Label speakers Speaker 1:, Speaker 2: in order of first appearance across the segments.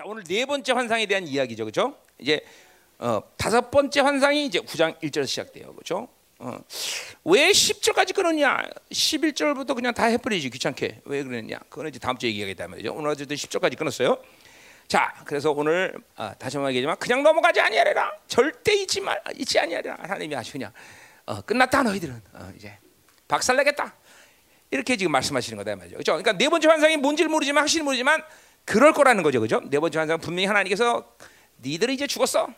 Speaker 1: 자 오늘 네 번째 환상에 대한 이야기죠, 그렇죠? 이제 어, 다섯 번째 환상이 이제 9장 1절에서 시작돼요, 그렇죠? 어, 왜 10절까지 끊었냐? 11절부터 그냥 다 해버리지 귀찮게 왜 그랬냐? 그거는 이제 다음 주에 얘기하겠다 말이죠. 오늘 어쨌든 10절까지 끊었어요. 자, 그래서 오늘 아, 다시 한번 얘기하지만 그냥 넘어가지 아니하리라. 절대 잊지 말 잊지 아니하리라. 하나님이 아주 그냥 어, 끝났다 너희들은 어, 이제 박살내겠다. 이렇게 지금 말씀하시는 거다 말이죠. 그렇죠? 그러니까 네 번째 환상이 뭔지를 모르지만 확실히 모르지만 그럴 거라는 거죠. 그죠? 네 번째 환상 분명히 하나님께서 니들이 이제 죽었어.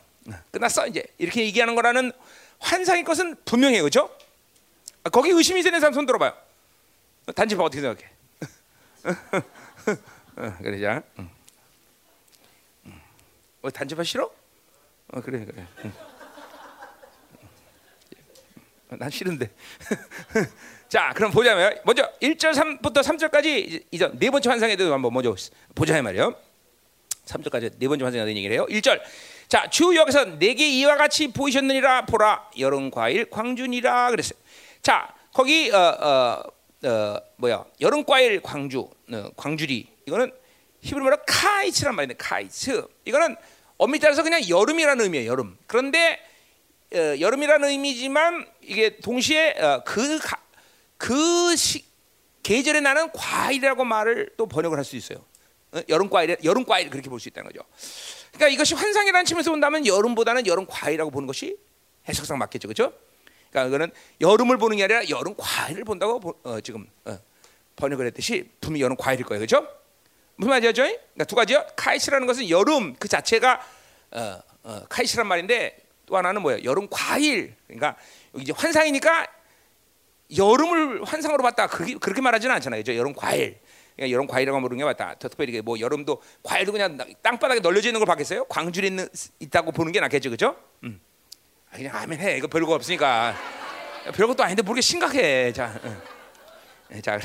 Speaker 1: 끝났어. 이제 이렇게 얘기하는 거라는 환상의 것은 분명해요. 그죠? 아, 거기 의심이 되는 사람 손 들어봐요. 단지 봐 어떻게 생각해? 어, 그래 자. 응. 응. 어, 단지파 싫어? 어, 그래 그래. 응. 어, 난 싫은데. 자, 그럼 보자면 먼저 1절 3부터 3절까지 이제 네 번째 환상에 대해서 한번 먼저 보자 이 말이에요. 3절까지 네 번째 환상에 대한 얘기를 해요. 1절. 자, 주 여기서 내게 이와 같이 보이셨느니라 보라 여름 과일 광준이라 그랬어요. 자, 거기 어, 어, 어 뭐야? 여름 과일 광주 어, 광주리 이거는 히브리어로 카이츠란 말인데 카이츠 이거는 엄밀히 따라서 그냥 여름이라는 의미예요. 여름. 그런데 어, 여름이라는 의미지만 이게 동시에 어, 그, 그 시, 계절에 나는 과일이라고 말을 또 번역을 할 수 있어요. 어? 여름 과일, 여름 과일 그렇게 볼 수 있다는 거죠. 그러니까 이것이 환상이라는 측면에서 본다면 여름보다는 여름 과일이라고 보는 것이 해석상 맞겠죠, 그렇죠? 그러니까 이거는 여름을 보는 게 아니라 여름 과일을 본다고 보, 어, 지금 어, 번역을 했듯이 분명히 여름 과일일 거예요, 그렇죠? 무슨 말이죠? 그러니까 두 가지요. 카이스라는 것은 여름 그 자체가 어, 어, 카이스란 말인데 또 하나는 뭐예요? 여름 과일. 그러니까 이제 환상이니까 여름을 환상으로 봤다. 그렇게, 그렇게 말하지는 않잖아요. 그죠? 여름 과일. 그러니까 여름 과일이라고 모르는 게 맞다. 특별히 뭐 여름도 과일도 그냥 땅바닥에 널려져 있는 걸 봤겠어요? 광주에 있는, 있다고 보는 게 낫겠죠, 그죠? 음. 아, 그냥 아멘 해. 이거 별거 없으니까. 별것도 아닌데 모르게 심각해. 자, 응. 자,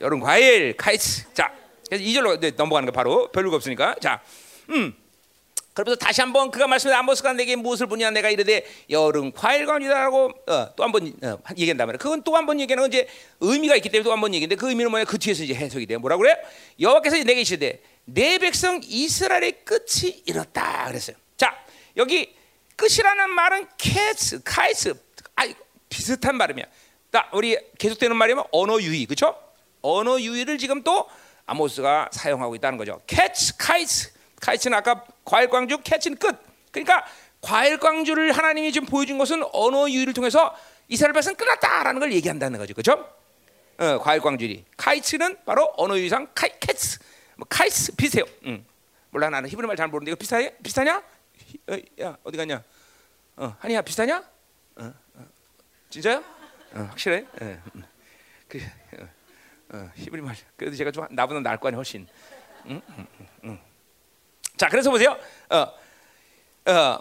Speaker 1: 여름 과일 카이츠. 자, 그래서 이절로 넘어가는 거 바로 별거 없으니까. 자, 음. 그러면서 다시 한번 그가 말씀해 아모스가 내게 무엇을 보냐 내가 이르되 여름 과일관이다라고 어, 또 한번 어, 얘기한단 말이야. 그건 또 한 번 얘기하는 건 이제 의미가 있기 때문에 또 한 번 얘기인데 그 의미는 뭐냐? 그 뒤에서 이제 해석이 돼. 뭐라 그래? 여호와께서 내게 이르되 내 백성 이스라엘의 끝이 이렇다 그랬어요. 자 여기 끝이라는 말은 캐스 카이스 아 비슷한 발음이야. 자 우리 계속되는 말이면 언어 유희 그렇죠? 언어 유희를 지금 또 아모스가 사용하고 있다는 거죠. 캐츠 카이스 카이츠는 아까 과일 광주리, 캐츠는 끝. 그러니까 과일 광주리를 하나님이 지금 보여준 것은 언어 유희를 통해서 이스라엘 백성 끝났다라는 걸 얘기한다는 거죠, 그렇죠? 어, 과일 광주리. 카이츠는 바로 언어 유희상 카이 캐츠, 뭐 카이츠 비슷해요. 응. 몰라 나는 히브리 말 잘 모르는데 이거 비슷하냐? 비슷하냐? 어, 야 어디 갔냐? 어, 한이야 비슷하냐? 어, 어. 진짜요? 어, 확실해? 예. 그 어, 어, 히브리 말 그래도 제가 좀 나보다 나을 거 아니야 훨씬. 응? 응, 응. 자, 그래서 보세요. 어, 어,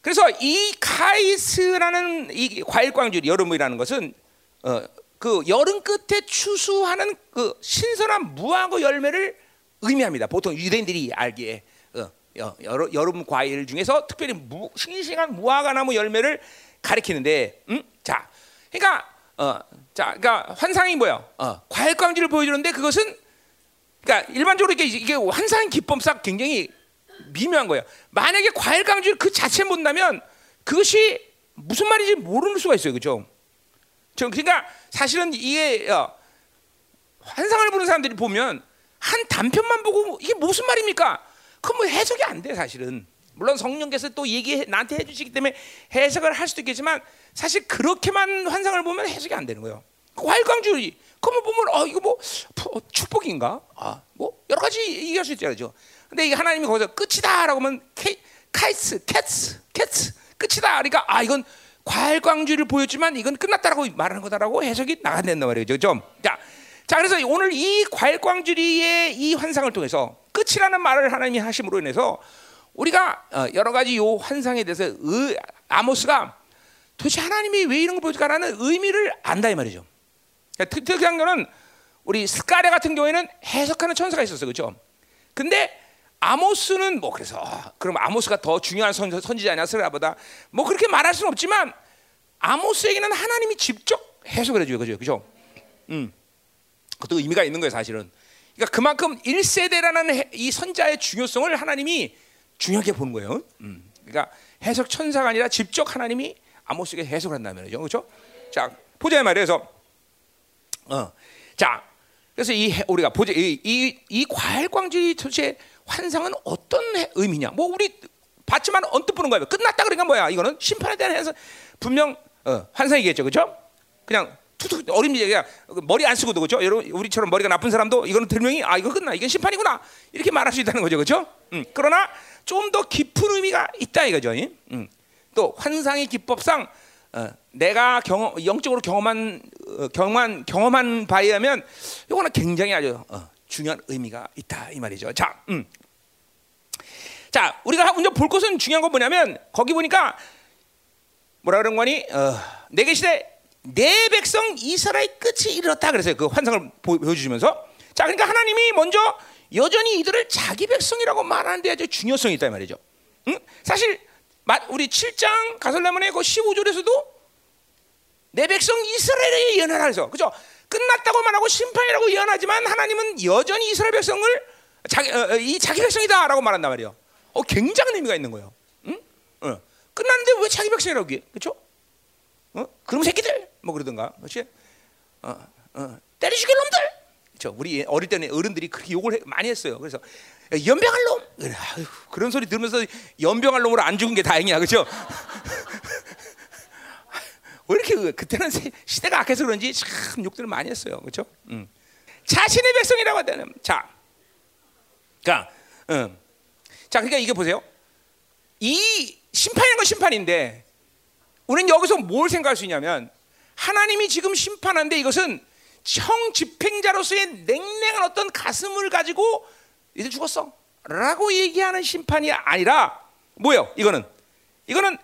Speaker 1: 그래서 이 카이스라는 이 과일 광주 여름이라는 것은 어, 그 여름 끝에 추수하는 그 신선한 무화과 열매를 의미합니다. 보통 유대인들이 알기에 어, 여러, 여름 과일 중에서 특별히 무, 싱싱한 무화과 나무 열매를 가리키는데, 음? 자, 그러니까 어, 자, 그러니까 환상이 뭐야? 어, 과일 광주를 보여주는데 그것은 그러니까 일반적으로 이게, 이게 환상 기법상 굉장히 미묘한 거예요. 만약에 과일 강주 그 자체 본다면 그것이 무슨 말인지 모르는 수가 있어요, 그렇죠? 그러니까 사실은 이게 어, 환상을 보는 사람들이 보면 한 단편만 보고 이게 무슨 말입니까? 그뭐 해석이 안 돼, 사실은. 물론 성령께서 또 얘기 나한테 해주시기 때문에 해석을 할 수도 있겠지만 사실 그렇게만 환상을 보면 해석이 안 되는 거예요. 과일 강주리 그러면 보면 어 이거 뭐 축복인가? 아뭐 여러 가지 얘기할 수 있잖아요. 근데 이게 하나님이 거기서 끝이다라고 하면 케, 카이스, 캐츠, 캐츠 끝이다. 그러니까 아 이건 과일광주를 보였지만 이건 끝났다라고 말하는 거다라고 해석이 나간단 말이죠. 좀. 자, 자 그래서 오늘 이 과일광주리의 이 환상을 통해서 끝이라는 말을 하나님이 하심으로 인해서 우리가 어, 여러 가지 요 환상에 대해서 의, 아모스가 도대체 하나님이 왜 이런 걸 보여줄까라는 의미를 안다 이 말이죠. 특별한 거는 우리 스카레 같은 경우에는 해석하는 천사가 있었어, 그렇죠? 근데 아모스는 뭐 그래서 그럼 아모스가 더 중요한 선, 선지자냐 스라보다 뭐 그렇게 말할 수는 없지만 아모스에게는 하나님이 직접 해석을 해줘요, 그죠? 그죠? 음, 그것도 의미가 있는 거예요, 사실은. 그러니까 그만큼 1세대라는 이 선자의 중요성을 하나님이 중요하게 보는 거예요. 음. 그러니까 해석 천사가 아니라 직접 하나님이 아모스에게 해석을 한다는 말이죠. 그렇죠? 자, 보자 말이에서 어. 자, 그래서 이 우리가 보자 이, 이, 이 과일 광주의 도대체 환상은 어떤 의미냐? 뭐 우리 봤지만 언뜻 보는 거예요. 끝났다 그러니까 뭐야? 이거는 심판에 대한 해석 분명 어, 환상이겠죠, 그렇죠? 그냥 툭툭 어림지 그냥 머리 안 쓰고도 그렇죠? 여러분 우리처럼 머리가 나쁜 사람도 이거는 들명이 아 이거 끝나 이건 심판이구나 이렇게 말할 수 있다는 거죠, 그렇죠? 음, 그러나 좀 더 깊은 의미가 있다 이거죠. 음. 또 환상의 기법상 어, 내가 경험, 영적으로 경험한 어, 경험한 경험한 바에 의하면 이거는 굉장히 아주 어, 중요한 의미가 있다 이 말이죠. 자, 음. 자 우리가 먼저 볼 것은 중요한 건 뭐냐면 거기 보니까 뭐라 그런 거니? 어, 내게 시대 내 백성 이스라엘 끝이 이르렀다 그래서요. 그 환상을 보여주시면서 자 그러니까 하나님이 먼저 여전히 이들을 자기 백성이라고 말하는 데 아주 중요성이 있다 말이죠. 응? 사실 우리 7장 가설라문의 그 15절에서도 내 백성 이스라엘에 예언하라 그래서 그죠? 끝났다고 말하고 심판이라고 예언하지만 하나님은 여전히 이스라엘 백성을 자기, 어, 어이 자기 백성이다라고 말한단 말이에요. 어, 굉장한 의미가 있는 거예요. 응? 어. 끝났는데 왜 자기 백성이라고 해? 그렇죠? 어? 그럼 새끼들 뭐 그러든가, 그렇지? 어, 어. 죽일 놈들. 그렇죠? 우리 어릴 때는 어른들이 그렇게 욕을 많이 했어요. 그래서 연병할 놈. 아유, 그런 소리 들으면서 연병할 놈으로 안 죽은 게 다행이야, 그렇죠? 왜 이렇게 그, 그때는 시대가 악해서 그런지 참 욕들을 많이 했어요, 그렇죠? 음. 자신의 백성이라고 하다는 자, 그러니까, 음. 자, 그러니까 이게 보세요. 이 심판이라는 건 심판인데, 우리는 여기서 뭘 생각할 수 있냐면 하나님이 지금 심판한데 이것은 형 집행자로서의 냉랭한 어떤 가슴을 가지고 이제 죽었어. 라고 얘기하는 심판이 아니라 뭐예요? 이거는 이거는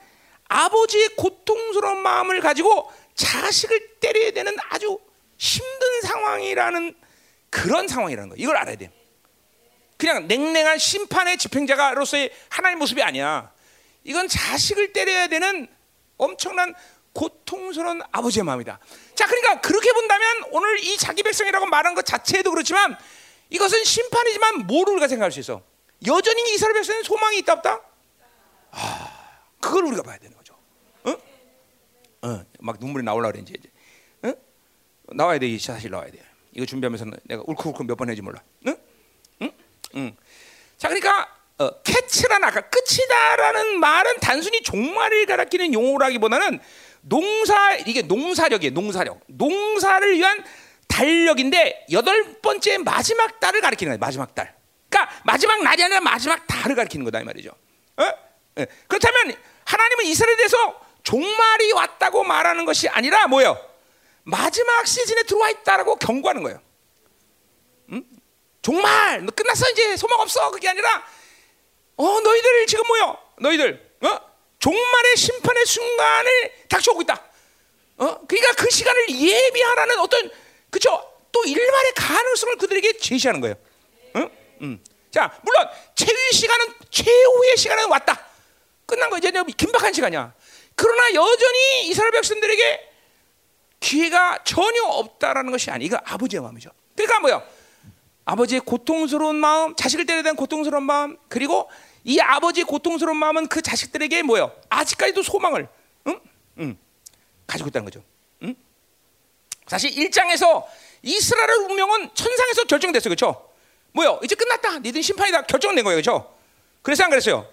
Speaker 1: 아버지의 고통스러운 마음을 가지고 자식을 때려야 되는 아주 힘든 상황이라는 그런 상황이라는 거. 이걸 알아야 돼. 그냥 냉랭한 심판의 집행자가로서의 하나님 모습이 아니야. 이건 자식을 때려야 되는 엄청난 고통스러운 아버지의 마음이다. 자, 그러니까 그렇게 본다면 오늘 이 자기 백성이라고 말한 것 자체도 그렇지만 이것은 심판이지만 뭐를 우리가 생각할 수 있어? 여전히 이스라엘 백성에 소망이 있다 없다? 아, 그걸 우리가 봐야 되는 거죠. 어? 어, 막 눈물이 나올라 그래 이제. 어? 나와야 돼, 이 사실 나와야 돼. 이거 준비하면서 내가 울컥울컥 몇 번 해지 몰라. 응? 응? 응. 자, 그러니까 어, 캐치란 아까 끝이다라는 말은 단순히 종말을 가리키는 용어라기보다는 농사 이게 농사력이에요. 농사력. 농사를 위한 달력인데 여덟 번째 마지막 달을 가리키는 거예요. 마지막 달. 그러니까 마지막 날이 아니라 마지막 달을 가리키는 거다 이 말이죠. 어? 네. 그렇다면 하나님은 이스라엘에 대해서 종말이 왔다고 말하는 것이 아니라 뭐예요? 마지막 시즌에 들어와 있다라고 경고하는 거예요. 응? 종말 끝났어 이제 소망 없어 그게 아니라 어 너희들 지금 뭐요? 너희들 어? 종말의 심판의 순간을 닥쳐오고 있다. 어? 그러니까 그 시간을 예비하라는 어떤 그죠? 또 일말의 가능성을 그들에게 제시하는 거예요. 응? 음. 자, 물론 최후의 시간은 최후의 시간은 왔다. 끝난 거 이제 긴박한 시간이야. 그러나 여전히 이스라엘 백성들에게 기회가 전혀 없다라는 것이 아니. 이거 아버지의 마음이죠. 그러니까 뭐야? 아버지의 고통스러운 마음, 자식을 때려야 되는 고통스러운 마음, 그리고 이 아버지의 고통스러운 마음은 그 자식들에게 뭐요? 아직까지도 소망을 응? 응. 가지고 있다는 거죠. 응? 사실 1장에서 이스라엘 운명은 천상에서 결정됐어요. 그렇죠? 뭐요? 이제 끝났다. 니들 심판이다. 결정된 거예요. 그렇죠? 그래서 안 그랬어요?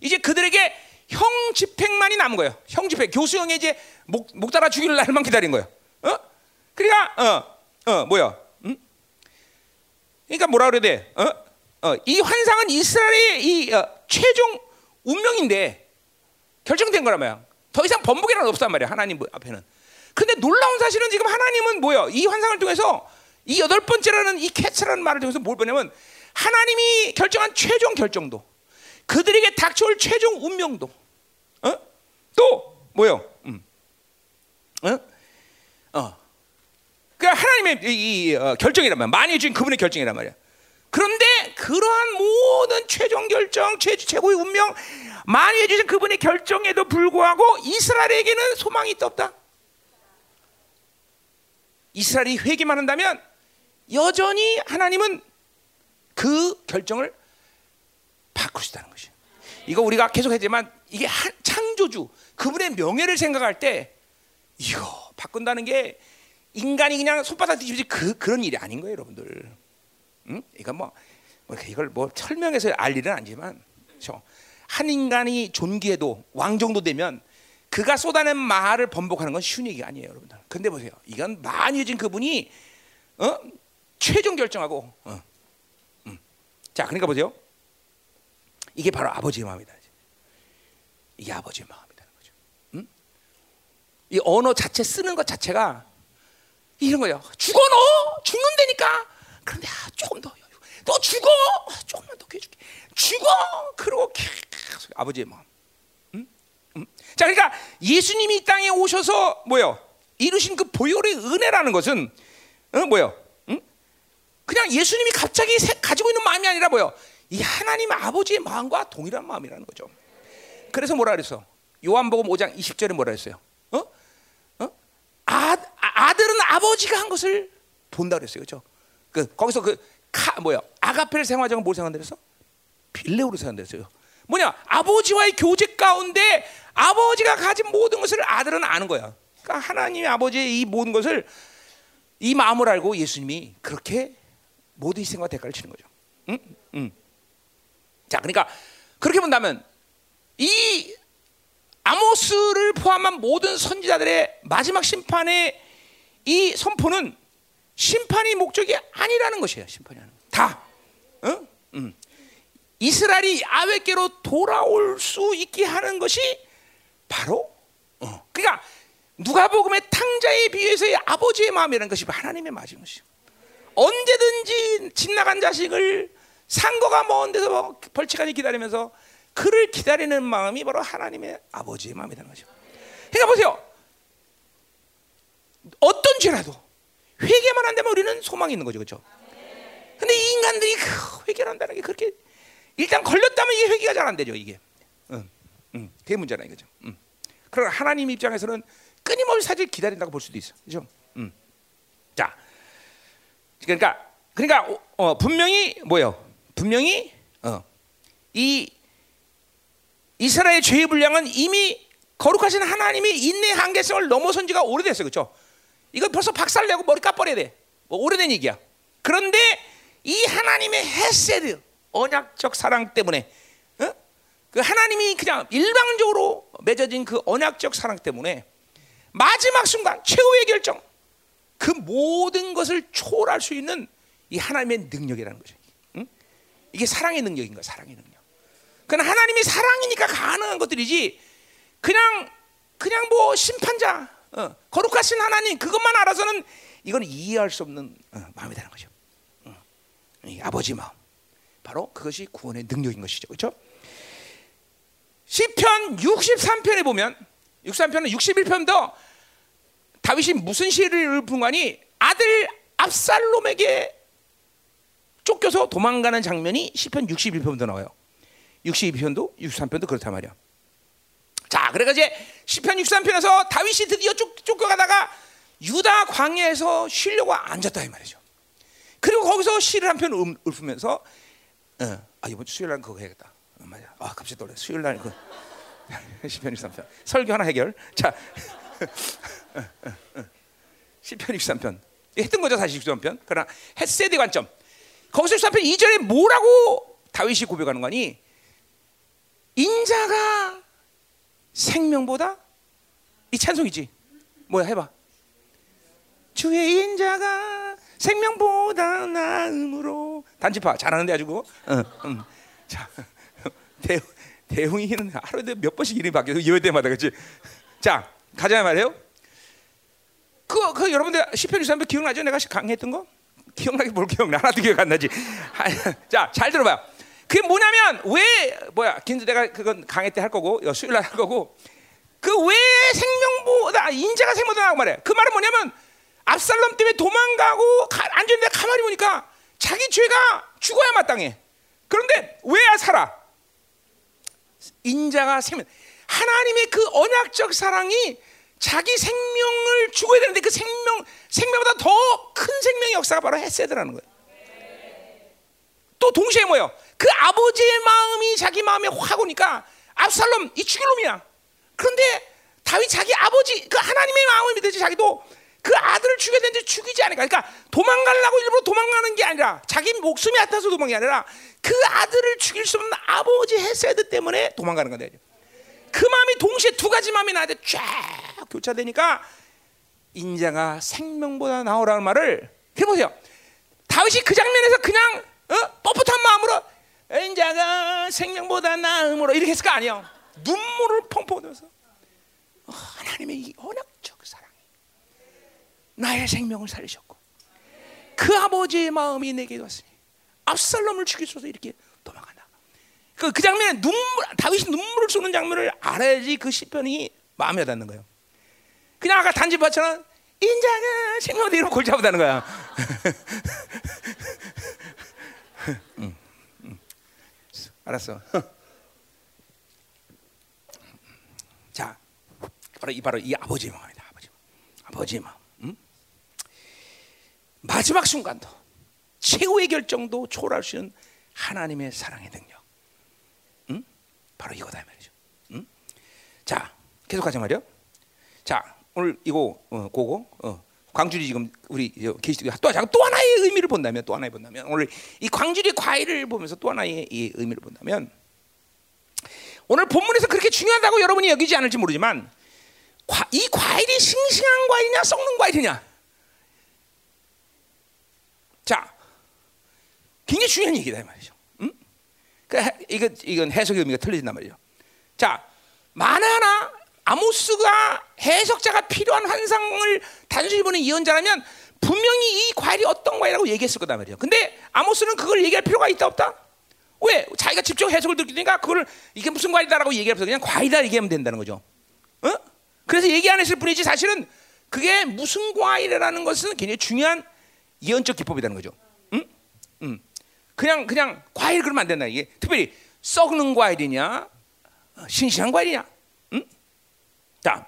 Speaker 1: 이제 그들에게 형 집행만이 남은 거예요. 형 집행. 교수형이 이제 목, 목 달아 죽이는 날만 기다린 거예요. 어? 그러니까 어, 어, 뭐야? 응? 그러니까 뭐라 그래야 돼? 어? 어, 이 환상은 이스라엘의 이 어, 최종 운명인데 결정된 거라면 더 이상 번복이라는 없단 말이야. 하나님 앞에는. 근데 놀라운 사실은 지금 하나님은 뭐야? 이 환상을 통해서 이 여덟 번째라는 이 캐치라는 말을 통해서 뭘 보냐면 하나님이 결정한 최종 결정도 그들에게 닥쳐올 최종 운명도 어? 또 뭐요? 음. 어? 어. 그 하나님의 이, 이 어, 결정이란 말이야. 만일 주인 그분의 결정이란 말이야. 그런데 그러한 모든 최종 결정, 최, 최고의 운명 만일 주신 그분의 결정에도 불구하고 이스라엘에게는 소망이 없다? 이스라엘이 회개만 한다면 여전히 하나님은 그 결정을 바꿀 수 있다는 것이. 이거 우리가 계속 했지만 이게 한, 창조주 그분의 명예를 생각할 때 이거 바꾼다는 게 인간이 그냥 손바닥 뒤집지 그 그런 일이 아닌 거예요, 여러분들. 응? 이건 뭐, 뭐 이걸 뭐 설명해서 알 일은 아니지만, 그렇죠? 한 인간이 존귀해도 왕 정도 되면 그가 쏟아낸 말을 번복하는 건 쉬운 얘기가 아니에요, 여러분들. 근데 보세요, 이건 만유진 그분이 어? 최종 결정하고, 어. 음. 자, 그러니까 보세요. 이게 바로 아버지의 마음이다. 이게 아버지의 마음이라는 거죠. 음? 이 언어 자체 쓰는 것 자체가 이런 거예요. 죽어 너 죽는다니까. 그런데 아, 조금 더. 너 죽어. 조금만 더 해줄게. 죽어. 그러고 계속 아버지의 마음. 자, 그러니까 예수님이 이 땅에 오셔서 뭐요? 이루신 그 보혈의 은혜라는 것은 어, 뭐요? 음? 그냥 예수님이 갑자기 가지고 있는 마음이 아니라 뭐요? 이 하나님 아버지의 마음과 동일한 마음이라는 거죠. 그래서 뭐라 그랬어? 요한복음 5장 20절에 뭐라 했어요? 어? 어? 아, 아들은 아버지가 한 것을 본다 그랬어요. 그렇죠? 그 거기서 그 카, 뭐야? 아가페를 생활하자고 뭘 생각했어? 빌레오로 생각했어요. 뭐냐? 아버지와의 교제 가운데 아버지가 가진 모든 것을 아들은 아는 거야. 그러니까 하나님의 아버지의 이 모든 것을 이 마음을 알고 예수님이 그렇게 모든 희생과 대가를 치는 거죠. 응? 응. 자, 그러니까 그렇게 본다면 이 아모스를 포함한 모든 선지자들의 마지막 심판의 이 선포는 심판이 목적이 아니라는 것이에요. 심판이 아니라 다. 어? 음. 이스라엘이 아외께로 돌아올 수 있게 하는 것이 바로 어. 그러니까 누가복음의 탕자에 비해서의 아버지의 마음이라는 것이 하나님의 마음인 것이죠. 언제든지 집 나간 자식을 상거가 먼 데서 뭐 벌칙하니 기다리면서 그를 기다리는 마음이 바로 하나님의 아버지의 마음이라는 거죠. 그러니까 보세요. 어떤 죄라도 회개만 한다면 우리는 소망이 있는 거죠, 그렇죠? 근데 이 인간들이 그 회개를 한다는 게 그렇게 일단 걸렸다면 이게 회개가 잘 안 되죠, 이게. 응, 응, 그게 문제라 이거죠. 응. 그러나 하나님 입장에서는 끊임없이 사실 기다린다고 볼 수도 있어, 그렇죠? 응. 자, 그러니까 그러니까 어, 분명히 뭐요? 분명히 어, 이 이스라엘 죄의 분량은 이미 거룩하신 하나님의 인내 한계성을 넘어선 지가 오래됐어요. 그렇죠? 이거 벌써 박살내고 머리 까버려야 돼. 뭐 오래된 얘기야. 그런데 이 하나님의 헤세드 언약적 사랑 때문에 어? 그 하나님이 그냥 일방적으로 맺어진 그 언약적 사랑 때문에 마지막 순간 최후의 결정 그 모든 것을 초월할 수 있는 이 하나님의 능력이라는 거죠. 응? 이게 사랑의 능력인 거야, 사랑의 능력. 그건 하나님이 사랑이니까 가능한 것들이지 그냥 그냥 뭐 심판자 어, 거룩하신 하나님 그것만 알아서는 이건 이해할 수 없는 어, 마음이 되는 거죠. 어, 아버지 마음 바로 그것이 구원의 능력인 것이죠. 그렇죠? 시편 63편에 보면 63편은 61편도 다윗이 무슨 시를 분간이 아들 압살롬에게 쫓겨서 도망가는 장면이 시편 61편도 나와요. 62편도 63편도 그렇단 말이야. 자, 그래가 이제 시편 63편에서 다윗이 드디어 쫓, 쫓겨가다가 유다 광야에서 쉬려고 앉았다 이 말이죠. 그리고 거기서 시를 한 편 읊으면서 어, 아 이번 주 수요일 날 그거 해야겠다. 어, 맞아. 아 갑자기 떠올래. 수요일 날 그. 시편 63편 설교 하나 해결. 자, 시편 63편 했던 거죠 사실 63편. 그러나 햇세대 관점. 거기서 63편 2절에 뭐라고 다윗이 고백하는 거니? 인자가 생명보다 이 찬송이지. 뭐야 해봐. 주의 인자가 생명보다 나음으로 단지파 잘하는데 아주 고 어, 음. 자 대, 대웅이는 하루에 몇 번씩 이름이 바뀌어서 예배 때마다 그렇지. 자 가자 말이에요. 그, 그 여러분들 시편 23편 기억나죠? 내가 강의했던 거? 기억나게 뭘 기억나? 하나도 기억 안 나지. 자, 잘 들어봐요. 그게 뭐냐면 왜 뭐야 긴도 내가 그건 강의 때 할 거고 수요일 날 할 거고 그 왜 생명보다 인자가 생명보다 나고 말해 그 말은 뭐냐면 압살롬 때문에 도망가고 안전데 가만히 보니까 자기 죄가 죽어야 마땅해 그런데 왜 살아 인자가 생명 하나님의 그 언약적 사랑이 자기 생명을 죽어야 되는데 그 생명 생명보다 더 큰 생명의 역사가 바로 헤세드라는 거예요. 또 동시에 뭐요? 그 아버지의 마음이 자기 마음에 확 오니까 압살롬 이 죽일 놈이야. 그런데 다윗 자기 아버지 그 하나님의 마음을 믿듯이 자기도 그 아들을 죽여야 되는데 죽이지 않을까. 그러니까 도망가려고 일부러 도망가는 게 아니라 자기 목숨이 아파서 도망이 아니라 그 아들을 죽일 수 없는 아버지 헤세드 때문에 도망가는 거다. 그 마음이 동시에 두 가지 마음이 나한테 쫙 교차되니까 인자가 생명보다 나오라는 말을 해보세요. 다윗이 그 장면에서 그냥 어? 뻣뻣한 마음으로 인자가 생명보다 나음으로 이렇게 했을 거 아니에요. 눈물을 펑펑 흘려서 어, 하나님의 이 언약적 사랑이 나의 생명을 살리셨고 그 아버지의 마음이 내게 왔으니 압살롬을 없어 이렇게. 그, 그 장면에 눈물 다윗이 눈물을 쏘는 장면을 알아야지 그 시편이 마음에 닿는 거예요. 그냥 아까 단지밭처럼 인자가 생명을 이로 골 잡아다는 거야. 응, 응. 알았어. 자, 바로 이 바로 이 아버지의 마음이다. 아버지, 아버지의 마음. 응? 마지막 순간도 최후의 결정도 초월할 수 있는 하나님의 사랑의 능력. 응? 바로 이거다 말이죠. 응? 자, 계속 가자 말이요. 자, 오늘 이거 어, 고거 어, 광주리 지금 우리 계시또 또 하나의 의미를 본다면 또 하나의 본다면 오늘 이 광주리 과일을 보면서 또 하나의 이 의미를 본다면 오늘 본문에서 그렇게 중요하다고 여러분이 여기지 않을지 모르지만 과, 이 과일이 싱싱한 과일이냐 썩는 과일이냐 자 굉장히 중요한 얘기다 말이죠. 음? 그러니까 이건 이건 해석의 의미가 틀려진단 말이죠. 자 만에 하나 아모스가 해석자가 필요한 환상을 단순히 보는 예언자라면 분명히 이 과일이 어떤 과일이라고 얘기했을 거다 말이에요. 근데 아모스는 그걸 얘기할 필요가 있다 없다? 왜? 자기가 직접 해석을 듣기니까 그걸 이게 무슨 과일이다라고 얘기할 필요 그냥 과일이다 얘기하면 된다는 거죠. 어? 그래서 얘기 안 했을 뿐이지 사실은 그게 무슨 과일이라는 것은 굉장히 중요한 예언적 기법이라는 거죠. 응? 응. 그냥 그냥 과일 그러면 안 된다 이게 특별히 썩는 과일이냐 싱싱한 과일이냐 자,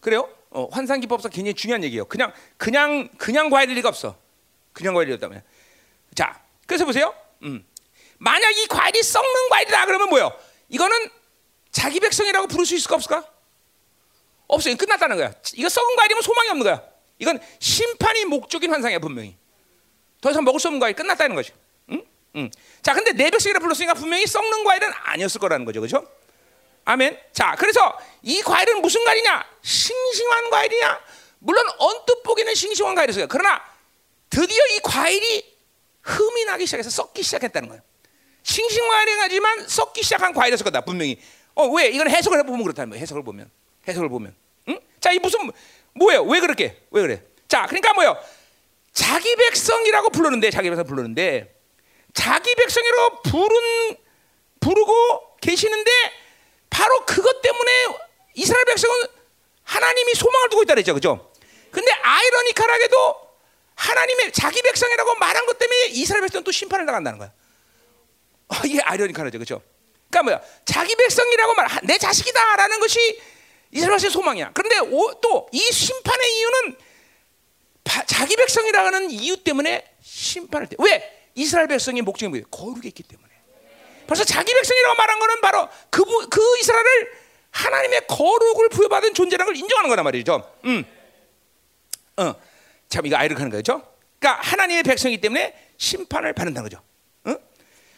Speaker 1: 그래요? 어, 환상 기법상 굉장히 중요한 얘기예요. 그냥 그냥 그냥 과일일 리가 없어. 그냥 과일이었다면. 자, 그래서 보세요. 음. 만약 이 과일이 썩는 과일이다 그러면 뭐요? 이거는 자기 백성이라고 부를 수 있을까 없을까? 없어요. 끝났다는 거야. 이거 썩은 과일이면 소망이 없는 거야. 이건 심판이 목적인 환상이야 분명히. 더 이상 먹을 수 없는 과일 끝났다는 거죠. 자, 근데 내 백성이라 불렀으니까 분명히 썩는 과일은 아니었을 거라는 거죠, 그렇죠? 아멘. 자, 그래서 이 과일은 무슨 과일이냐? 싱싱한 과일이냐? 물론 언뜻 보기는 싱싱한 과일이었어요. 그러나 드디어 이 과일이 흠이 나기 시작해서 썩기 시작했다는 거예요. 싱싱한 과일이지만 썩기 시작한 과일이었을 거다 분명히. 어, 왜? 이건 해석을 해보면 그렇다는 거예요. 해석을 보면, 해석을 보면. 응? 자, 이 무슨 뭐예요? 왜 그렇게? 왜 그래? 자, 그러니까 뭐요? 자기 백성이라고 부르는데, 자기 백성 부르는데, 자기 백성이라고 부른 부르고 계시는데 바로 그것 때문에 이스라엘 백성은 하나님이 소망을 두고 있다 그랬죠. 그죠? 근데 아이러니컬하게도 하나님의 자기 백성이라고 말한 것 때문에 이스라엘 백성은 또 심판을 당한다는 거야. 어, 이게 아이러니컬하죠. 그죠? 그러니까 뭐야? 자기 백성이라고 말, 내 자식이다라는 것이 이스라엘 백성의 소망이야. 그런데 또 이 심판의 이유는 바, 자기 백성이라는 이유 때문에 심판을 때. 왜? 이스라엘 백성의 목적이 뭐예요? 거룩에 있기 때문에. 벌써 자기 백성이라고 말한 거는 바로 그, 그 이스라엘을 하나님의 거룩을 부여받은 존재라는 걸 인정하는 거란 말이죠. 음. 어. 참 이거 아이를 하는 거죠. 그러니까 하나님의 백성이기 때문에 심판을 받는다는 거죠. 어?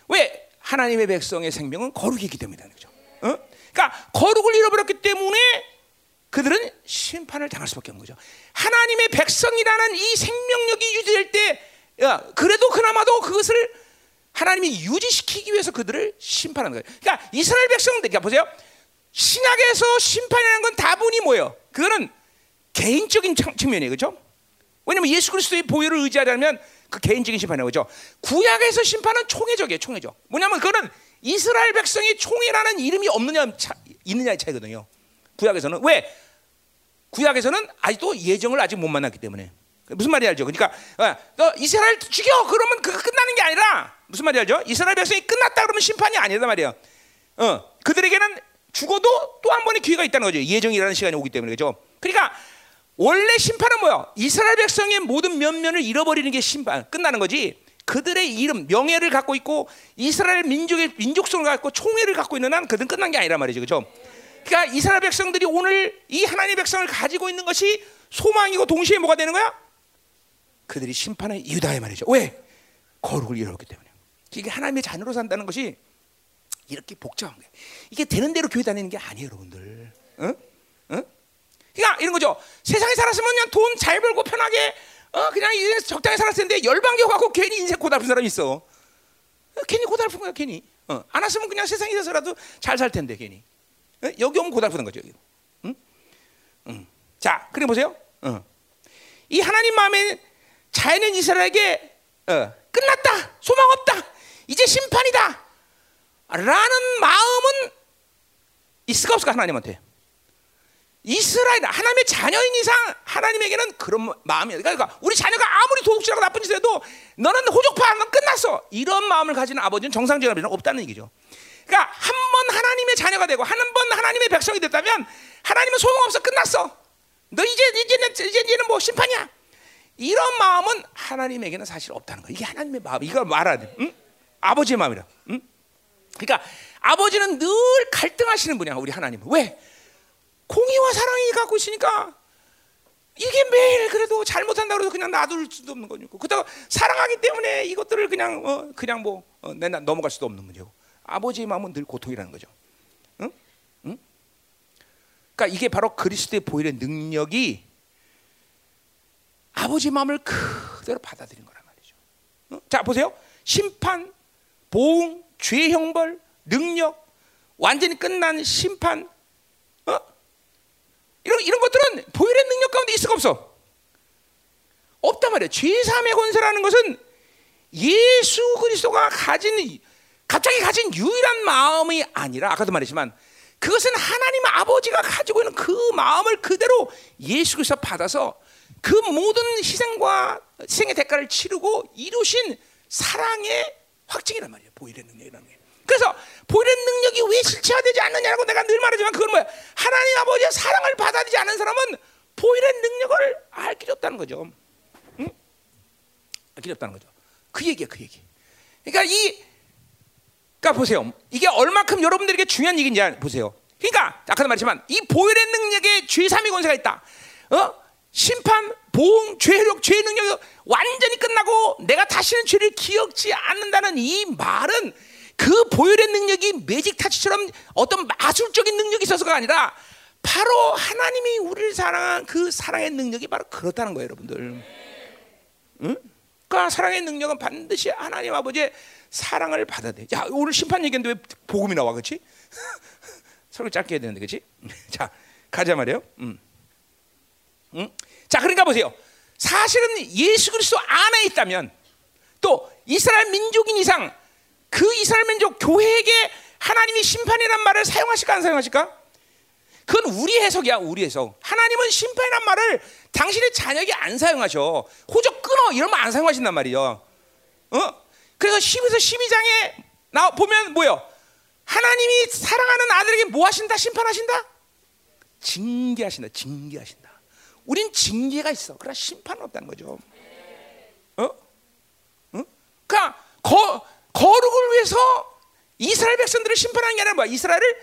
Speaker 1: 왜? 하나님의 백성의 생명은 거룩이 있기 때문이라는 거죠. 어? 그러니까 거룩을 잃어버렸기 때문에 그들은 심판을 당할 수밖에 없는 거죠. 하나님의 백성이라는 이 생명력이 유지될 때, 야, 그래도 그나마도 그것을 하나님이 유지시키기 위해서 그들을 심판하는 거예요. 그러니까 이스라엘 백성들, 그러니까 보세요. 신약에서 심판이라는 건 다분히 뭐예요? 그거는 개인적인 측면이에요, 그렇죠? 왜냐하면 예수 그리스도의 보혈을 의지하려면 그 개인적인 심판이에요, 그렇죠? 구약에서 심판은 총회적이에요, 총회적. 뭐냐면 그거는 이스라엘 백성이 총회라는 이름이 없느냐 차, 있느냐의 차이거든요. 구약에서는 왜? 구약에서는 아직도 예정을 아직 못 만났기 때문에. 무슨 말인지 알죠? 그러니까 어, 너 이스라엘 죽여 그러면 그 끝나는 게 아니라 무슨 말인지 알죠? 이스라엘 백성이 끝났다 그러면 심판이 아니다 말이야. 어, 그들에게는 죽어도 또 한 번의 기회가 있다는 거죠. 예정이라는 시간이 오기 때문에 그죠? 그러니까 원래 심판은 뭐야? 이스라엘 백성의 모든 면면을 잃어버리는 게 심판 끝나는 거지. 그들의 이름, 명예를 갖고 있고 이스라엘 민족의 민족성을 갖고 총회를 갖고 있는 한 그들은 끝난 게 아니란 말이죠, 그렇죠? 그러니까 이스라엘 백성들이 오늘 이 하나님의 백성을 가지고 있는 것이 소망이고 동시에 뭐가 되는 거야? 그들이 심판의 이유다 이 말이죠. 왜? 거룩을 잃었기 때문에. 이게 하나님의 자녀로 산다는 것이 이렇게 복잡한 거예요. 이게 되는 대로 교회 다니는 게 아니에요, 여러분들. 응? 응? 그러니까 이런 거죠. 세상에 살았으면 그냥 돈 잘 벌고 편하게 어 그냥 적당히 살았을 텐데 열방교 갖고 괜히 인생 고달픈 사람이 있어. 어, 괜히 고달픈 거야, 괜히. 어, 안 왔으면 그냥 세상에 서라도 잘 살 텐데 괜히. 어? 여기 오면 고달픈 거죠, 여기. 응? 응. 자, 그래 보세요. 어. 이 하나님 마음에 자연인 이스라엘에게 어, 끝났다, 소망 없다, 이제 심판이다. 라는 마음은 있을까 없을까 하나님한테. 이스라엘 하나님의 자녀인 이상 하나님에게는 그런 마음이야. 그러니까 우리 자녀가 아무리 도둑질하고 나쁜 짓을 해도 너는 호족파하면 끝났어. 이런 마음을 가지는 아버지는 정상적인 아버지는 없다는 얘기죠. 그러니까 한 번 하나님의 자녀가 되고 한 번 하나님의 백성이 됐다면 하나님은 소용없어 끝났어. 너 이제 이제는 이제는 뭐 심판이야. 이런 마음은 하나님에게는 사실 없다는 거야. 이게 하나님의 마음. 이걸 말해야 돼. 응? 아버지의 마음이라. 응? 그러니까 아버지는 늘 갈등하시는 분이야. 우리 하나님은 왜? 공의와 사랑이 갖고 있으니까 이게 매일 그래도 잘못한다고 해서 그냥 놔둘 수도 없는 거니까. 그다가 사랑하기 때문에 이것들을 그냥 어, 그냥 뭐 어, 내 넘어갈 수도 없는 문제고. 아버지의 마음은 늘 고통이라는 거죠. 응? 응? 그러니까 이게 바로 그리스도의 보혈의 능력이 아버지 마음을 그대로 받아들인 거란 말이죠. 응? 자 보세요. 심판, 보응, 죄 형벌, 능력, 완전히 끝난 심판, 어? 이런 이런 것들은 보혈의 능력 가운데 있을 수 없어. 없단 말이야. 죄사함의 권세라는 것은 예수 그리스도가 가진 갑자기 가진 유일한 마음이 아니라 아까도 말했지만 그것은 하나님 아버지가 가지고 있는 그 마음을 그대로 예수 그리스도 받아서 그 모든 희생과 희생의 대가를 치르고 이루신 사랑의 확증이란 말이에요. 보혈의 능력이라는 게. 그래서 보혈의 능력이 왜 실체화되지 않느냐고 내가 늘 말하지만 그건 뭐야? 하나님 아버지의 사랑을 받아들이지 않은 사람은 보혈의 능력을 알 길이 없다는 거죠. 응? 알 길이 없다는 거죠. 그 얘기야, 그 얘기. 그러니까 이, 그러니까 보세요. 이게 얼마큼 여러분들에게 중요한 얘기인지 보세요. 그러니까 아까도 말했지만 이 보혈의 능력에 죄삼의 권세가 있다. 어? 심판, 보응, 죄력, 죄 능력이 완전히 끝나고 내가 다시는 죄를 기억지 않는다는 이 말은 그 보혈의 능력이 매직 타치처럼 어떤 마술적인 능력이 있어서가 아니라 바로 하나님이 우리를 사랑한 그 사랑의 능력이 바로 그렇다는 거예요, 여러분들. 응? 그러니까 사랑의 능력은 반드시 하나님 아버지의 사랑을 받아야 돼. 야, 오늘 심판 얘기인데 왜 복음이 나와, 그렇지? 설교 짧게 해야 되는데, 그렇지? 자, 가자 말이에요. 음. 응? 자, 그러니까 보세요. 사실은 예수 그리스도 안에 있다면 또 이스라엘 민족인 이상 그 이스라엘 민족 교회에게 하나님이 심판이란 말을 사용하실까 안 사용하실까? 그건 우리 해석이야, 우리 해석. 하나님은 심판이란 말을 당신의 자녀에게 안 사용하셔. 호적 끊어 이러면 안 사용하신단 말이요. 어? 그래서 10에서 12장에 나 보면 뭐요? 하나님이 사랑하는 아들에게 뭐 하신다? 심판하신다? 징계하신다. 징계하신다. 우린 징계가 있어. 그러나 심판은 없다는 거죠. 어? 어? 그러니까 거, 거룩을 위해서 이스라엘 백성들을 심판하는 게 아니라 뭐야? 이스라엘을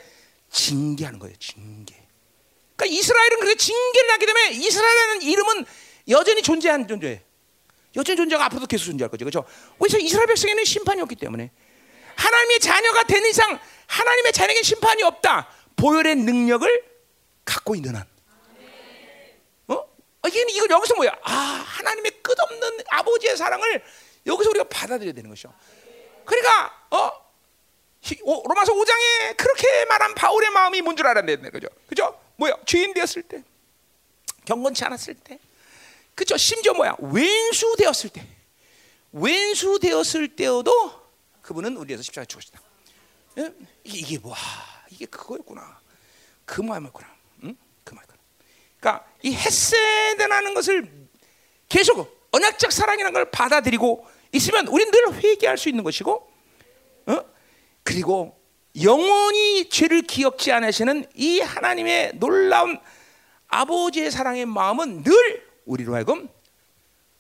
Speaker 1: 징계하는 거예요. 징계. 그러니까 이스라엘은 그렇게 징계를 하기 때문에 이스라엘이라는 이름은 여전히 존재한 존재예요. 여전히 존재가 앞으로도 계속 존재할 거죠. 그렇죠? 그래서 이스라엘 백성에는 심판이 없기 때문에 하나님의 자녀가 되는 이상 하나님의 자녀에게 심판이 없다. 보혈의 능력을 갖고 있는 한. 어? 이게 이걸 여기서 뭐야? 아, 하나님의 끝없는 아버지의 사랑을 여기서 우리가 받아들여야 되는 것이죠. 그러니까 어? 로마서 5장에 그렇게 말한 바울의 마음이 뭔 줄 알아야 되는 거죠. 그죠? 뭐야? 죄인 되었을 때, 경건치 않았을 때, 그죠? 심지어 뭐야? 왼수 되었을 때, 왼수 되었을 때여도 그분은 우리에서 십자가 죽으시다. 이게 뭐야? 이게 그거였구나. 그 마음이었구나. 응? 그. 그러니까 이 헤세드라는 것을 계속 언약적 사랑이라는 걸 받아들이고 있으면 우리는 늘 회개할 수 있는 것이고, 어? 그리고 영원히 죄를 기억지 않으시는 이 하나님의 놀라운 아버지의 사랑의 마음은 늘 우리로 하여금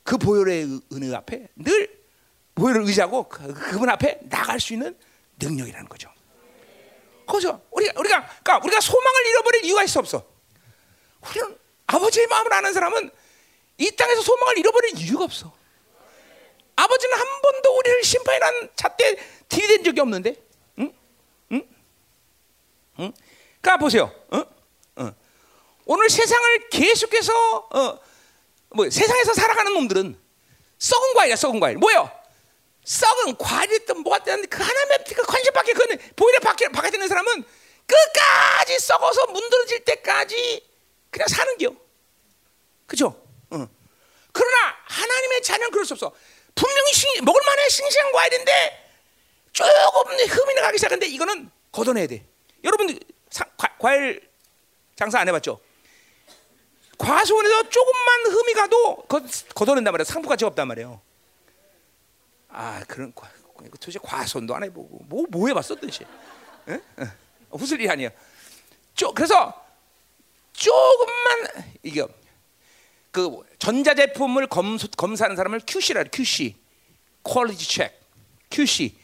Speaker 1: 그 보혈의 은- 은혜 앞에 늘 보혈을 의지하고 그- 그분 앞에 나갈 수 있는 능력이라는 거죠. 그죠? 우리가 우리가 그러니까 우리가 소망을 잃어버릴 이유가 있어 없어. 우리는 아버지의 마음을 아는 사람은 이 땅에서 소망을 잃어버릴 이유가 없어. 아버지는 한 번도 우리를 심판이라는 잣대 들이댄 적이 없는데, 응? 응? 응? 그러니까 보세요. 어? 어. 오늘 세상을 계속해서 어, 뭐 세상에서 살아가는 놈들은 썩은 과일이야, 썩은 과일. 뭐요? 썩은 과일이든 뭐가 됐든 그 하나님의 그 관심 밖에 그 보일에 밖에 바깥에 있는 사람은 끝까지 썩어서 문드러질 때까지 그냥 사는 겨. 그죠? 어. 그러나 하나님의 자녀는 그럴 수 없어. 분명히 싱, 먹을 만한 싱싱한 과일인데 조금 흠이 나가기 시작하는데 이거는 걷어내야 돼. 여러분 과일 장사 안 해봤죠? 과수원에서 조금만 흠이 가도 걷, 걷어낸단 말이야. 상부 가치 없단 말이에요. 아 그런 도대체 과수원도 안 해보고 뭐, 뭐 해봤어 도대체? 에? 에. 웃을 일이 아니야. 쪼, 그래서 조금만 이게 그 전자제품을 검, 검사하는 사람을 QC라 그래, QC, quality check, QC.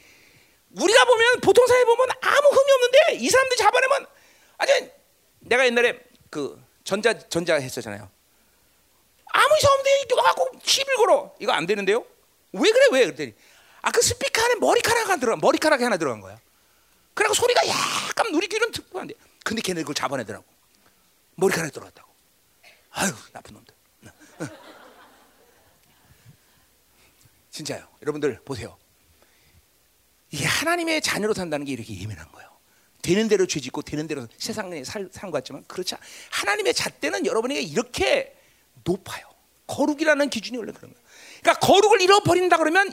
Speaker 1: 우리가 보면 보통 사회 보면 아무 흠이 없는데 이 사람들이 잡아내면 아주 내가 옛날에 그 전자 전자 했었잖아요. 아무 이상 없는데 이거 갖고 시비를 걸어 이거 안 되는데요? 왜 그래 왜 그랬더니 아 그 스피커 안에 머리카락 하나 들어 머리카락이 하나 들어간 거야. 그래고 소리가 약간 누리끼리는 특별한데 근데 걔네 그걸 잡아내더라고 머리카락이 들어갔다고. 아유 나쁜 놈들. 진짜요. 여러분들 보세요. 이게 하나님의 자녀로 산다는 게 이렇게 예민한 거예요. 되는 대로 죄짓고 되는 대로 세상에 살, 사는 것 같지만 그렇지 않- 하나님의 잣대는 여러분에게 이렇게 높아요. 거룩이라는 기준이 원래 그런 거예요. 그러니까 거룩을 잃어버린다 그러면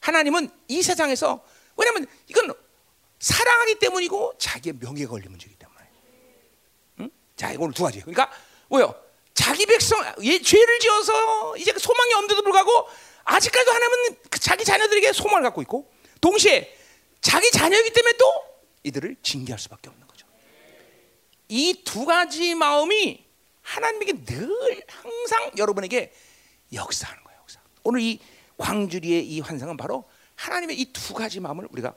Speaker 1: 하나님은 이 세상에서 왜냐하면 이건 사랑하기 때문이고 자기의 명예가 걸린 문제이기 때문에. 응? 자, 오늘 두 가지. 그러니까 뭐요? 자기 백성 예, 죄를 지어서 이제 그 소망이 없는데도 불구하고 아직까지도 하나님은 그 자기 자녀들에게 소망을 갖고 있고 동시에 자기 자녀이기 때문에 또 이들을 징계할 수밖에 없는 거죠. 이 두 가지 마음이 하나님에게 늘 항상 여러분에게 역사하는 거예요. 역사. 오늘 이 광주리의 이 환상은 바로 하나님의 이 두 가지 마음을 우리가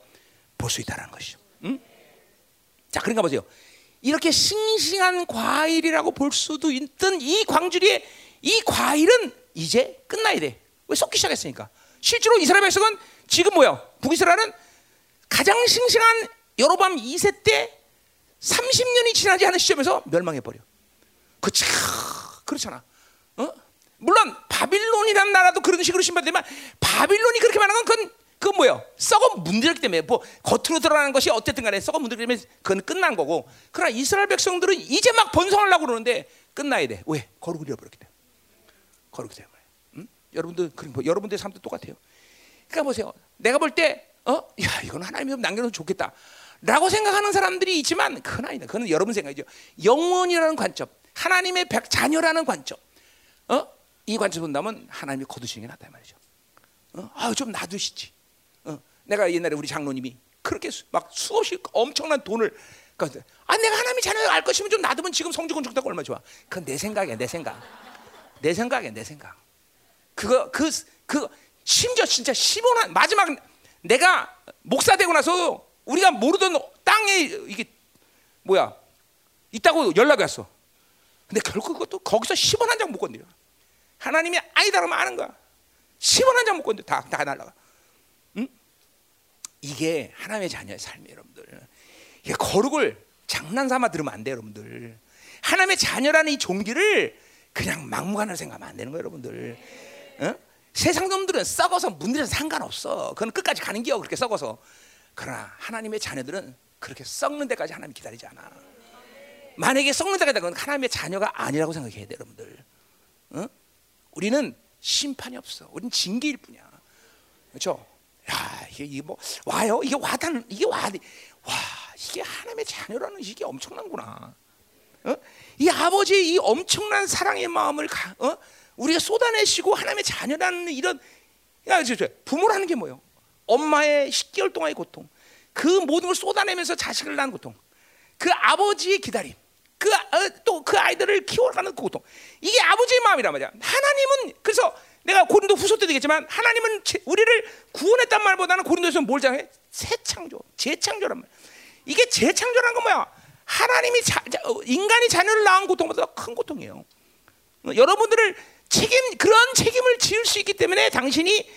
Speaker 1: 볼 수 있다는 것이죠. 응? 자, 그런가 보세요. 이렇게 싱싱한 과일이라고 볼 수도 있던 이 광주리의 이 과일은 이제 끝나야 돼. 왜 썩기 시작했으니까. 실제로 이스라엘 백성은 지금 뭐야? 북이스라엘은 가장 싱싱한 여로밤 2세 때 30년이 지나지 않은 시점에서 멸망해 버려. 그렇지, 그렇잖아. 어? 물론 바빌론이라는 나라도 그런 식으로 신발되지만 바빌론이 그렇게 말하는 건 그건 그 뭐예요? 썩어 문드렸기 때문에 뭐 겉으로 드러나는 것이 어쨌든 간에 썩어 문드렸기 때문에 그건 끝난 거고 그러나 이스라엘 백성들은 이제 막 번성하려고 그러는데 끝나야 돼. 왜? 거룩을 잃어버렸기 때문에. 거룩 때문에. 응? 여러분들 그런 뭐, 여러분들 삶도 똑같아요. 그러니까 보세요. 내가 볼 때 어? 야, 이건 하나님이 좀 남겨놓으면 좋겠다. 라고 생각하는 사람들이 있지만 그건 아니다. 그건 여러분 생각이죠. 영원이라는 관점, 하나님의 백 자녀라는 관점. 어? 이 관점 본다면 하나님이 거두시는 게 낫다 이 말이죠. 어? 아, 좀 놔두시지. 어? 내가 옛날에 우리 장로님이 그렇게 수, 막 수없이 엄청난 돈을 그러니까 아 내가 하나님이 자녀를 알 것이면 좀 놔두면 지금 성직원 죽다고 얼마나 좋아. 그건 내 생각이야, 내 생각. 내 생각이야, 내 생각. 그거 그 그 심지어 진짜 15년 마지막 내가 목사 되고 나서 우리가 모르던 땅에 이게 뭐야 있다고 연락이 왔어. 근데 결국 그것도 거기서 10원 한 장 못 건드려. 하나님이 아니다 그러면 아는 거야. 10원 한 장 못 건드려. 다, 다 날라가. 응? 이게 하나님의 자녀의 삶이에요, 여러분들. 이게 거룩을 장난 삼아 들으면 안 돼요, 여러분들. 하나님의 자녀라는 이 종기를 그냥 막무가내로 생각하면 안 되는 거예요, 여러분들. 어? 세상 놈들은 썩어서 문들에서 상관없어. 그건 끝까지 가는 기요 그렇게 썩어서. 그러나 하나님의 자녀들은 그렇게 썩는 데까지 하나님 기다리지 않아. 만약에 썩는 데까지 그건 하나님의 자녀가 아니라고 생각해야 돼, 여러분들. 어? 우리는 심판이 없어. 우리는 징계일 뿐이야. 그렇죠? 야, 이게, 이게 뭐 와요? 이게 와다는 이게 와. 와, 이게 하나님의 자녀라는 이게 엄청난구나. 어? 이 아버지의 이 엄청난 사랑의 마음을 가, 어? 우리가 쏟아내시고 하나님의 자녀라는 이런 야, 저, 저, 부모라는 게 뭐예요? 엄마의 10개월 동안의 고통, 그 모든 걸 쏟아내면서 자식을 낳은 고통, 그 아버지의 기다림, 그 또그 아이들을 키워가는 그 고통. 이게 아버지의 마음이란 말이야. 하나님은 그래서 내가 고린도 후서 때도 얘기했지만 하나님은 제- 우리를 구원했단 말보다는 고린도에서 뭘 장해? 새 창조, 재창조란 말. 이게 재창조라는 건 뭐야? 하나님이 자, 자- 어, 인간이 자녀를 낳은 고통보다 더큰 고통이에요. 어, 여러분들을 책임 그런 책임을 지을 수 있기 때문에 당신이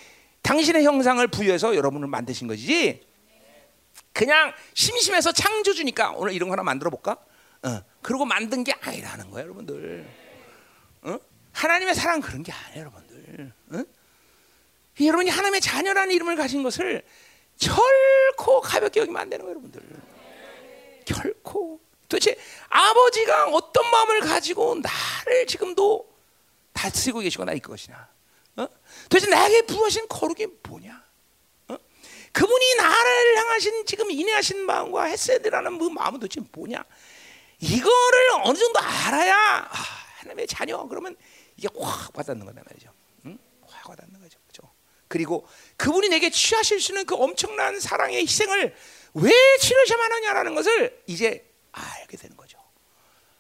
Speaker 1: 당신의 형상을 부여해서 여러분을 만드신 것이지. 그냥 심심해서 창조주니까 오늘 이런 거 하나 만들어 볼까? 어, 그러고 만든 게 아니라는 거예요, 여러분들. 어? 하나님의 사랑 그런 게 아니에요, 여러분들. 어? 이 여러분이 하나님의 자녀라는 이름을 가진 것을 결코 가볍게 여기면 안 되는 거예요, 여러분들. 결코. 도대체 아버지가 어떤 마음을 가지고 나를 지금도 다스리고 계시고 나 이끌 것이냐? 어? 도대체 나에게 부하신 거룩이 뭐냐? 어? 그분이 나를 향하신 지금 인내하신 마음과 헤세드라는 그 마음은 도대체 뭐냐? 이거를 어느 정도 알아야 아, 하나님의 자녀 그러면 이게 확 와닿는 거단 말이죠. 거죠. 그리고 그분이 내게 취하실 수 있는 그 엄청난 사랑의 희생을 왜 치르셔야만 하냐라는 것을 이제 알게 되는 거죠.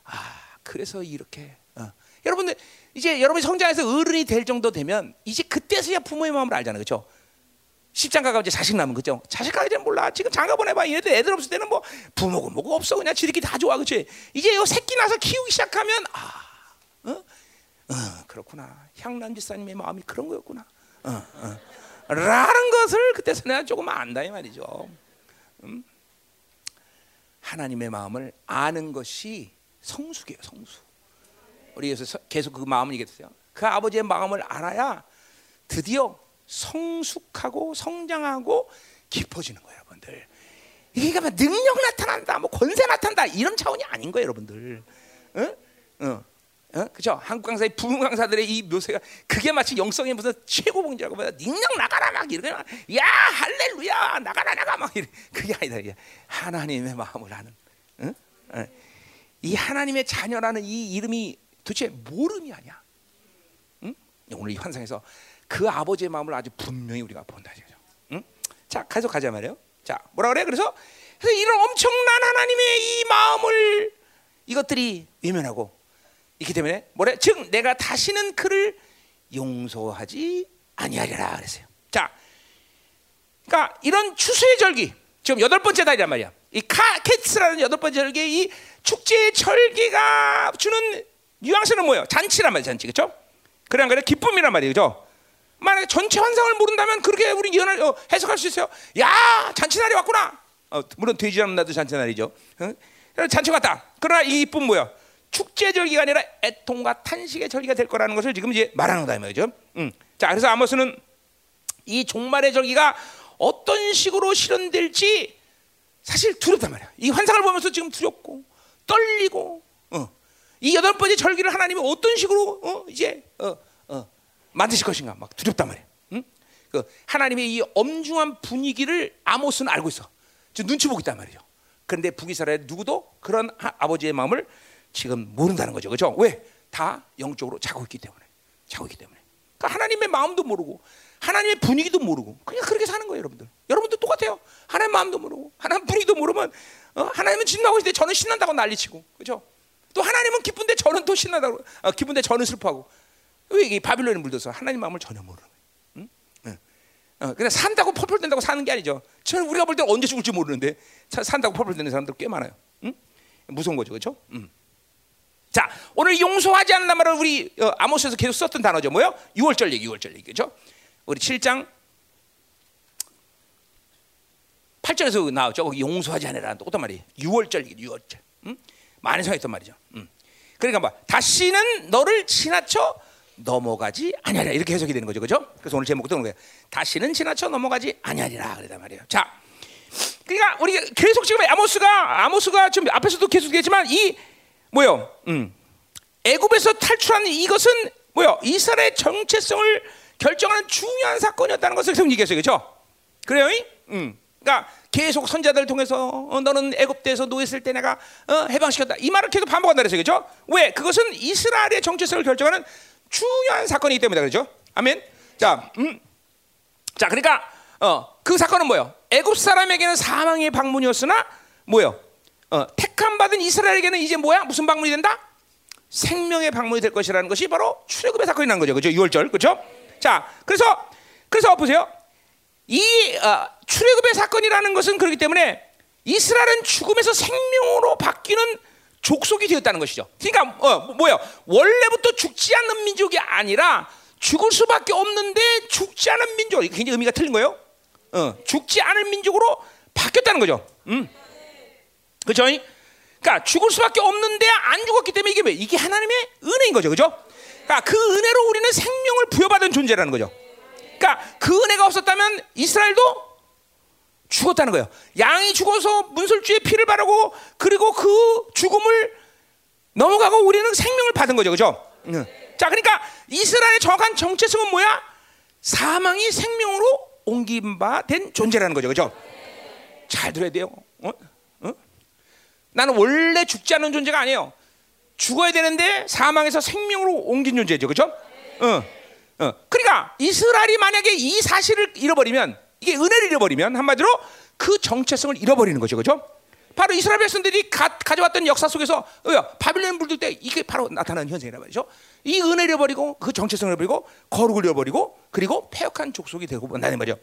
Speaker 1: 아, 그래서 이렇게 어. 여러분들 이제 여러분이 성장해서 어른이 될 정도 되면 이제 그때서야 부모의 마음을 알잖아요, 그렇죠? 십장가가 이제 자식 낳으면 그죠? 자식 가게 되면 몰라. 지금 장가 보내봐. 얘네들 애들 없을 때는 뭐 부모고 뭐고 없어. 그냥 지들끼리 다 좋아, 그렇지? 이제 요 새끼 나서 키우기 시작하면 아, 어, 어 그렇구나. 향란 집사님의 마음이 그런 거였구나. 어, 어. 라는 것을 그때서 내가 조금 안다 이 말이죠. 음? 하나님의 마음을 아는 것이 성숙이에요, 성숙. 우리 서- 계속 그 마음을 얘기했어요. 그 아버지의 마음을 알아야 드디어 성숙하고 성장하고 깊어지는 거예요, 여러분들. 이게 막 능력 나타난다, 뭐 권세 나타난다 이런 차원이 아닌 거예요, 여러분들. 응? 어. 어? 그죠? 한국 강사의 부흥 강사들의 이 묘세가 그게 마치 영성의 무슨 최고 봉지라고 봐. 능력 나가라 막 막, 야 할렐루야 나가라 나가 막 이래. 그게 아니다. 이게 하나님의 마음을 아는. 응? 어. 이 하나님의 자녀라는 이 이름이 도대체 모름이 아니야. 응? 오늘 이 환상에서 그 아버지의 마음을 아주 분명히 우리가 본다 이거죠. 응? 자, 계속 가자 말이에요. 자, 뭐라 그래? 그래서, 그래서 이런 엄청난 하나님의 이 마음을 이것들이 외면하고 있기 때문에 뭐래? 즉 내가 다시는 그를 용서하지 아니하리라 그랬어요. 자, 그러니까 이런 추수의 절기 지금 여덟 번째 달이란 말이야. 이 카케츠라는 여덟 번째 절기 이 축제의 절기가 주는 뉘앙스는 뭐예요? 잔치란 말이야, 잔치 그렇죠? 안 그래? 기쁨이란 말이에요, 그렇죠? 만약에 전체 환상을 모른다면 그렇게 우리 연할 어, 해석할 수 있어요. 야, 잔치날이 왔구나. 어, 물론 되지 않는 날도 잔치날이죠. 어? 잔치 같다. 그러나 이 기쁨 뭐야? 축제 절기가 아니라 애통과 탄식의 절기가 될 거라는 것을 지금 이제 말하는 거다 이 말이죠. 음. 자, 그래서 아모스는 이 종말의 절기가 어떤 식으로 실현될지 사실 두렵단 말이야. 이 환상을 보면서 지금 두렵고 떨리고, 어. 이 여덟 번째 절기를 하나님이 어떤 식으로 어, 이제 어, 어, 만드실 것인가 막 두렵단 말이야. 응? 그 하나님의 이 엄중한 분위기를 아모스는 알고 있어. 지금 눈치 보고 있단 말이죠. 그런데 북이스라엘 누구도 그런 하- 아버지의 마음을 지금 모른다는 거죠. 그렇죠? 왜? 다 영적으로 자고 있기 때문에. 자고 있기 때문에. 그러니까 하나님의 마음도 모르고 하나님의 분위기도 모르고 그냥 그렇게 사는 거예요, 여러분들. 여러분도 똑같아요. 하나님 마음도 모르고 하나님 분위기도 모르면 어, 하나님은 신나고 있을 때 저는 신난다고 난리치고 그렇죠? 또 하나님은 기쁜데 저는 또 신나다고 어, 기쁜데 저는 슬퍼하고 왜 이게 바빌론에 물들어서 하나님 마음을 전혀 모르는 거예요. 응? 응. 어, 그냥 산다고 펄펄 댄다고 사는 게 아니죠. 저는 우리가 볼 때 언제 죽을지 모르는데 사- 산다고 펄펄 대는 사람들 꽤 많아요. 응? 무서운 거죠, 그렇죠? 음. 자, 오늘 용서하지 않는 말을 우리 어, 아모스에서 계속 썼던 단어죠. 뭐요? 6월절 얘기, 6월절 얘기, 그렇죠? 우리 7장 8절에서 나왔죠. 거기 용서하지 않으라는 똑같은 말이 6월절 얘기, 6월절. 음? 많이 성했던 말이죠. 음. 그러니까 뭐 다시는 너를 지나쳐 넘어가지 아니하리라 이렇게 해석이 되는 거죠, 그렇죠? 그래서 오늘 제목도 그런 거예요. 다시는 지나쳐 넘어가지 아니하리라 그러단 말이에요. 자, 그러니까 우리가 계속 지금 아모스가 아모스가 지금 앞에서도 계속 얘기했지만 이 뭐요? 음. 애굽에서 탈출한 이것은 뭐요? 이스라엘의 정체성을 결정하는 중요한 사건이었다는 것을 계속 얘기했어요, 그렇죠? 그래요? 이? 음. 그러니까 계속 선자들을 통해서 어, 너는 애굽대에서 노했을 때 내가 어, 해방시켰다. 이 말을 계속 반복한다 그랬어요, 그렇죠? 왜? 그것은 이스라엘의 정체성을 결정하는 중요한 사건이기 때문이다, 그렇죠? 아멘. 자, 음. 자, 그러니까 어, 그 사건은 뭐예요? 애굽 사람에게는 사망의 방문이었으나 뭐예요? 어, 택한 구원받은 이스라엘에게는 이제 뭐야? 무슨 방문이 된다? 생명의 방문이 될 것이라는 것이 바로 출애굽의 사건이 난 거죠. 그죠? 6월절. 그죠? 자, 그래서 그래서 보세요. 이 어, 출애굽의 사건이라는 것은 그렇기 때문에 이스라엘은 죽음에서 생명으로 바뀌는 족속이 되었다는 것이죠. 그러니까 어, 뭐야? 원래부터 죽지 않는 민족이 아니라 죽을 수밖에 없는데 죽지 않은 민족. 이게 굉장히 의미가 틀린 거예요. 어, 죽지 않은 민족으로 바뀌었다는 거죠. 음. 그렇죠? 그러니까 죽을 수밖에 없는데 안 죽었기 때문에 이게 왜? 이게 하나님의 은혜인 거죠. 그죠? 그러니까 그 은혜로 우리는 생명을 부여받은 존재라는 거죠. 그러니까 그 은혜가 없었다면 이스라엘도 죽었다는 거예요. 양이 죽어서 문설주에 피를 바르고 그리고 그 죽음을 넘어가고 우리는 생명을 받은 거죠. 그죠? 응. 자, 그러니까 이스라엘의 정확한 정체성은 뭐야? 사망이 생명으로 옮긴 바 된 존재라는 거죠. 그죠? 잘 들어야 돼요. 어? 어? 나는 원래 죽지 않는 존재가 아니에요. 죽어야 되는데 사망에서 생명으로 옮긴 존재죠. 그죠? 어. 어. 그러니까 이스라엘이 만약에 이 사실을 잃어버리면 이게 은혜를 잃어버리면 한마디로 그 정체성을 잃어버리는 거죠. 그죠? 바로 이스라엘 백성들이 가, 져왔던 역사 속에서 어, 바빌론 물들 때 이게 바로 나타나는 현상이란 말이죠. 이 은혜를 잃어버리고 그 정체성을 잃어버리고 거룩을 잃어버리고 그리고 폐역한 족속이 되고 본다는 말이죠.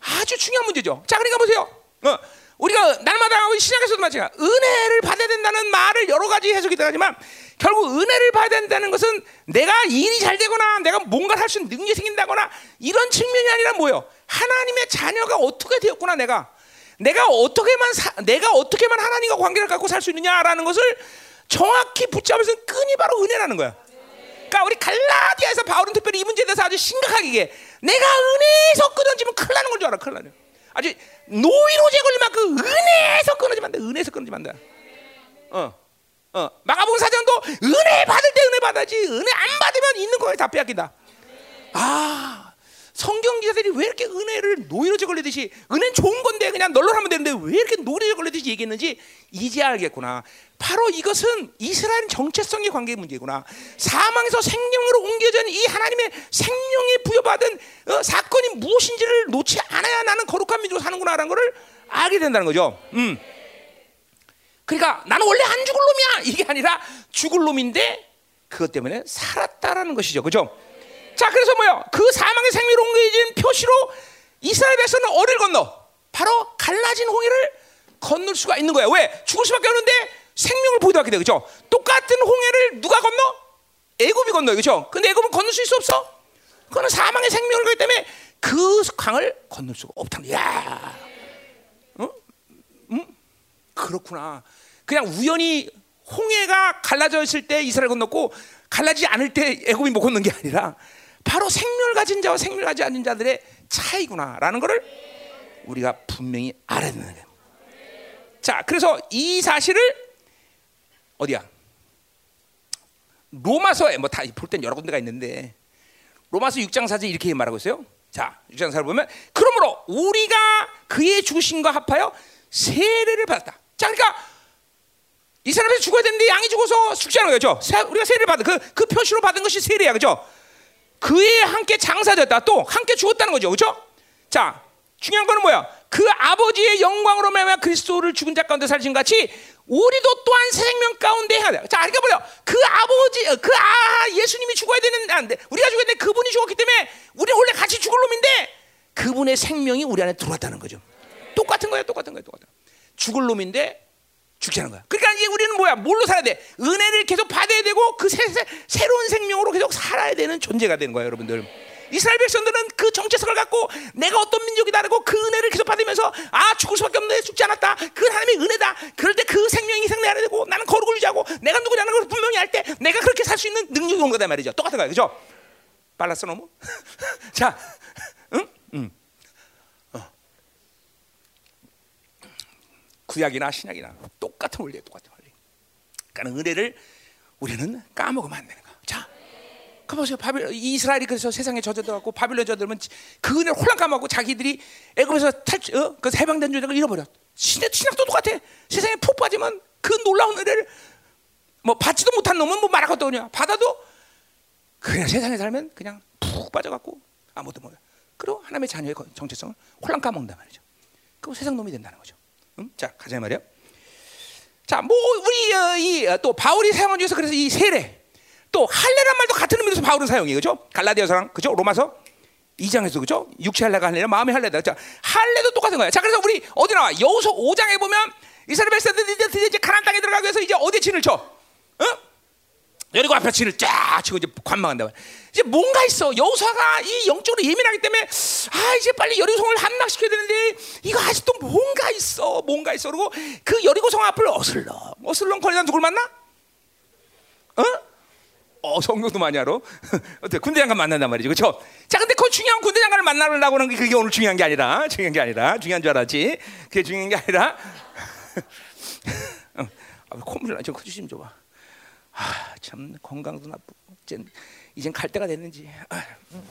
Speaker 1: 아주 중요한 문제죠. 자, 그러니까 보세요. 어, 우리가 날마다 신약에서도 마찬가지 은혜를 받아야 된다는 말을 여러 가지 해석이 들어가지만 결국 은혜를 받아야 된다는 것은 내가 일이 잘 되거나 내가 뭔가를 할 수 있는 능력이 생긴다거나 이런 측면이 아니라 뭐예요? 하나님의 자녀가 어떻게 되었구나 내가 내가 어떻게만 사, 내가 어떻게만 하나님과 관계를 갖고 살 수 있느냐라는 것을 정확히 붙잡아서 끈이 바로 은혜라는 거야. 그러니까 우리 갈라디아에서 바울은 특별히 이 문제에 대해서 아주 심각하게 얘기해. 내가 은혜에서 끊어지면 큰일 나는 걸 줄 알아. 큰일 나는. 아주 노이로제 걸리면 그 은혜에서 끊어지면 안 돼. 은혜에서 끊어지면 안 돼. 어. 어. 마가복음 사장도 은혜 받을 때 은혜 받아야지. 은혜 안 받으면 있는 거에 다 빼앗긴다. 아. 성경 기자들이 왜 이렇게 은혜를 노이로제 걸리듯이 은혜는 좋은 건데 그냥 널널하면 되는데 왜 이렇게 노이로제 걸리듯이 얘기했는지 이제 알겠구나. 바로 이것은 이스라엘 정체성의 관계 문제구나. 사망에서 생명으로 옮겨진 이 하나님의 생명에 부여받은 어, 사건이 무엇인지를 놓지 않아야 나는 거룩한 민족으로 사는구나라는 것을 알게 된다는 거죠. 음. 그러니까 나는 원래 안 죽을 놈이야 이게 아니라 죽을 놈인데 그것 때문에 살았다라는 것이죠. 그죠? 자, 그래서 뭐요? 그 사망의 생명을 옮겨진 표시로 이스라엘 백성은 어를 건너 바로 갈라진 홍해를 건널 수가 있는 거야. 왜? 죽을 수밖에 없는데 생명을 보이도록 돼. 그죠? 똑같은 홍해를 누가 건너? 애굽이 건너. 그죠? 근데 애굽은 건널 수 있어 없어? 그거는 사망의 생명을 거기 때문에 그 강을 건널 수가 없다. 야. 어? 음? 그렇구나. 그냥 우연히 홍해가 갈라져 있을 때 이스라엘 건넜고 갈라지지 않을 때 애굽이 못 건넌 게 아니라 바로 생명을 가진 자와 생명을 가지 않은 자들의 차이구나라는 것을 우리가 분명히 알아야 되는 거예요. 자, 그래서 이 사실을 어디야? 로마서에 뭐 다 볼 땐 여러 군데가 있는데 로마서 6장 4절 이렇게 말하고 있어요. 자, 6장 4절 보면 그러므로 우리가 그의 죽으심과 합하여 세례를 받았다. 자, 그러니까 이 사람이 죽어야 되는데 양이 죽어서 죽지 않은 거죠. 우리가 세례를 받은 그, 그 표시로 받은 것이 세례야, 그죠? 그에 함께 장사됐다. 또 함께 죽었다는 거죠. 그렇죠? 자, 중요한 거는 뭐야? 그 아버지의 영광으로 말하면 그리스도를 죽은 자 가운데 살신 같이 우리도 또한 생명 가운데 해야 돼. 자, 그러니까 뭐야? 그 아버지, 그 아, 예수님이 죽어야 되는, 안 돼. 우리가 죽어야 되 그분이 죽었기 때문에 우리 원래 같이 죽을 놈인데 그분의 생명이 우리 안에 들어왔다는 거죠. 똑같은 거야, 똑같은 거야, 똑같은. 죽을 놈인데 죽지 않은 거야. 그러니까 이제 우리는 뭐야? 뭘로 살아야 돼? 은혜를 계속 받아야 되고 그 새, 새, 로운 생명으로 계속 살아야 되는 존재가 되는 거예요, 여러분들. 이스라엘 백성들은 그 정체성을 갖고 내가 어떤 민족이다라고 그 은혜를 계속 받으면서 아 죽을 수밖에 없는데 죽지 않았다. 그 하나님의 은혜다. 그럴 때 그 생명이 생내 안에 되고 나는 거룩을 유지하고 내가 누구냐는 걸 분명히 할때 내가 그렇게 살 수 있는 능력이 온 거다 말이죠. 똑같은 거예요, 그죠? 빨랐어 너무. 자, 응, 응. 어. 구약이나 신약이나 똑같은 원리예요, 똑같은 원리. 그러니까 은혜를 우리는 까먹으면 안 되는 거야. 자, 그 보세요. 바빌 이스라엘이 그래서 세상에 젖어들어갖고 바빌론 젖들면 그 은혜를 홀랑 까먹고 자기들이 애굽에서 탈, 어? 그 해방된 존재를 잃어버려. 신의 신학도 똑같아. 세상에 푹 빠지면 그 놀라운 은혜를 뭐 받지도 못한 놈은 뭐 말할 것도 없냐. 받아도 그냥 세상에 살면 그냥 푹 빠져갖고 아무도 몰라. 그리고 하나님의 자녀의 정체성을 홀랑 까먹는단 말이죠. 그 세상 놈이 된다는 거죠. 응? 자 가자 말이야. 자, 뭐 우리 어, 이또 바울이 사용한 중에서 그래서 이 세례 또 할례란 말도 같은 의미로서 바울은 사용해 그죠? 갈라디아서랑 그죠? 로마서 2장에서 그죠? 육체 할례가 할례라 마음의 할례다. 자, 할례도 똑같은 거야. 자, 그래서 우리 어디 나와? 여호서 5장에 보면 이스라엘 백성들이 이제, 이제 가나안 땅에 들어가기 위해서 이제 어디 진을 쳐? 어? 여리고 앞에 진을 쫙 치고 이제 관망한다. 이제 뭔가 있어. 여호사가 이 영적으로 예민하기 때문에 아 이제 빨리 여리고성을 함락시켜야 되는데 이거 아직도 뭔가 있어. 뭔가 있어. 그리고 그 여리고성 앞을 어슬렁 어슬렁 거리다 누굴 만나? 어? 어, 성경도 많이 알아. 어때? 군대 장관 만난단 말이지, 그렇죠? 자, 근데 그 중요한 군대 장관을 만나려고 하는 게 그게 오늘 중요한 게 아니라, 중요한 게 아니라, 중요한 줄 알았지. 그게 중요한 게 아니라, 어, 아, 콧물 나, 저 커주심 줘봐. 아, 참 건강도 나쁘고, 이젠 이젠 갈 때가 됐는지. 아, 음.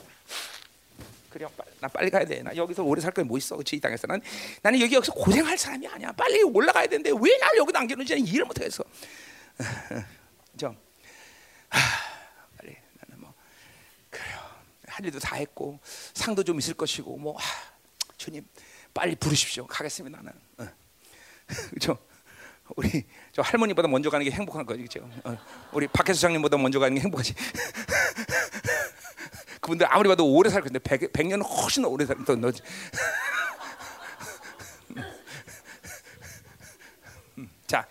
Speaker 1: 그래, 빨리, 나 빨리 가야 돼. 나 여기서 오래 살 거야 뭐 있어, 그렇지? 이 땅에서 난 나는 여기 여기서 고생할 사람이 아니야. 빨리 올라가야 되는데 왜 나를 여기 남겨놓지? 이해를 못하겠어. 좀. 하, 빨리 나는 뭐 그래요. 할 일도 다 했고 상도 좀 있을 것이고 뭐 하, 주님 빨리 부르십시오. 가겠습니다 나는. 어. 그렇죠? 우리 저 할머니보다 먼저 가는 게 행복한 거지 그렇죠? 어. 우리 박혜수 장님보다 먼저 가는 게 행복하지. 그분들 아무리 봐도 오래 살 건데 100, 100년은 훨씬 오래 살더 너지. 음, 자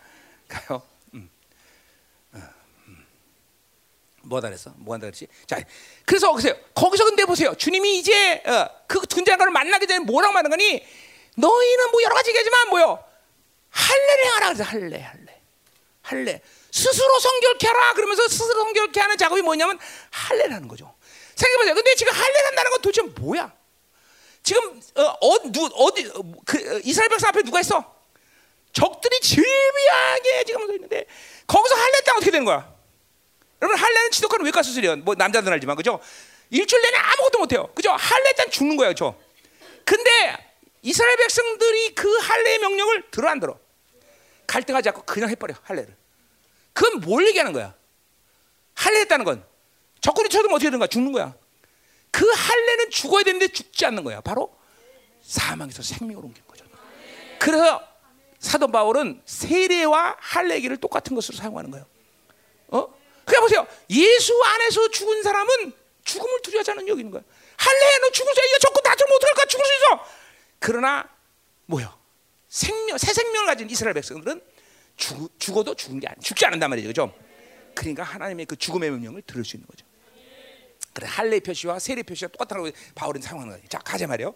Speaker 1: 가요. 뭐다 그랬어? 뭐 한다 그랬지? 자, 그래서 보세요. 거기서 근데 보세요. 주님이 이제 어, 그 군장관을 만나게 되면 뭐라고 말하는 거니? 너희는 뭐 여러 가지 얘기하지만 뭐요? 할례를 행하라 그래서 할례, 할례, 할례. 스스로 성결케 하라 그러면서 스스로 성결케 하는 작업이 뭐냐면 할례라는 거죠. 생각해보세요. 근데 지금 할례한다는 건 도대체 뭐야? 지금 어, 어, 누, 어디 어, 그, 어, 이스라엘 백성 앞에 누가 있어? 적들이 질비하게 지금 서 있는데 거기서 할례했다 어떻게 되는 거야? 여러분 할례는 지독한 외과 수술이에요. 뭐 남자들은 알지만 그죠? 일주일 내내 아무것도 못해요. 그죠? 할례 때 죽는 거예요, 저. 근데 이스라엘 백성들이 그 할례의 명령을 들어 안 들어? 갈등하지 않고 그냥 해버려 할례를. 그건 뭘 얘기하는 거야? 할례했다는 건 적군이 쳐도 어떻게 되는 거야? 죽는 거야. 그 할례는 죽어야 되는데 죽지 않는 거야. 바로 사망에서 생명으로 옮긴 거죠. 그래서 사도 바울은 세례와 할례기를 똑같은 것으로 사용하는 거예요. 어? 그냥 보세요. 예수 안에서 죽은 사람은 죽음을 두려워하지 않는 여기는 거야. 할래 너 죽을 수 이거 적고 다좀 어떡할까 죽을 수 있어. 그러나 뭐요? 생명 새 생명을 가진 이스라엘 백성들은 죽, 죽어도 죽은 게 아니 죽지 않는단 말이죠. 그죠? 그러니까 하나님의 그 죽음의 명령을 들을 수 있는 거죠. 그래 할례 표시와 세례 표시가 똑같다고 바울은 사용하는 거예요. 자, 가자 말이요.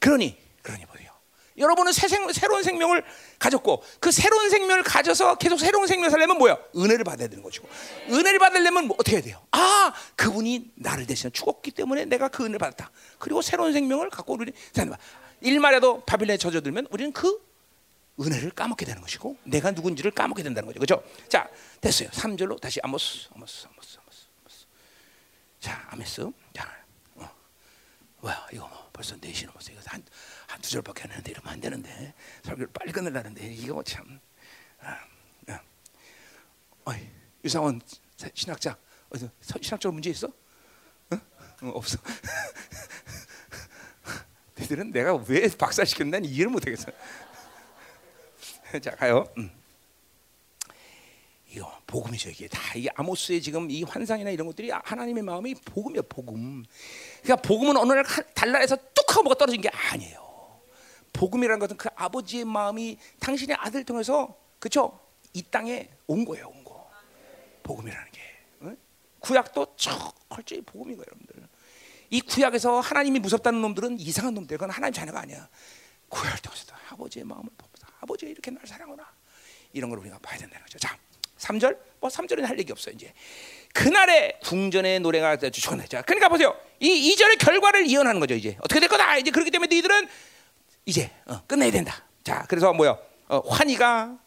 Speaker 1: 그러니 그러니 보세요. 여러분은 새 생, 새로운 생명을 가졌고 그 새로운 생명을 가져서 계속 새로운 생명을 살려면 뭐야? 은혜를 받아야 되는 것이고 은혜를 받으려면 뭐 어떻게 해야 돼요? 아 그분이 나를 대신 죽었기 때문에 내가 그 은혜를 받았다. 그리고 새로운 생명을 갖고 우리 사는 일말에도 바빌론에 젖어들면 우리는 그 은혜를 까먹게 되는 것이고 내가 누군지를 까먹게 된다는 거죠. 그렇죠? 자 됐어요. 3절로 다시 아모스 아모스 아모스 아모스 아모스 자 아모스 자 어. 뭐야 이거 뭐 벌써 4시 넘었어 이거 한 한두 절밖에 안 하는데 이러면 안 되는데 설교를 빨리 끝내려는데 이거 참 아, 아. 어이, 유상원 신학자 어디 신학적으로 문제 있어? 어? 어, 없어. 너희들은 내가 왜 박사 시켰는지 이해를 못하겠어. 자 가요. 음. 이거 복음이죠 이게 다 이게 아모스의 지금 이 환상이나 이런 것들이 하나님의 마음이 복음이야 복음. 그러니까 복음은 어느 날 달나라에서 뚝 하고 뭐가 떨어진 게 아니에요. 복음이라는 것은 그 아버지의 마음이 당신의 아들 통해서 그쵸 이 땅에 온 거예요, 온 거. 복음이라는 게 응? 구약도 철저히 복음인 거예요, 여러분들. 이 구약에서 하나님이 무섭다는 놈들은 이상한 놈들, 그건 하나님 자녀가 아니야. 구약을 통해서도 아버지의 마음을 보면서 아버지가 이렇게 날 사랑하나 이런 걸 우리가 봐야 된다는 거죠. 자, 3절 뭐 3절은 할 얘기 없어요 이제. 그날의 궁전의 노래가 주셨네. 자, 그러니까 보세요. 이 2절의 결과를 이어하는 거죠 이제. 어떻게 될 거다. 이제 그렇기 때문에 너희들은 이제 어, 끝내야 된다. 자, 그래서 뭐요? 어, 환희가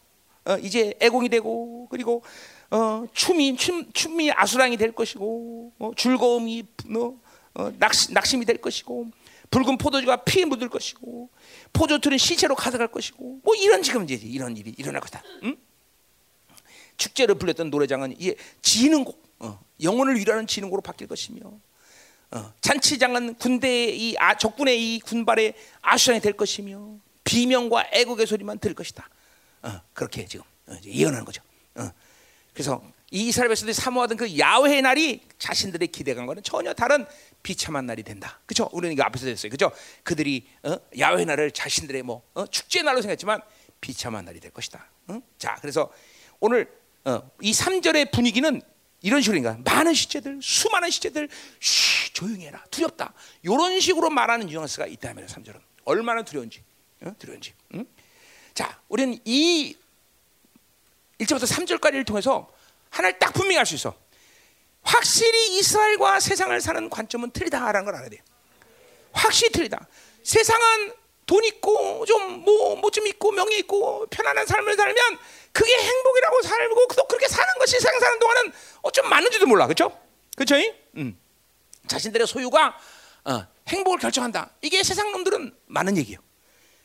Speaker 1: 어, 이제 애공이 되고 그리고 어, 춤이 춤, 춤이 아수랑이 될 것이고 어, 즐거움이 뭐, 어, 낙심, 낙심이 될 것이고 붉은 포도주가 피에 묻을 것이고 포도틀은 시체로 가져갈 것이고 뭐 이런 지금 이제 이런 일이 일어날 거다. 응? 축제를 불렸던 노래장은 이제 지능곡, 어, 영혼을 위로하는 지능곡으로 바뀔 것이며 어, 잔치장은 군대의 이 아, 적군의 이 군발의 아수장이 될 것이며 비명과 애국의 소리만 들 것이다. 어, 그렇게 지금 어, 예언하는 거죠. 어. 그래서 이 이스라엘 백성들이 사모하던 그 야훼의 날이 자신들의 기대감과는 전혀 다른 비참한 날이 된다. 그렇죠? 우리는 이거 앞에서 됐어요. 그렇죠? 그들이 어? 야훼 날을 자신들의 뭐 어? 축제 날로 생각했지만 비참한 날이 될 것이다. 응? 자, 그래서 오늘 어, 이 3절의 분위기는 이런 식으로 인가? 많은 시체들, 수많은 시체들, 쉬, 조용히 해라. 두렵다. 이런 식으로 말하는 뉘앙스가 있다면 3절은 얼마나 두려운지, 어? 두려운지. 응? 자, 우리는 이 1절부터 3절까지를 통해서 하나를 딱 분명히 알 수 있어. 확실히 이스라엘과 세상을 사는 관점은 틀리다라는 걸 알아야 돼. 확실히 틀리다. 세상은 돈 있고 좀 뭐 뭐 좀 있고 명예 있고 편안한 삶을 살면 그게 행복이라고 살고 또 그렇게 사는 것이 세상 사는 동안은 어쩜 맞는지도 몰라, 그렇죠? 그렇죠? 음. 자신들의 소유가 어, 행복을 결정한다. 이게 세상 놈들은 많은 얘기예요.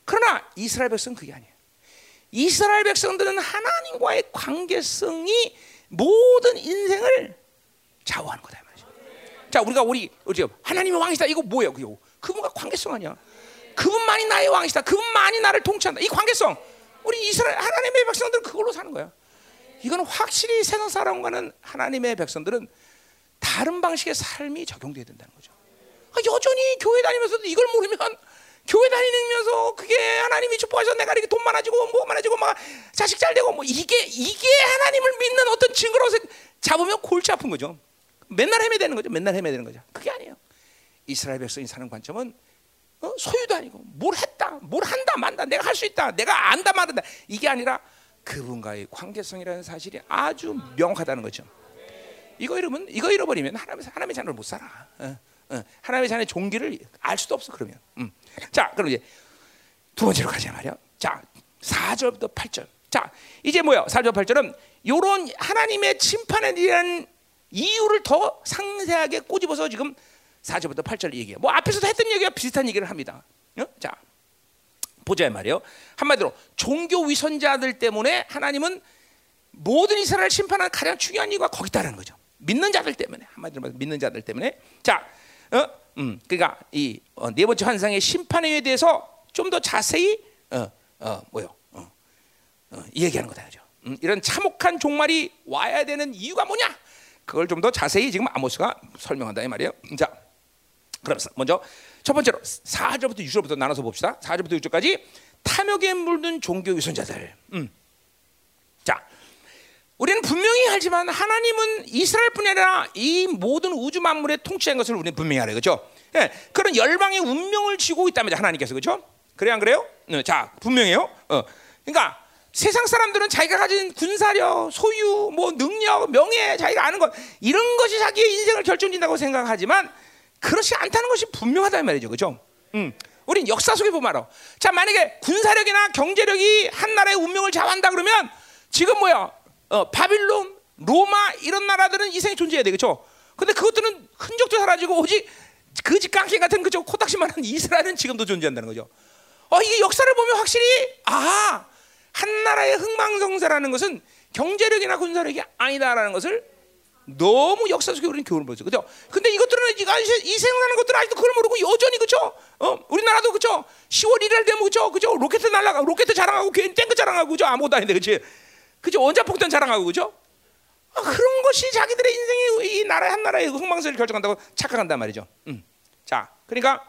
Speaker 1: 그러나 이스라엘 백성은 그게 아니에요. 이스라엘 백성들은 하나님과의 관계성이 모든 인생을 좌우하는 거다. 자, 우리가 우리 우리 하나님의 왕이다. 이거 뭐예요? 그분과 관계성 아니야. 그분만이 나의 왕이시다. 그분만이 나를 통치한다. 이 관계성. 우리 이스라엘 하나님의 백성들은 그걸로 사는 거야. 이거는 확실히 세상 사람과는 하나님의 백성들은 다른 방식의 삶이 적용돼야 된다는 거죠. 아, 여전히 교회 다니면서도 이걸 모르면 교회 다니면서 그게 하나님이 축복하셔서 내가 이렇게 돈 많아지고 뭐 많아지고 막 자식 잘 되고 뭐 이게 이게 하나님을 믿는 어떤 증거로 잡으면 골치 아픈 거죠. 맨날 헤매되는 거죠. 맨날 헤매되는 거죠. 그게 아니에요. 이스라엘 백성이 사는 관점은 어? 소유도 아니고 뭘 했다, 뭘 한다, 만다, 내가 할 수 있다, 내가 안다, 말한다 이게 아니라 그분과의 관계성이라는 사실이 아주 명확하다는 거죠. 이거 잃으면 이거 잃어버리면 하나님의 하나님의 자녀를 못 살아. 어, 어. 하나님의 자녀의 종기를 알 수도 없어 그러면. 음. 자, 그럼 이제 두 번째로 가자 말이야. 자, 4절부터 8절. 자, 이제 뭐야? 4절 8절은 요런 하나님의 심판에 대한 이유를 더 상세하게 꼬집어서 지금 4절부터 8절 얘기해요. 뭐 앞에서도 했던 얘기와 비슷한 얘기를 합니다. 어? 자, 보자 말이요. 한마디로 종교 위선자들 때문에 하나님은 모든 이스라엘 심판하는 가장 중요한 이유가 거기 있다는 거죠. 믿는 자들 때문에 한마디로 말해서 믿는 자들 때문에 자, 어, 음, 그러니까 이네 어, 번째 환상의 심판에 대해서 좀 더 자세히 어, 어, 뭐요, 어, 어, 얘기하는 거다 그죠. 음, 이런 참혹한 종말이 와야 되는 이유가 뭐냐? 그걸 좀 더 자세히 지금 아모스가 설명한다 이 말이에요. 자, 그럼 먼저 첫 번째로 4절부터 6절부터 나눠서 봅시다. 4절부터 6절까지 탐욕에 물든 종교 위선자들. 음. 자, 우리는 분명히 알지만 하나님은 이스라엘뿐이 아니라 이 모든 우주 만물의 통치한 것을 우리는 분명히 알아요, 그렇죠? 예, 그런 열방의 운명을 쥐고 있다면 하나님께서 그렇죠? 그래 안 그래요? 네, 자, 분명해요. 어, 그러니까 세상 사람들은 자기가 가진 군사력, 소유, 뭐 능력, 명예, 자기가 아는 것 이런 것이 자기의 인생을 결정짓는다고 생각하지만 그렇지 않다는 것이 분명하다는 말이죠. 그죠? 음. 우린 역사 속에 보면 알아. 자, 만약에 군사력이나 경제력이 한 나라의 운명을 좌우한다 그러면 지금 뭐야? 어, 바빌론, 로마 이런 나라들은 이생에 존재해야 되겠죠. 근데 그것들은 흔적도 사라지고 오직 그집 깡패 같은 그저 코딱지만한 이스라엘은 지금도 존재한다는 거죠. 어, 이게 역사를 보면 확실히 아, 한 나라의 흥망성쇠라는 것은 경제력이나 군사력이 아니다라는 것을 너무 역사 속에 우리는 교훈을 보죠. 그죠? 근데 이것들은 이 생산하는 것들은 아직도 그걸 모르고 여전히 그죠? 어, 우리나라도 그죠? 10월 1일 되면 그죠? 그죠? 로켓 날라가 로켓 자랑하고 괜히 탱크 자랑하고 그죠? 아무것도 아닌데 그치? 그죠? 원자폭탄 자랑하고 그죠? 아, 그런 것이 자기들의 인생의 이 나라 한 나라의 흥망성을 결정한다고 착각한단 말이죠. 음. 자, 그러니까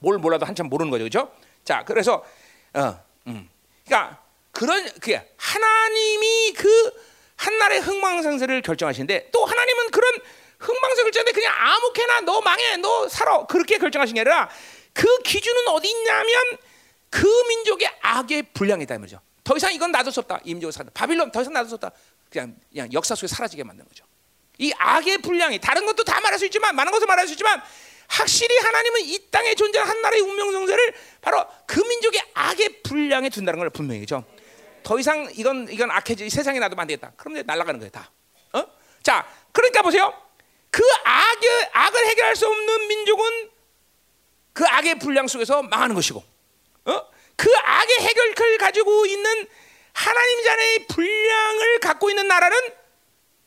Speaker 1: 뭘 몰라도 한참 모르는 거죠, 그죠? 자, 그래서 어, 음. 그러니까 그런 그 하나님이 그 한 나라의 흥망성쇠를 결정하시는데 또 하나님은 그런 흥망성 결정인데 그냥 아무렇게나 너 망해 너 살아 그렇게 결정하신 게 아니라 그 기준은 어디 있냐면 그 민족의 악의 분량이다 말이죠. 더 이상 이건 놔둘 수 없다. 이 민족을 사 바빌론 더 이상 놔둘 수 없다. 그냥 그냥 역사 속에 사라지게 만든 거죠. 이 악의 분량이 다른 것도 다 말할 수 있지만 많은 것을 말할 수 있지만 확실히 하나님은 이 땅에 존재하는 한 나라의 운명성쇠를 바로 그 민족의 악의 분량에 둔다는 걸 분명히죠. 더 이상 이건 이건 악해지 세상에 놔두면 안 되겠다. 그럼 날아가는 거예요 다. 어? 자, 그러니까 보세요. 그 악의 악을 해결할 수 없는 민족은 그 악의 분량 속에서 망하는 것이고, 어? 그 악의 해결을 가지고 있는 하나님 자녀의 분량을 갖고 있는 나라는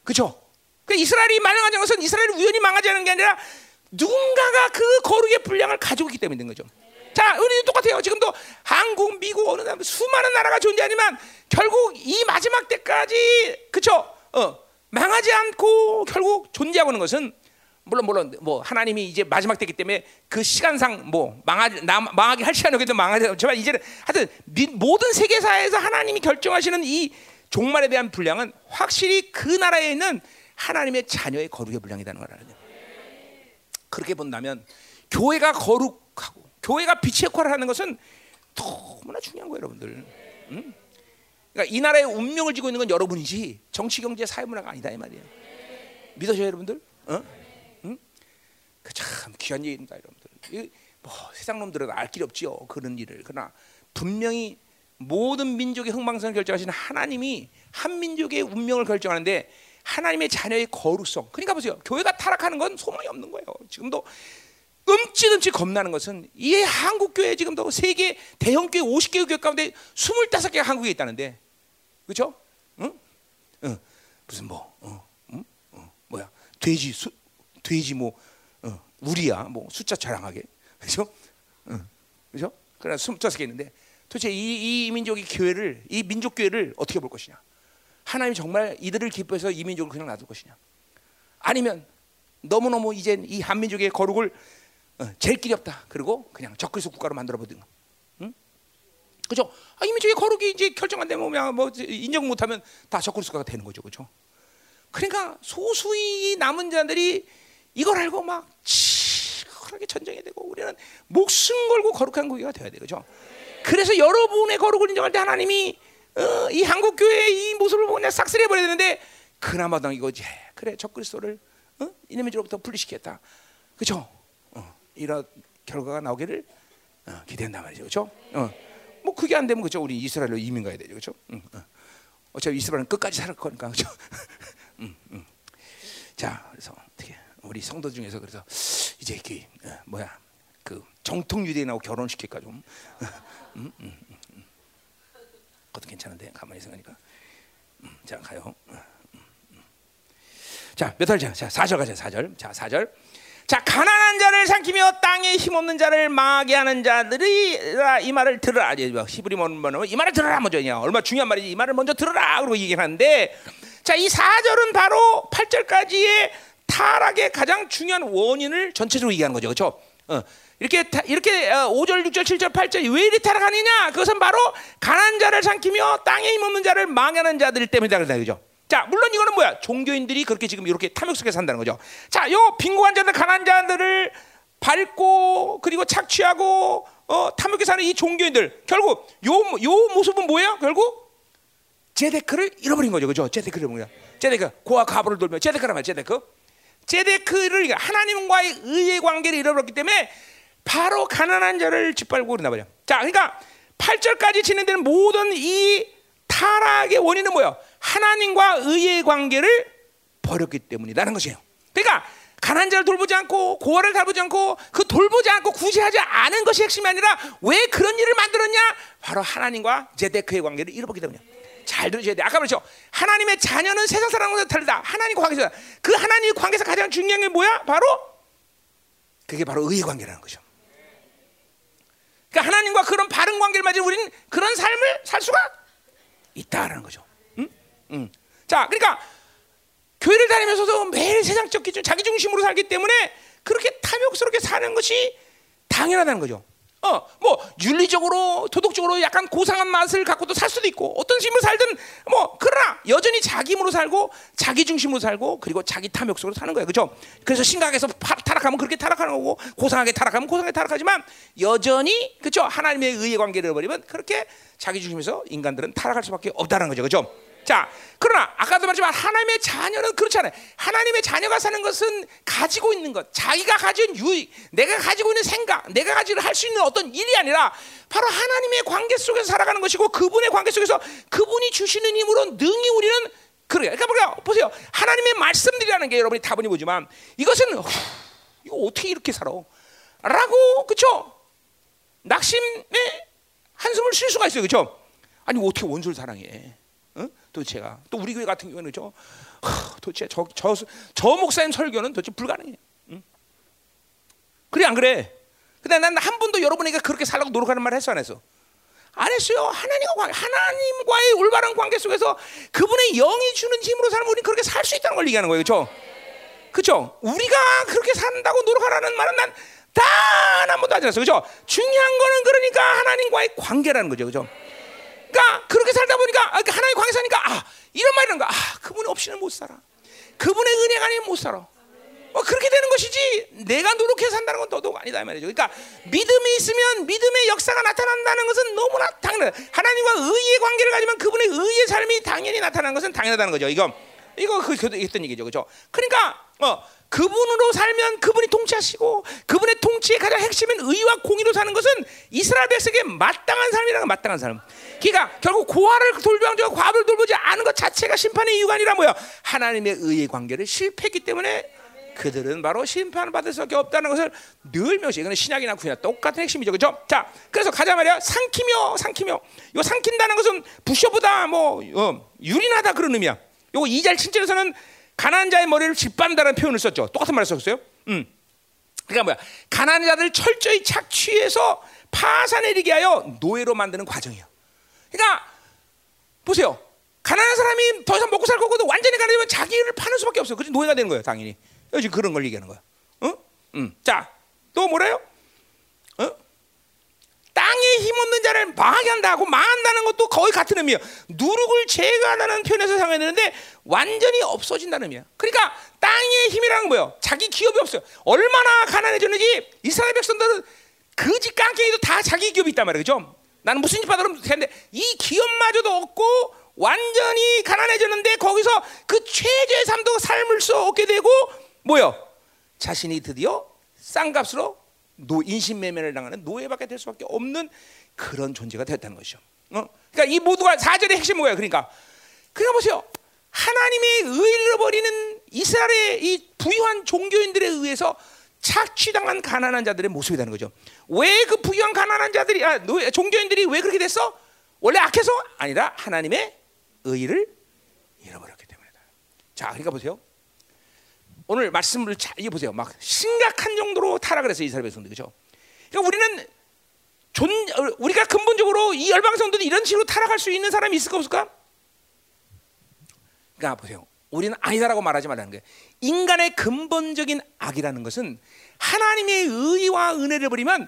Speaker 1: 그죠? 그 이스라엘이 망하지 것은 이스라엘이 우연히 망하지 않은 게 아니라 누군가가 그 거룩의 분량을 가지고 있기 때문인 거죠. 자, 우리 똑같아요. 지금도 한국, 미국 어느 나라 수많은 나라가 존재하지만 결국 이 마지막 때까지 그쵸? 어, 망하지 않고 결국 존재하고 있는 것은 물론 물론 뭐 하나님이 이제 마지막 때기 때문에 그 시간상 뭐 망하지 나, 망하게 할 시간이 없겠도 망하지 않지만 이제는 하여튼 미, 모든 세계사에서 하나님이 결정하시는 이 종말에 대한 분량은 확실히 그 나라에 있는 하나님의 자녀의 거룩의 분량이라는 거라는 그렇게 본다면 교회가 거룩하고 교회가 빛의 역할을 하는 것은 너무나 중요한 거예요, 여러분들. 응? 그러니까 이 나라의 운명을 지고 있는 건 여러분이지 정치, 경제, 사회 문화가 아니다 이 말이에요. 믿으셔요, 여러분들? 어? 응? 그참 귀한 일입니다, 여러분들. 뭐 세상 놈들은 알 길이 없지요, 그런 일을. 그러나 분명히 모든 민족의 흥망성을 결정하시는 하나님이 한 민족의 운명을 결정하는데 하나님의 자녀의 거룩성. 그러니까 보세요. 교회가 타락하는 건 소망이 없는 거예요. 지금도 끔찍끔찍 겁나는 것은 이 한국 교회 지금도 세계 대형 교회 50개 교회 가운데 25개가 한국에 있다는데. 그렇죠? 응? 응. 무슨 뭐 어, 응? 어, 뭐야? 돼지 수, 돼지 뭐 어, 우리야. 뭐 숫자 자랑하게. 그렇죠? 응. 그렇죠? 그러나 25개 있는데 도대체 이, 이 민족의 교회를 이 민족 교회를 어떻게 볼 것이냐? 하나님이 정말 이들을 기뻐해서 이 민족을 그냥 놔둘 것이냐? 아니면 너무너무 이제 이 한민족의 거룩을 어, 제일 길이 없다. 그리고 그냥 적그리스 국가로 만들어 보든가. 응? 그죠? 아, 이 민족의 거룩이 이제 결정 안 되면 그냥 뭐 인정 못 하면 다 적그리스 국가가 되는 거죠, 그죠? 그러니까 소수의 남은 자들이 이걸 알고 막 치열하게 전쟁이 되고 우리는 목숨 걸고 거룩한 국가가 되어야 되죠. 그래서 여러분의 거룩을 인정할 때 하나님이 어, 이 한국 교회의 이 모습을 보고 그냥 싹쓸이 버려야 되는데 그나마도 이거지. 그래 적그리스도를 어? 이놈의 죄로부터 분리시켰다. 그렇죠? 어, 이런 결과가 나오기를 어, 기대한단 말이죠. 그렇죠? 어. 뭐 그게 안 되면 그죠? 우리 이스라엘로 이민 가야 되죠. 그렇죠? 응, 어. 어차피 이스라엘은 끝까지 살 거니까. 그렇죠? 음, 음. 자, 그래서 어떻게 우리 성도 중에서 그래서 이제 그 어, 뭐야? 그 정통 유대인하고 결혼시킬까 좀. 음, 음, 음, 음. 그것도 괜찮은데 가만히 생각하니까. 음, 자 가요. 자, 몇 절? 자, 4절 가자. 4절. 자, 4절. 자, 가난한 자를 삼키며 땅에 힘없는 자를 망하게 하는 자들이 이 말을 들으라. 히브리 뭐는 이 말을 들으라 먼저. 얼마 중요한 말이지. 이 말을 먼저 들으라. 그러고 얘기하는데 자, 이 4절은 바로 8절까지의 타락의 가장 중요한 원인을 전체적으로 얘기하는 거죠. 그렇죠? 어. 이렇게 이렇게 5절, 6절, 7절, 8절 왜 이리 타락하느냐? 그것은 바로 가난 자를 삼키며 땅에 힘없는 자를 망하는 자들 때문이다 그죠? 자, 물론 이거는 뭐야? 종교인들이 그렇게 지금 이렇게 탐욕 속에 산다는 거죠. 자, 요 빈곤한 자들, 가난 자들을 밟고 그리고 착취하고 어, 탐욕에 사는 이 종교인들 결국 요 요 모습은 뭐예요? 결국 제데크를 잃어버린 거죠, 그죠? 제데크를 뭐야? 제데크 고아 가부를 돌며 제데크란 말, 제데크. 제데크를 하나님과의 의의 관계를 잃어버렸기 때문에 바로 가난한 자를 짓밟고 그러나 말이야. 자, 그러니까 8절까지 진행되는 모든 이 타락의 원인은 뭐야? 하나님과 의의 관계를 버렸기 때문이라는 것이에요. 그러니까 가난 자를 돌보지 않고 고아를 돌보지 않고 그 돌보지 않고 구제하지 않은 것이 핵심이 아니라 왜 그런 일을 만들었냐? 바로 하나님과 제데크의 관계를 잃어버리기 때문이야. 잘 들으셔야 돼. 아까 말했죠. 하나님의 자녀는 세상 사람과 다르다. 하나님과 관계에서 그 하나님의 관계에서 가장 중요한 게 뭐야? 바로 그게 바로 의의 관계라는 거죠. 그러니까 하나님과 그런 바른 관계를 맺은 우리는 그런 삶을 살 수가 있다라는 거죠. 응? 응. 자, 그러니까 교회를 다니면서도 매일 세상적 기준, 자기 중심으로 살기 때문에 그렇게 탐욕스럽게 사는 것이 당연하다는 거죠. 어, 뭐 윤리적으로, 도덕적으로 약간 고상한 맛을 갖고도 살 수도 있고 어떤 식으로 살든 뭐 그러나 여전히 자기 힘으로 살고 자기 중심으로 살고 그리고 자기 탐욕 속으로 사는 거예요, 그렇죠? 그래서 심각해서 타락하면 그렇게 타락하는 거고 고상하게 타락하면 고상하게 타락하지만 여전히 그렇죠? 하나님의 의의 관계를 버리면 그렇게 자기 중심에서 인간들은 타락할 수밖에 없다는 거죠, 그렇죠? 자, 그러나 아까도 말했지만 하나님의 자녀는 그렇지 않아요. 하나님의 자녀가 사는 것은 가지고 있는 것, 자기가 가진 유익, 내가 가지고 있는 생각, 내가 가지고 할 수 있는 어떤 일이 아니라 바로 하나님의 관계 속에서 살아가는 것이고 그분의 관계 속에서 그분이 주시는 힘으로 능히 우리는 그래요. 그러니까 뭐야? 보세요. 하나님의 말씀들이라는 게 여러분이 다분히 보지만 이것은 후, 이거 어떻게 이렇게 살아? 라고 그쵸? 낙심에 한숨을 쉴 수가 있어요. 그쵸? 아니 어떻게 원수를 사랑해? 도대체가 또 우리 교회 같은 경우는 저 도대체 저, 저, 저 목사님 설교는 도대체 불가능해. 응? 그래 안 그래? 근데 난 한 번도 여러분에게 그렇게 살라고 노력하는 말 했어 안 했어? 안 했어요. 하나님과 관- 하나님과의 올바른 관계 속에서 그분의 영이 주는 힘으로 살면 우리는 그렇게 살 수 있다는 걸 얘기하는 거예요. 그렇죠? 그렇죠? 우리가 그렇게 산다고 노력하라는 말은 난 단 한 번도 하지 않았어. 그렇죠? 중요한 거는 그러니까 하나님과의 관계라는 거죠. 그렇죠? 그러니까 그렇게 살다 보니까 아, 그러니까 하나님 관계 사니까 아, 이런 말이라는 거야. 아, 그분이 없이는 못 살아. 그분의 은혜가 아니면 못 살아. 어, 그렇게 되는 것이지 내가 노력해서 산다는 건 더더욱 아니다 이 말이죠. 그러니까 믿음이 있으면 믿음의 역사가 나타난다는 것은 너무나 당연해. 하나님과 의의 관계를 가지면 그분의 의의 삶이 당연히 나타나는 것은 당연하다는 거죠. 이거 이거 그 그- 했던 얘기죠, 그렇죠? 그러니까 어, 그분으로 살면 그분이 통치하시고 그분의 통치의 가장 핵심은 의와 공의로 사는 것은 이스라엘 백성에게 마땅한 삶이라는 마땅한 삶. 그러니까 결국 고아를 돌보고 과부를 돌보지 않은 것 자체가 심판의 이유가 아니라 뭐야? 하나님의 의의 관계를 실패했기 때문에 그들은 바로 심판을 받을 수밖에 없다는 것을 늘 명시. 이거는 신약이나 구약 똑같은 핵심이죠, 그렇죠? 자, 그래서 가자 말이야. 삼키며, 삼키며. 이 삼킨다는 것은 부셔보다 뭐 어, 유린하다 그런 의미야. 요거 2절 7절에서는 가난한 자의 머리를 짓밟는다는 표현을 썼죠. 똑같은 말을 썼어요. 음. 그러니까 뭐야? 가난한 자들 철저히 착취해서 파산내리게 하여 노예로 만드는 과정이에요. 그러니까 보세요. 가난한 사람이 더 이상 먹고 살 거고도 완전히 가난하면 자기를 파는 수밖에 없어요. 그래서 노예가 되는 거예요, 당연히. 지금 그런 걸 얘기하는 거야. 어? 음. 자, 또 뭐래요? 어? 땅에 힘없는 자를 망하게 한다고 망한다는 것도 거의 같은 의미예요. 누룩을 제거하다는 표현에서 사용해야 되는데 완전히 없어진다는 의미야. 그러니까 땅의 힘이라는 건 뭐예요? 자기 기업이 없어요. 얼마나 가난해졌는지 이스라엘 백성들은 거지 깡깽이도 다 자기 기업이 있단 말이에요. 그죠? 나는 무슨 집 받으면 되는데 이 기업마저도 없고 완전히 가난해졌는데 거기서 그 최저의 삶도 삶을 수 없게 되고 뭐요? 자신이 드디어 싼 값으로 노 인신매매를 당하는 노예밖에 될 수밖에 없는 그런 존재가 됐다는 것이죠. 어? 그러니까 이 모두가 사절의 핵심 뭐예요? 그러니까 그러니까 보세요. 하나님의 의를 잃어버리는 이스라엘의 이 부유한 종교인들에 의해서 착취당한 가난한 자들의 모습이 되는 거죠. 왜 그 부유한 가난한 자들이 아, 종교인들이 왜 그렇게 됐어? 원래 악해서 아니라 하나님의 의를 잃어버렸기 때문이다. 자, 그러니까 보세요. 오늘 말씀을 잘 보세요. 막 심각한 정도로 타락을 해서 이스라엘 백성들 그죠? 그러니까 우리는 존 어, 우리가 근본적으로 이 열방 성도들이 이런 식으로 타락할 수 있는 사람이 있을까 없을까? 그러니까 보세요. 우리는 아니다라고 말하지 말라는 거예요. 인간의 근본적인 악이라는 것은 하나님의 의와 은혜를 버리면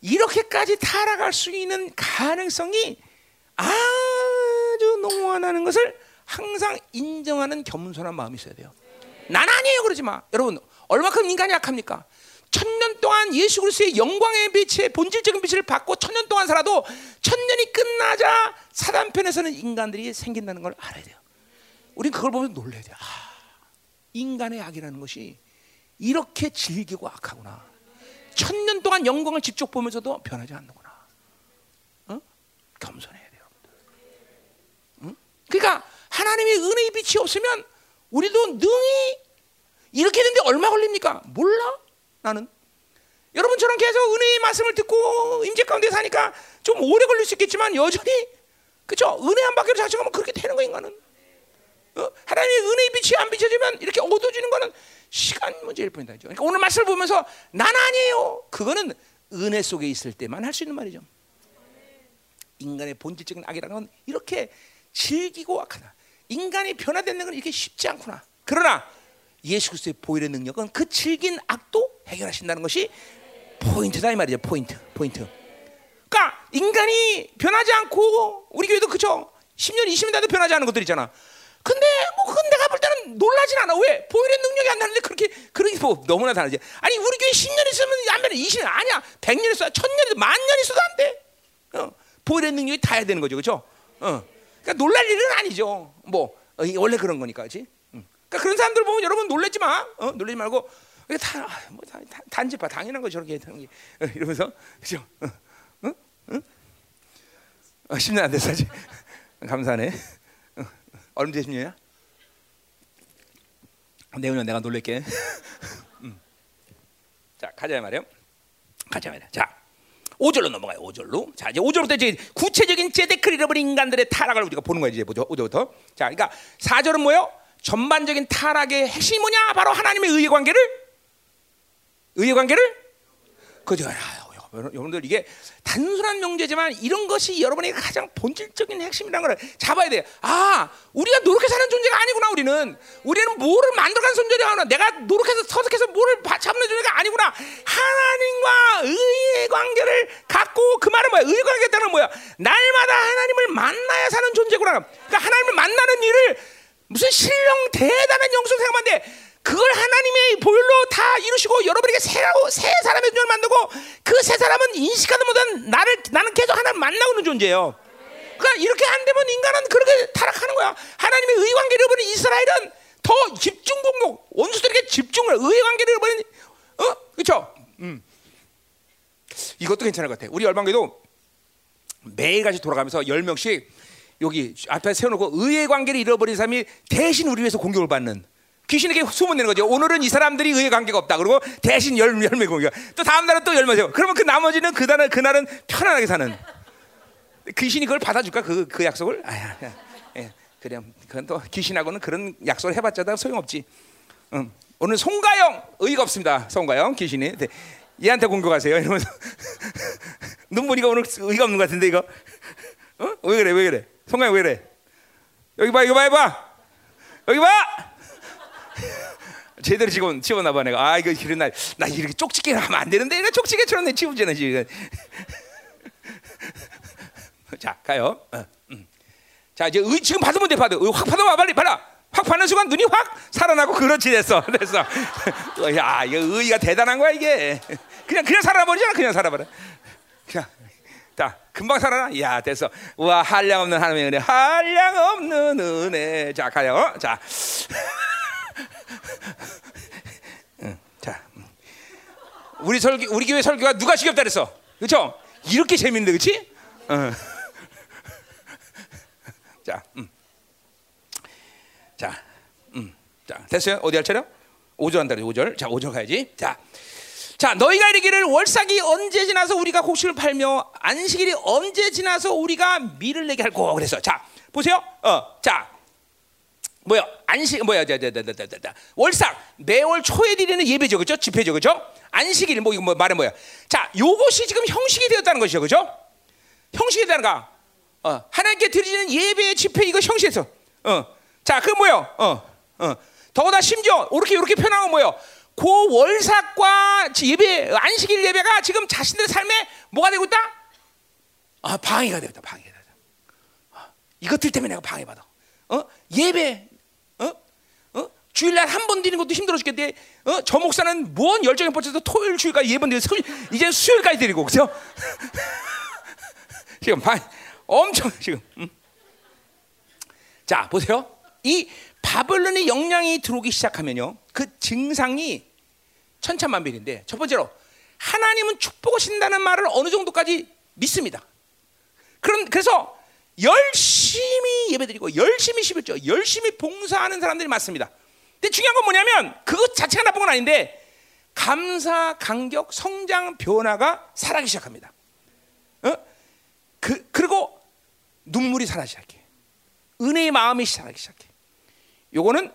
Speaker 1: 이렇게까지 타락할 수 있는 가능성이 아주 농후하다는 것을 항상 인정하는 겸손한 마음이 있어야 돼요. 난 아니에요 그러지 마. 여러분 얼마큼 인간이 약합니까? 천년 동안 예수 그리스도의 영광의 빛의 본질적인 빛을 받고 천년 동안 살아도 천년이 끝나자 사단 편에서는 인간들이 생긴다는 걸 알아야 돼요. 우린 그걸 보면 놀라야 돼요. 아, 인간의 악이라는 것이 이렇게 질기고 악하구나. 천년 동안 영광을 직접 보면서도 변하지 않는구나. 어? 겸손해야 돼요. 응? 그러니까 하나님의 은혜의 빛이 없으면 우리도 능히 이렇게 되는데 얼마 걸립니까? 몰라. 나는 여러분처럼 계속 은혜의 말씀을 듣고 임재 가운데 사니까 좀 오래 걸릴 수 있겠지만 여전히 그죠? 은혜 한 바퀴를 자식하면 그렇게 되는 거 인간은. 어? 하나님의 은혜의 빛이 안 비춰지면 이렇게 어두워지는 거는 시간 문제일 뿐이다. 그러니까 오늘 말씀을 보면서 난 아니에요. 그거는 은혜 속에 있을 때만 할 수 있는 말이죠. 인간의 본질적인 악이라는 건 이렇게 질기고 악하다. 인간이 변화되는 건 이렇게 쉽지 않구나. 그러나 예수 그리스도의 보혈의 능력은 그 질긴 악도 해결하신다는 것이 포인트다 이 말이죠. 포인트, 포인트. 그러니까 인간이 변하지 않고 우리 교회도 그죠? 10년, 20년 돼도 변하지 않은 것들 있잖아. 근데 뭐 그건 내가 볼 때는 놀라진 않아. 왜? 보혈의 능력이 안 나는데 그렇게 그렇게 뭐 너무나 다르지. 아니 우리 교회 10년 있으면 안 변해. 20년 아니야. 100년 있어. 1000년, 만년 있어도 안 돼. 어. 보혈의 능력이 다야 되는 거죠. 그렇죠? 어. 그러니까 놀랄 일은 아니죠. 뭐 어, 원래 그런 거니까, 그렇지? 응. 그러니까 그런 사람들 보면 여러분 놀라지 마. 어? 놀라지 말고 다, 아, 뭐, 다, 다 단지 봐 당연한 거 저렇게 하는 게 어, 이러면서 그죠? 어, 응? 응? 어, 10년 안 됐어 아직. 감사하네. 어, 얼마 전 10년이야? 내후년 내가 놀랄게. 음. 자 가자 말이요. 가자 말이야. 자. 5절로 넘어가요. 5절로. 자, 이제 5절부터 이제 구체적인 제데크를 잃어버린 인간들의 타락을 우리가 보는 거예요. 이제 보죠. 5절부터. 자, 그러니까 4절은 뭐예요? 전반적인 타락의 핵심이 뭐냐? 바로 하나님의 의의 관계를 의의 관계를 그죠. 여러분들 이게 단순한 명제지만 이런 것이 여러분에게 가장 본질적인 핵심이라는 걸 잡아야 돼. 아, 우리가 노력해서 사는 존재가 아니구나. 우리는 우리는 뭐를 만들어가는 존재가 아니구나. 내가 노력해서 터득해서 뭐를 잡는 존재가 아니구나. 하나님과 의의 관계를 갖고 그 말은 뭐야? 의의 관계다는 뭐야? 날마다 하나님을 만나야 사는 존재구나. 그러니까 하나님을 만나는 일을 무슨 신령 대단한 영성 생각만데 그걸 하나님의 보혈로 다 이루시고 여러분에게 새하고 새 사람의 존재를 만들고 그 새 사람은 인식하다 못한 나를 나는 계속 하나님 만나고 있는 존재예요. 그러니까 이렇게 안 되면 인간은 그렇게 타락하는 거야. 하나님의 의 관계를 잃어버린 이스라엘은 더 집중 공격 원수들에게 집중을 의 관계를 잃어버린 어 그렇죠? 음. 이것도 괜찮을 것 같아. 우리 열방교도 매일같이 돌아가면서 열 명씩 여기 앞에 세워놓고 의의 관계를 잃어버린 사람이 대신 우리 위해서 공격을 받는 귀신에게 소문내는 거죠. 오늘은 이 사람들이 의의 관계가 없다. 그리고 대신 열, 열매 공격. 또 다음 날은 또 열매 세워. 그러면 그 나머지는 그날은, 그날은 편안하게 사는. 귀신이 그걸 받아줄까? 그, 그 약속을? 야, 예, 그래. 그건 또 귀신하고는 그런 약속을 해봤자 다 소용없지. 응. 오늘 송가영 의의가 없습니다. 송가영 귀신이. 네. 얘한테 공격하세요. 이러면서 눈물이가 오늘 의의가 없는 것 같은데 이거. 어? 왜 그래? 왜 그래? 송가영 왜 그래? 여기 봐, 이거 봐, 이거 봐. 여기 봐. 제대로 집어 집어나 봐 내가. 아 이거 이런 날 나 이렇게 쪽지게 하면 안 되는데 내가 쪽지게처럼 내 집어지는 지금 자 가요. 어, 음. 자 이제 의, 지금 받으면 돼 받아 확 받아봐 빨리 받아. 확 받는 순간 눈이 확 살아나고 그렇지 됐어. 됐어. 야 이거 의의가 대단한 거야 이게. 그냥 그냥 살아버리잖아 그냥 살아버려. 그냥 자 금방 살아나? 야 됐어. 와 한량 없는 하나님의 은혜 한량 없는 은혜. 자 가요. 자 응, 자, 우리 설교, 우리 교회 설교가 누가 지겹다 그랬어, 그렇죠? 이렇게 재밌는데, 그렇지? 어. 자, 음. 자, 음. 자, 됐어요? 어디 할 차례? 5절 한다, 5절. 자, 5절 가야지. 자, 자, 너희가 이르기를 월삭이 언제 지나서 우리가 곡식을 팔며 안식일이 언제 지나서 우리가 밀을 내게 할고 그래서 자, 보세요. 어, 자, 뭐야? 안식 뭐야? 자자자자자 월삭. 매월 초에 드리는 예배죠. 그죠? 집회죠. 그죠? 안식일 뭐 이거 뭐 말은 뭐야? 자 요것이 지금 형식이 되었다는 것이죠. 그죠? 형식이 되는가? 어 하나님께 드리는 예배 집회 이거 형식에서. 어자그 뭐요? 어어. 더구나 심지어 이렇게 이렇게 건 뭐요? 그 월삭과 예배 안식일 예배가 지금 자신들의 삶에 뭐가 되고 있다? 아 방해가 되었다. 방해가 되었다. 어, 이것들 때문에 내가 방해받아. 어? 예배 주일날 한 번 드리는 것도 힘들어 죽겠대. 어? 저 목사는 뭔 열정에 뻗쳐서 토요일 주일까지 예번 드리고 이제 수요일까지 드리고 그죠? 지금 반 엄청 지금. 음. 자 보세요. 이 바벨론의 영향이 들어오기 시작하면요, 그 증상이 천차만별인데 첫 번째로 하나님은 축복을 신다는 말을 어느 정도까지 믿습니다. 그런 그래서 열심히 예배드리고 열심히 십일죠, 열심히 봉사하는 사람들이 많습니다. 근데 중요한 건 뭐냐면 그것 자체가 나쁜 건 아닌데 감사, 감격, 성장, 변화가 살아기 시작합니다. 어? 그 그리고 눈물이 살아 시작해. 은혜의 마음이 살아기 시작해. 요거는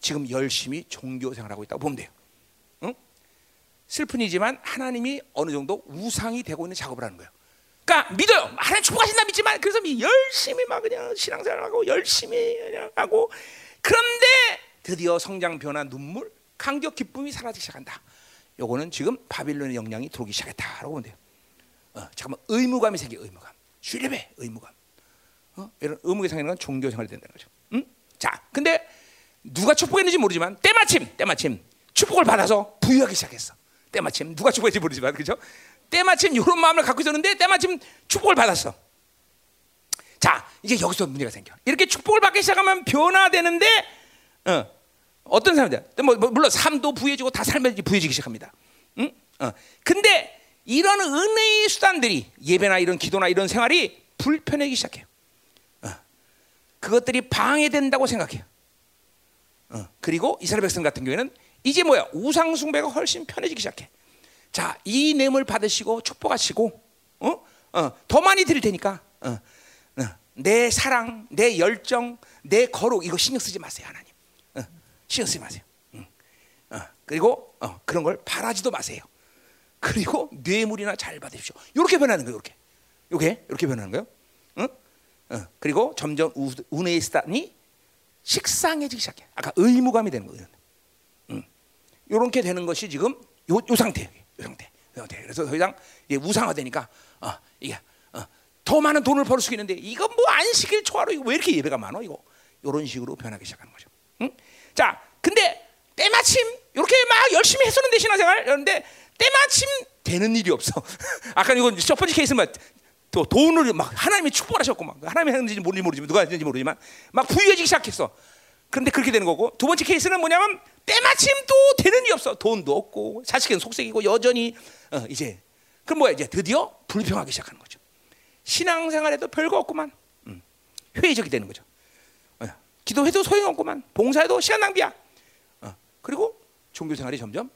Speaker 1: 지금 열심히 종교 생활하고 있다고 보면 돼요. 응? 슬픈 이지만 하나님이 어느 정도 우상이 되고 있는 작업을 하는 거예요. 그러니까 믿어요. 하나님 축복하신다 믿지만 그래서 열심히 막 그냥 신앙생활하고 열심히 그냥 하고 그런데 드디어 성장 변화 눈물 감격 기쁨이 사라지기 시작한다. 요거는 지금 바빌론의 영향이 들어오기 시작했다라고 보면 돼요. 어, 잠깐만 의무감이 생겨 의무감. 주례배 의무감. 어? 이런 의무가 생기는 건 종교 생활이 된다는 거죠. 응? 자, 근데 누가 축복했는지 모르지만 때마침 때마침 축복을 받아서 부유하기 시작했어. 때마침 누가 축복했는지 모르지만 그죠? 때마침 이런 마음을 갖고 있었는데 때마침 축복을 받았어. 자, 이제 여기서 문제가 생겨. 이렇게 축복을 받기 시작하면 변화되는데 어, 어떤 사람들? 뭐, 뭐, 물론 삶도 부해지고 다 삶이 부해지기 시작합니다. 응? 어. 근데 이런 은혜의 수단들이 예배나 이런 기도나 이런 생활이 불편하기 시작해요. 어. 그것들이 방해된다고 생각해요. 어. 그리고 이스라엘 백성 같은 경우에는 이제 뭐야 우상 숭배가 훨씬 편해지기 시작해. 자, 이 냄을 받으시고 축복하시고, 어? 어, 더 많이 드릴 테니까, 어, 어, 내 사랑, 내 열정, 내 거룩 이거 신경 쓰지 마세요 하나님. 신경 쓰지 마세요. 응. 어, 그리고 어, 그런 걸 바라지도 마세요. 그리고 뇌물이나 잘 받으십시오. 이렇게 변하는 거예요. 이렇게. 이렇게 이렇게 변하는 거예요. 응? 어, 그리고 점점 우, 운의 스탄이 식상해지기 시작해. 아까 의무감이 되는 거예요. 응. 이렇게 되는 것이 지금 요, 요 상태예요. 요 상태. 요 상태. 그래서 더 이상 이게 우상화되니까 어, 이게 어, 더 많은 돈을 벌 수 있는데 이건 뭐 안식일 초하루 왜 이렇게 예배가 많어 이거 이런 식으로 변하기 시작하는 거죠. 응? 자, 근데 때마침 이렇게 막 열심히 했었는 데 신앙생활 그런데 때마침 되는 일이 없어. 아까 이건 첫 번째 케이스만 또 돈을 막 하나님이 축복하셨고 막 하나님이 했는지 모르지 모르지만 누가 했는지 모르지만 막 부유해지기 시작했어. 그런데 그렇게 되는 거고 두 번째 케이스는 뭐냐면 때마침 또 되는 일이 없어. 돈도 없고 자식은 속색이고 여전히 어, 이제 그럼 뭐야 이제 드디어 불평하기 시작하는 거죠. 신앙생활에도 별거 없구만. 음, 회의적이 되는 거죠. 어, 기도해도 소용없구만. 봉사해도 시간 낭비야. 어, 그리고 종교 생활이 점점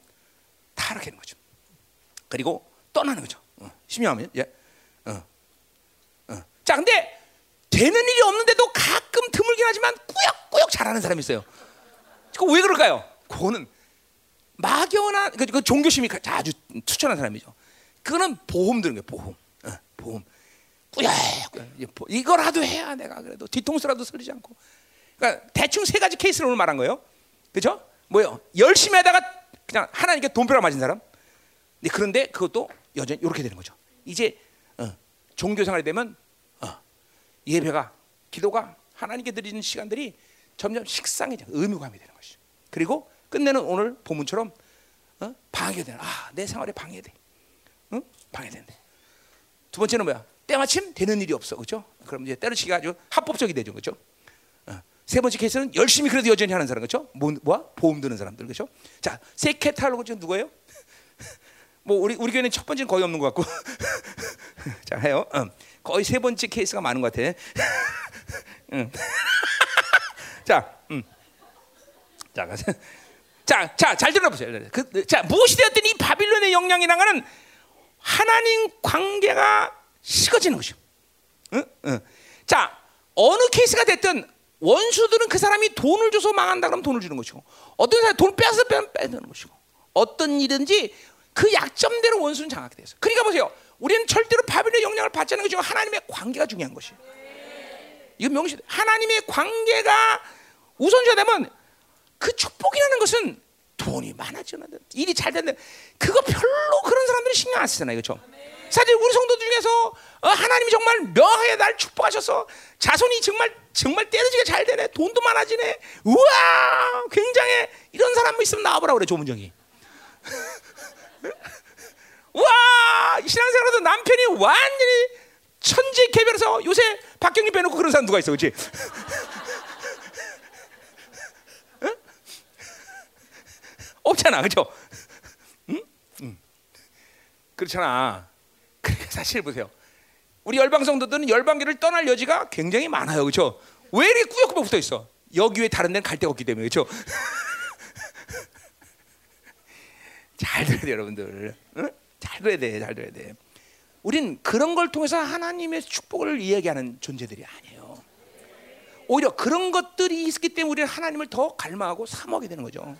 Speaker 1: 타락하는 거죠. 그리고 떠나는 거죠. 어, 심야하면 예. 어. 어. 자, 근데 되는 일이 없는데도 가끔 드물긴 하지만 꾸역꾸역 잘하는 사람이 있어요. 그왜 그럴까요? 그거는 막연한 그, 그 종교심이 아주 투철한 사람이죠. 그거는 보험 드는 거예요. 보험. 어, 보험. 꾸역꾸역 이거라도 해야 내가 그래도 뒤통수라도 설리지 않고. 그러니까 대충 세 가지 케이스를 오늘 말한 거예요. 그죠? 뭐요? 열심히 하다가 그냥 하나님께 돈벼락 맞은 사람. 근데 그런데 그것도 여전히 이렇게 되는 거죠. 이제 어, 종교 생활이 되면 어, 예배가 기도가 하나님께 드리는 시간들이 점점 식상해져 의무감이 되는 것이죠. 그리고 끝내는 오늘 본문처럼 어? 방해되는 아내 생활에 방해돼, 응? 방해된대. 두 번째는 뭐야? 때마침 되는 일이 없어, 그렇죠? 그럼 이제 때려치기가 아주 합법적이 되죠, 그렇죠? 어. 세 번째 케이스는 열심히 그래도 여전히 하는 사람, 그렇죠? 뭐, 뭐 보험 드는 사람들, 그렇죠? 자, 세 캐탈로그 누구예요? 뭐 우리 우리 교회는 첫 번째는 거의 없는 것 같고, 자 해요. 음. 거의 세 번째 케이스가 많은 것 같아. 음. 자, 음. 자, 자, 자, 잘 들어보세요. 그, 자, 무엇이 되었든 이 바빌론의 영향이란 거는 하나님 관계가 식어지는 것이요. 응? 응. 자, 어느 케이스가 됐든 원수들은 그 사람이 돈을 줘서 망한다 그러면 돈을 주는 것이고, 어떤 사람이 돈 빼서 빼는 것이고, 어떤 일든지 그 약점대로 원수는 장악이 돼서. 그러니까 보세요. 우리는 절대로 바빌론의 영향을 받지 않는 것이고 하나님의 관계가 중요한 것이에요. 이거 명시 하나님의 관계가 우선시가 되면 그 축복이라는 것은 돈이 많아지는 일이 잘 되는 그거 별로 그런 사람들이 신경 안 쓰잖아요, 그렇죠? 사실 우리 성도 중에서 어, 하나님이 정말 명하게 날 축복하셔서 자손이 정말 정말 때려지게 잘 되네, 돈도 많아지네, 우와, 굉장해 이런 사람 있으면 나와보라 그래 조문정이. 와 신앙생활에서 남편이 완전히 천지 개별해서 요새 박경리 빼놓고 그런 사람 누가 있어, 그렇지? 없잖아, 그렇죠? 응? 응. 그렇잖아. 그러니까 사실 보세요. 우리 열방 성도들은 열방계를 떠날 여지가 굉장히 많아요, 그렇죠? 왜 이렇게 꾸역꾸역 붙어 있어? 여기 외 다른 데는 갈 데가 없기 때문에, 그렇죠? 잘 들어야 돼, 여러분들. 응? 잘 들어야 돼, 잘 들어야 돼. 우린 그런 걸 통해서 하나님의 축복을 이야기하는 존재들이 아니에요. 오히려 그런 것들이 있기 때문에 우리는 하나님을 더 갈망하고 사모하게 되는 거죠.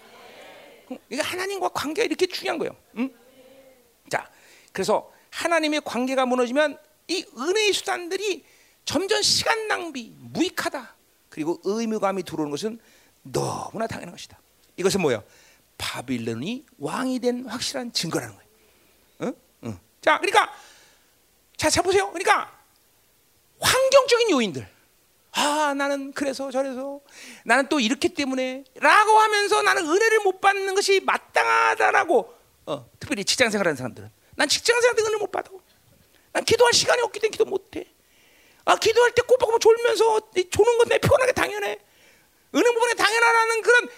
Speaker 1: 이게 하나님과 관계가 이렇게 중요한 거예요. 응? 자, 그래서 하나님의 관계가 무너지면 이 은혜의 수단들이 점점 시간 낭비, 무익하다. 그리고 의무감이 들어오는 것은 너무나 당연한 것이다. 이것은 뭐예요? 바빌론이 왕이 된 확실한 증거라는 거예요. 응? 응. 자, 그러니까 자, 자 보세요. 그러니까 환경적인 요인들. 아, 나는 그래서 저래서 나는 또 이렇기 때문에라고 하면서 나는 은혜를 못 받는 것이 마땅하다라고 어, 특별히 직장 생활하는 사람들은 난 직장 생활 때 은혜 못 받아. 난 기도할 시간이 없기 때문에 기도 못 해. 아, 기도할 때 꼬박꼬박 졸면서 조는 건 내 피곤하게 당연해. 은혜 게 당연하다는 그런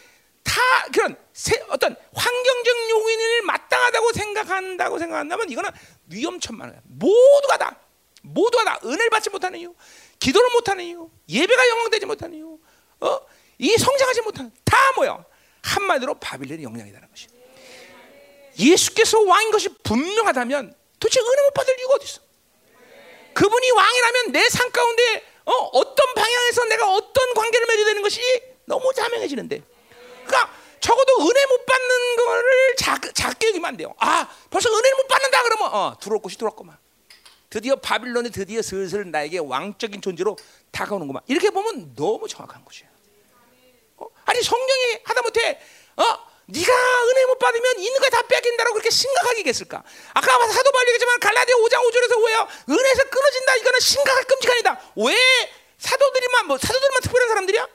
Speaker 1: 다 그런 세, 어떤 환경적 요인을 마땅하다고 생각한다고 생각한다면 이거는 위험천만해. 모두가 다 모두가 다 은혜를 받지 못하는 이유, 기도를 못하는 이유, 예배가 영광되지 못하는 이유, 어? 이 성장하지 못하는 다 뭐야? 한마디로 바빌론의 영향이라는 것이. 예수께서 왕인 것이 분명하다면 도대체 은혜 못 받을 이유가 어디 있어? 그분이 왕이라면 내 삶 가운데 어, 떤 방향에서 내가 어떤 관계를 맺어야 되는 것이 너무 자명해지는데. 그러니까 적어도 은혜 못 받는 거를 작, 작게 여기면 안 돼요. 아, 벌써 은혜를 못 받는다 그러면 어, 들어올 곳이 들어왔구만. 드디어 바빌론이 드디어 슬슬 나에게 왕적인 존재로 다가오는구만. 이렇게 보면 너무 정확한 것이에요. 어? 아니 성경이 하다못해 어? 네가 은혜 못 받으면 있는 거 다 뺏긴다라고 그렇게 심각하게 얘기했을까? 아까 사도 바울이 얘기했지만 갈라디아 5장 5절에서 왜요? 은혜에서 끊어진다 이거는 심각한 끔찍한 이다. 왜 사도들이만 뭐 사도들만 특별한 사람들이야?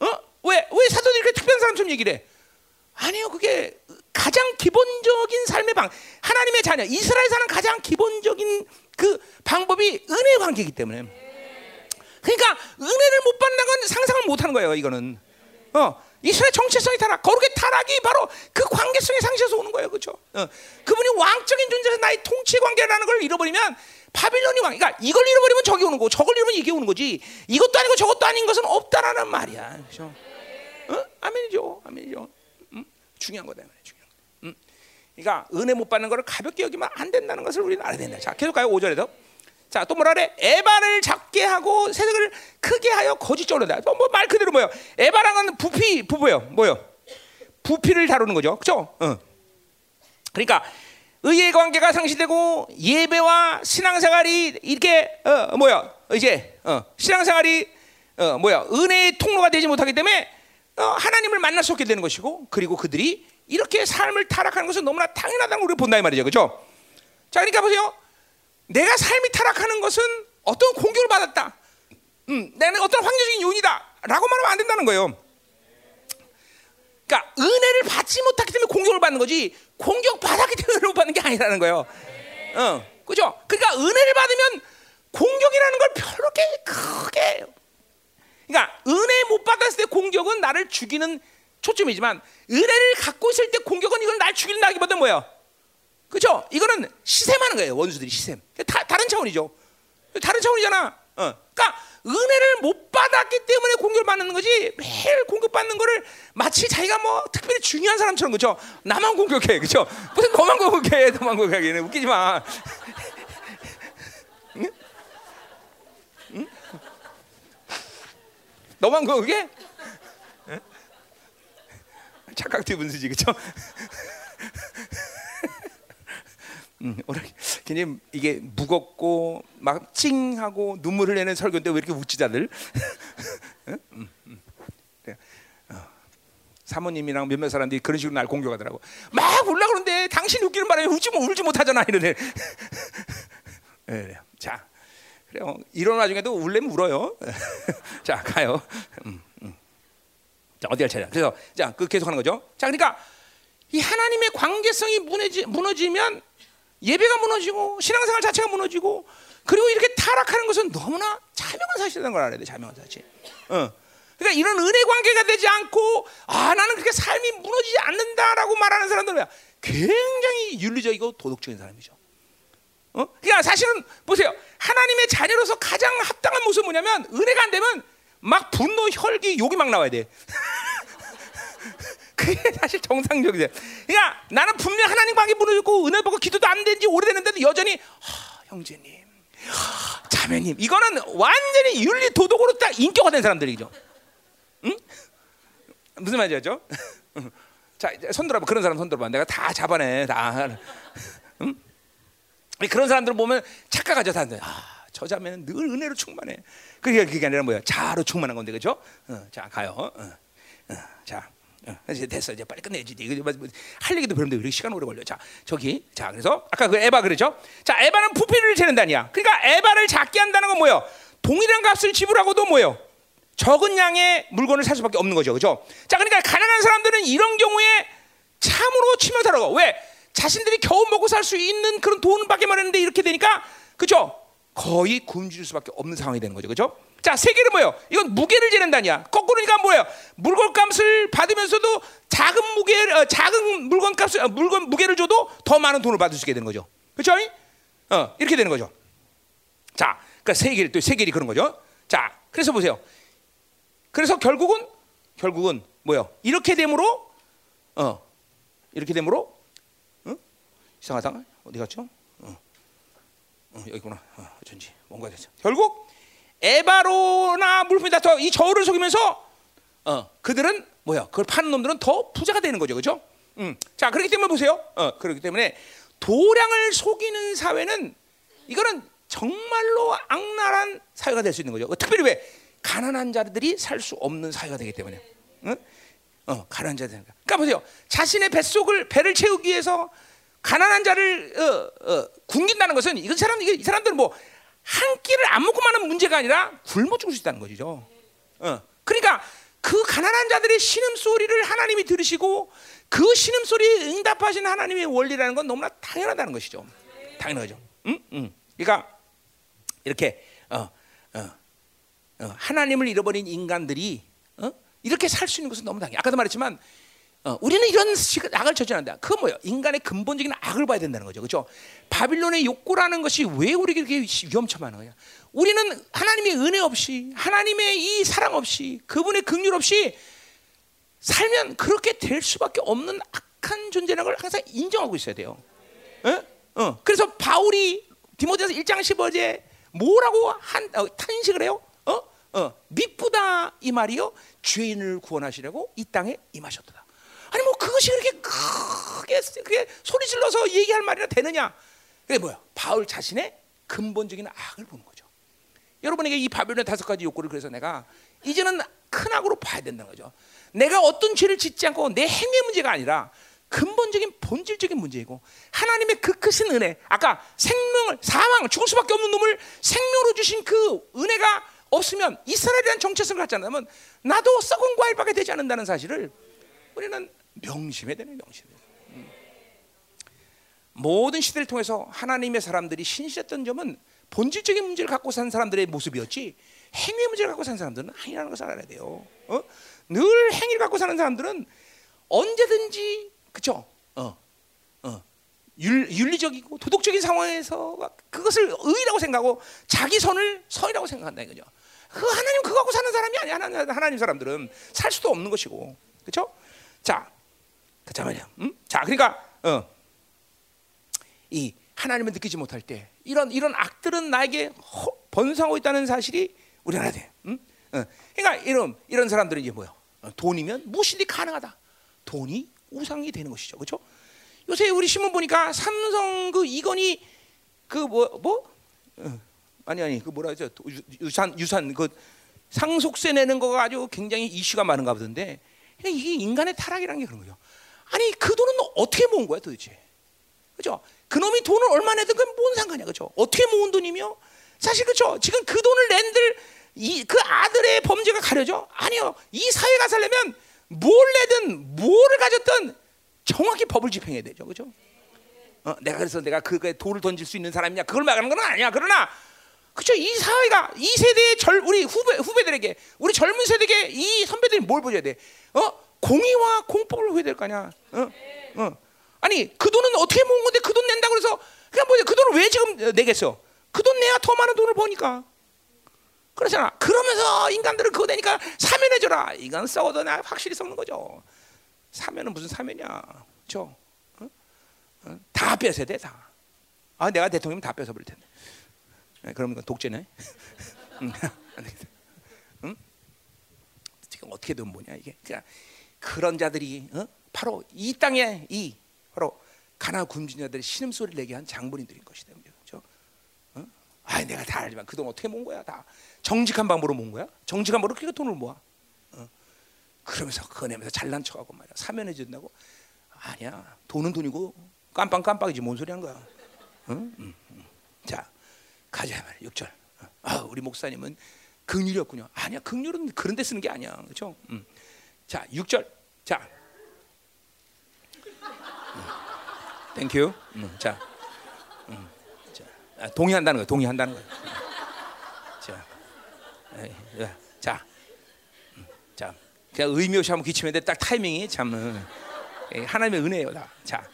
Speaker 1: 어? 왜? 왜 사도들이 그렇게 특별한 사람처럼 얘기를 해? 아니요, 그게 가장 기본적인 삶의 방, 하나님의 자녀, 이스라엘 사는 가장 기본적인 그 방법이 은혜 관계이기 때문에. 그러니까 은혜를 못 받는 건 상상을 못 하는 거예요, 이거는. 어, 이스라엘 정체성이 타락, 거룩의 타락이 바로 그 관계성의 상실에서 오는 거예요, 그렇죠? 어, 그분이 왕적인 존재에서 나의 통치 관계라는 걸 잃어버리면 바빌론이 왕, 그러니까 이걸 잃어버리면 저기 오는 거고, 저걸 잃으면 이게 오는 거지. 이것도 아니고 저것도 아닌 것은 없다라는 말이야, 그렇죠? 어? 아멘이죠, 아멘이죠. 음? 중요한 거다, 중요한 거. 음? 그러니까 은혜 못 받는 것을 가볍게 여기면 안 된다는 것을 우리는 알아야 된다. 자, 계속 가요, 5절에서. 자, 또 뭐라 그래? 에바를 작게 하고 세력을 크게 하여 거짓적으로 다. 뭐 말 그대로 뭐요? 에바랑은 부피, 부부요. 뭐요? 부피를 다루는 거죠. 그죠? 어. 그러니까 의의 관계가 상실되고 예배와 신앙생활이 이렇게 어, 뭐야? 이제 어, 신앙생활이 어, 뭐야? 은혜의 통로가 되지 못하기 때문에 어, 하나님을 만날 수 없게 되는 것이고 그리고 그들이 이렇게 삶을 타락하는 것은 너무나 당연하다는 걸 우리가 본다 이 말이죠. 그죠? 자, 그러니까 보세요. 내가 삶이 타락하는 것은 어떤 공격을 받았다. 음, 내가 어떤 환경적인 요인이다라고 말하면 안 된다는 거예요. 그러니까 은혜를 받지 못했기 때문에 공격을 받는 거지 공격 받았기 때문에 은혜를 못 받는 게 아니라는 거예요. 어, 그죠? 그러니까 은혜를 받으면 공격이라는 걸 별로 게 크게. 그러니까 은혜 못 받았을 때 공격은 나를 죽이는 초점이지만 은혜를 갖고 있을 때 공격은 이건 날 죽인다기보다 뭐야? 그죠? 이거는 시샘하는 거예요. 원수들이 시샘. 다, 다른 차원이죠. 다른 차원이잖아. 어. 그러니까 은혜를 못 받았기 때문에 공격을 받는 거지 매일 공격 받는 거를 마치 자기가 뭐 특별히 중요한 사람처럼 그죠? 나만 공격해. 그죠? 무슨 너만 공격해. 너만 공격해. 웃기지 마. 너만 공격해? 응? 착각대 분수지. 그죠? 음, 오늘 굉장히 이게 무겁고 막 찡하고 눈물 흘리는 설교인데 왜 이렇게 웃지 다들? 음, 음. 그래. 어. 사모님이랑 몇몇 사람들이 그런 식으로 날 공격하더라고. 막 울라 그러는데 당신 웃기는 바람에 울지 못 울지 못하잖아 이러네. 네, 자, 그래요. 이런 와중에도 울려면 울어요. 자, 가요. 음, 음. 자, 어디 할 차례? 그래서 자, 그 계속하는 거죠. 자, 그러니까 이 하나님의 관계성이 무너지, 무너지면 예배가 무너지고 신앙생활 자체가 무너지고 그리고 이렇게 타락하는 것은 너무나 자명한 사실이라는 걸 알아야 돼. 자명한 사실. 어. 그러니까 이런 은혜 관계가 되지 않고 아 나는 그렇게 삶이 무너지지 않는다라고 말하는 사람들은 굉장히 윤리적이고 도덕적인 사람이죠. 어? 그러니까 사실은 보세요. 하나님의 자녀로서 가장 합당한 모습은 뭐냐면 은혜가 안 되면 막 분노, 혈기, 욕이 막 나와야 돼. 그게 사실 정상적이죠. 그러니까 나는 분명 하나님 관계 무너졌고 은혜 받고 기도도 안 된지 오래됐는데도 여전히 하, 형제님, 하, 자매님 이거는 완전히 윤리 도덕으로 딱 인격화된 사람들이죠. 응? 무슨 말이죠? 자, 손 들어봐. 그런 사람 손 들어봐. 내가 다 잡아내. 다. 응? 그런 사람들 보면 착각하죠. 사람들. 아, 저 자매는 늘 은혜로 충만해. 그게 그게 아니라 뭐야? 자로 충만한 건데 그죠? 어, 자, 가요. 어, 어, 자. 이제 됐어. 이제 빨리 끝내야지. 이거 뭐, 할 얘기도 별로인데 왜 시간 오래 걸려. 자 저기. 자 그래서 아까 그 에바 그러죠? 자 에바는 부피를 재는다니야. 그러니까 에바를 작게 한다는 건 뭐예요? 동일한 값을 지불하고도 뭐예요? 적은 양의 물건을 살 수밖에 없는 거죠. 그죠? 자 그러니까 가난한 사람들은 이런 경우에 참으로 치명타라고. 왜? 자신들이 겨우 먹고 살 수 있는 그런 돈밖에 말했는데 이렇게 되니까 그죠? 거의 굶주릴 수밖에 없는 상황이 되는 거죠. 그죠 자, 세계는 뭐예요? 이건 무게를 재는다냐. 거꾸로니까 뭐예요? 물건 값을 받으면서도 작은 무게, 어, 작은 물건값, 어, 물건 무게를 줘도 더 많은 돈을 받을 수 있게 되는 거죠. 그렇죠? 어, 이렇게 되는 거죠. 자, 그러니까 세계 또 세계이 그런 거죠. 자, 그래서 보세요. 그래서 결국은 결국은 뭐요? 이렇게 되므로 어, 이렇게 되므로 어? 이상하다. 어디 갔죠? 어, 어 여기구나. 어, 어쩐지 뭔가 됐어. 결국 에바로나 물품이 다이 저울을 속이면서 어, 그들은 뭐야 그걸 파는 놈들은 더 부자가 되는 거죠, 그렇죠? 음. 자 그렇기 때문에 보세요. 어, 그렇기 때문에 도량을 속이는 사회는 이거는 정말로 악랄한 사회가 될 수 있는 거죠. 특별히 왜 가난한 자들이 살 수 없는 사회가 되기 때문에. 응? 어, 가난한 자들. 그러니까 보세요. 자신의 뱃속을 배를 채우기 위해서 가난한 자를 어, 어, 굶긴다는 것은 이 사람 이 사람들은 뭐 한 끼를 안 먹고 마는 문제가 아니라 굶어 죽을 수 있다는 거죠. 어. 그러니까 그 가난한 자들의 신음 소리를 하나님이 들으시고 그 신음 소리에 응답하신 하나님의 원리라는 건 너무나 당연하다는 것이죠. 당연하죠. 응? 응. 그러니까 이렇게 어, 어, 어, 하나님을 잃어버린 인간들이 어? 이렇게 살 수 있는 것은 너무 당연. 아까도 말했지만 어, 우리는 이런 악을 저지른다. 그건 뭐예요? 인간의 근본적인 악을 봐야 된다는 거죠. 그렇죠? 바빌론의 욕구라는 것이 왜 우리에게 이렇게 위험천만한 거야? 우리는 하나님의 은혜 없이 하나님의 이 사랑 없이 그분의 긍휼 없이 살면 그렇게 될 수밖에 없는 악한 존재라는 걸 항상 인정하고 있어야 돼요. 어? 어. 그래서 바울이 디모데서 1장 15제 뭐라고 한 어, 탄식을 해요? 어? 어. 미쁘다 이 말이요. 죄인을 구원하시려고 이 땅에 임하셨다. 아니 뭐 그것이 그렇게 크게 그게 소리 질러서 얘기할 말이나 되느냐? 그게 뭐야? 바울 자신의 근본적인 악을 보는 거죠. 여러분에게 이 바벨론의 다섯 가지 욕구를 그래서 내가 이제는 큰 악으로 봐야 된다는 거죠. 내가 어떤 죄를 짓지 않고 내 행위의 문제가 아니라 근본적인 본질적인 문제이고 하나님의 그 크신 은혜 아까 생명을 사망 죽을 수밖에 없는 놈을 생명으로 주신 그 은혜가 없으면 이스라엘이라는 정체성을 갖지 않으면 나도 썩은 과일밖에 되지 않는다는 사실을 우리는 명심해야 되는 명심해. 음. 모든 시대를 통해서 하나님의 사람들이 신실했던 점은 본질적인 문제를 갖고 산 사람들의 모습이었지 행위 문제를 갖고 산 사람들은 아니라는 것을 알아야 돼요. 어? 늘 행위를 갖고 사는 사람들은 언제든지 그죠? 어, 어. 윤, 윤리적이고 도덕적인 상황에서 그것을 의라고 생각하고 자기 선을 선이라고 생각한다 이거죠. 그 하나님 그거 갖고 사는 사람이 아니야. 하나님, 하나님 사람들은 살 수도 없는 것이고, 그렇죠? 자, 그자 말이야. 음? 자, 그러니까 어, 이 하나님을 느끼지 못할 때 이런 이런 악들은 나에게 허, 번성하고 있다는 사실이 우리 알아야 돼. 음? 어, 그러니까 이런 이런 사람들은 이제 뭐야? 어, 돈이면 무엇이든 가능하다. 돈이 우상이 되는 것이죠. 그렇죠? 요새 우리 신문 보니까 삼성 그 이건희 그뭐 뭐? 어, 아니 아니 그 뭐라 하죠? 유산 유산 그 상속세 내는 거가 아주 굉장히 이슈가 많은가 보던데 이게 인간의 타락이라는 게 그런 거죠. 아니 그 돈은 어떻게 모은 거야 도대체? 그죠? 그놈이 돈을 얼마 내든 그건 뭔 상관이야, 그죠? 어떻게 모은 돈이며 사실 그죠? 지금 그 돈을 낸들 이 그 아들의 범죄가 가려져? 아니요. 이 사회가 살려면 뭘 내든 뭐를 가졌든 정확히 법을 집행해야 되죠, 그죠? 어, 내가 그래서 내가 그거에 돌을 던질 수 있는 사람이냐 그걸 말하는 건 아니야. 그러나 그죠? 이 사회가 이 세대의 절 우리 후배 후배들에게 우리 젊은 세대에게 이 선배들이 뭘 보여야 돼? 어? 공의와 공법을 보여야 될 거 아니야? 어? 어. 아니 그 돈은 어떻게 모은 건데 그 돈 낸다고 그래서 그냥 뭐그 돈을 왜 지금 내겠어? 그 돈 내야 더 많은 돈을 버니까. 그렇잖아. 그러면서 인간들은 그거 되니까 사면해 줘라. 이건 썩어도 나 확실히 썩는 거죠. 사면은 무슨 사면이야, 그렇죠? 어? 어? 다 뺏어야 돼 다. 아 내가 대통령이면 다 뺏어 버릴 텐데. 네, 그러면 독재네. 응? 응? 지금 어떻게 된 뭐냐 이게. 그러니까 그런 자들이 어? 바로 이 땅에 이 바로 가나 굶진 자들의 신음 소리를 내게 한 장본인들인 것이다. 아, 내가 다 알지만 그돈 어떻게 모은 거야? 다 정직한 방법으로 모은 거야? 정직한 방법으로 그렇게 돈을 모아. 어? 그러면서 그내면서 잘난 척하고 말이야. 사면해 준다고? 아니야. 돈은 돈이고 깜빵 깜빵이지 뭔 소리 한 거야? 응? 응, 응. 자, 가자 말이야. 6절. 아, 우리 목사님은 긍휼이었군요. 아니야. 긍휼은 그런 데 쓰는 게 아니야. 그렇죠? 자, 6절. 자, thank you. 음, 자, 음, 자 아, 동의한다는 거야. 동의한다는 거야. 자, 에이, 자, 음, 자, 그냥 없이 한번 기침했는데 딱 타이밍이 참 음, 하나님의 은혜예요. 다. 자,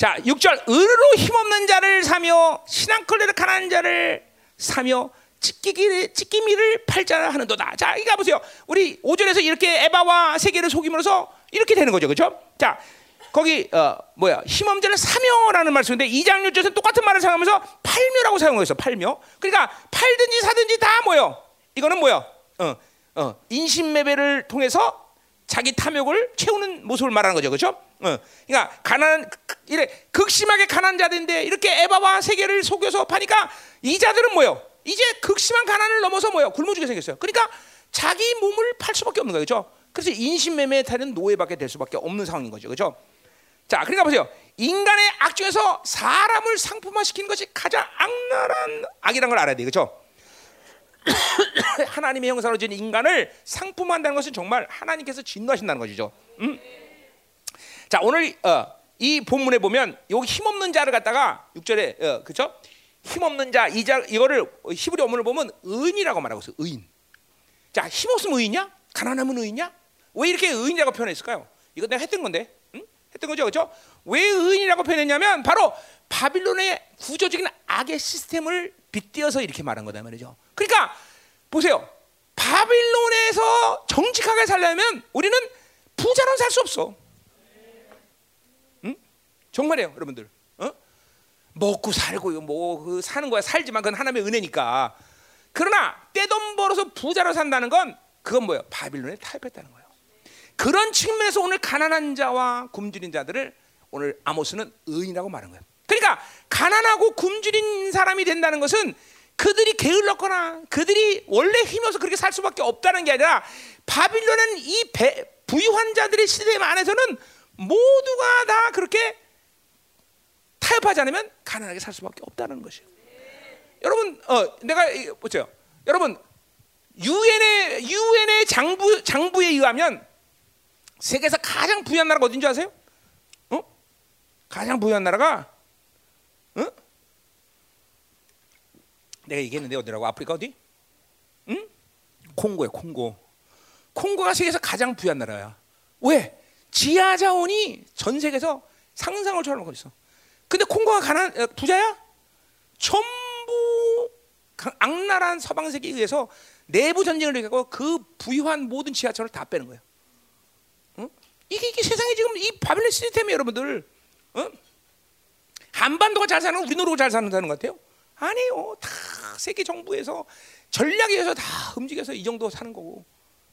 Speaker 1: 자, 6절 의로 힘없는 자를 사며 신앙컬레를 가난한 자를 사며 찢기기, 찢기미를 팔자 하는도다. 자, 이거 보세요. 우리 5절에서 이렇게 에바와 세계를 속임으로써 이렇게 되는 거죠. 그렇죠? 자, 거기 어, 뭐야 힘없는 사며라는 말씀인데 2장 6절에서 똑같은 말을 사용하면서 팔묘라고 사용했어 팔묘 그러니까 팔든지 사든지 다 뭐요 이거는 뭐요 어, 어, 인신매매를 통해서 자기 탐욕을 채우는 모습을 말하는 거죠, 그렇죠? 어. 그러니까 가난 이래 극심하게 가난 자들인데 이렇게 에바와 세계를 속여서 파니까 이 자들은 뭐요? 이제 극심한 가난을 넘어서 뭐요? 굶어 죽게 생겼어요. 그러니까 자기 몸을 팔 수밖에 없는 거예요, 그렇죠? 그래서 인신매매에 타는 노예밖에 될 수밖에 없는 상황인 거죠, 그렇죠? 자, 그러니까 보세요. 인간의 악 중에서 사람을 상품화시키는 것이 가장 악랄한 악이라는 걸 알아야 돼, 그렇죠? 하나님의 형상으로 지은 인간을 상품한다는 것은 정말 하나님께서 진노하신다는 것이죠. 음? 자 오늘 어, 이 본문에 보면 여기 힘없는 자를 갖다가 6절에 어, 그죠? 힘없는 자 이자 이거를 히브리 어문을 보면 의인이라고 말하고 있어요. 의인. 자 힘없으면 의인이냐? 가난하면 의인이냐? 왜 이렇게 의인이라고 표현했을까요? 이거 내가 했던 건데, 응? 했던 거죠, 그렇죠? 왜 의인이라고 표현했냐면 바로 바빌론의 구조적인 악의 시스템을 빗대어서 이렇게 말한 거다 말이죠. 그러니까 보세요. 바빌론에서 정직하게 살려면 우리는 부자로 살 수 없어. 응? 정말이에요, 여러분들. 어? 먹고 살고 뭐그 사는 거야 살지만 그건 하나님의 은혜니까. 그러나 떼돈 벌어서 부자로 산다는 건 그건 뭐예요? 바빌론에 타협했다는 거예요. 그런 측면에서 오늘 가난한 자와 굶주린 자들을 오늘 아모스는 의인이라고 말한 거예요. 그러니까 가난하고 굶주린 사람이 된다는 것은 그들이 게을렀거나 그들이 원래 힘어서 그렇게 살 수밖에 없다는 게 아니라 바빌론은 이 배, 부유한 자들의 시대 안에서는 모두가 다 그렇게 타협하지 않으면 가난하게 살 수밖에 없다는 것이에요. 여러분, 어, 내가 보세요. 여러분, 유엔의 유엔의 장부 장부에 의하면 세계에서 가장 부유한 나라가 어딘지 아세요? 어? 가장 부유한 나라가 어? 내가 얘기했는데 어디라고? 아프리카 어디? 응? 콩고야, 콩고. 콩고가 세계에서 가장 부유한 나라야. 왜? 지하 자원이 전 세계에서 상상을 초월하고 있어. 근데 콩고가 가난 어, 부자야? 전부 악랄한 서방 세계에 의해서 내부 전쟁을 일으키고 그 부유한 모든 지하철을 다 빼는 거예요. 어? 이게, 이게 세상에 지금 이 바빌론 시스템이 여러분들 어? 한반도가 잘 사는 우리 노르고 잘 사는다는 것 같아요. 아니요, 다 세계 정부에서 전략에서 다 움직여서 이 정도 사는 거고.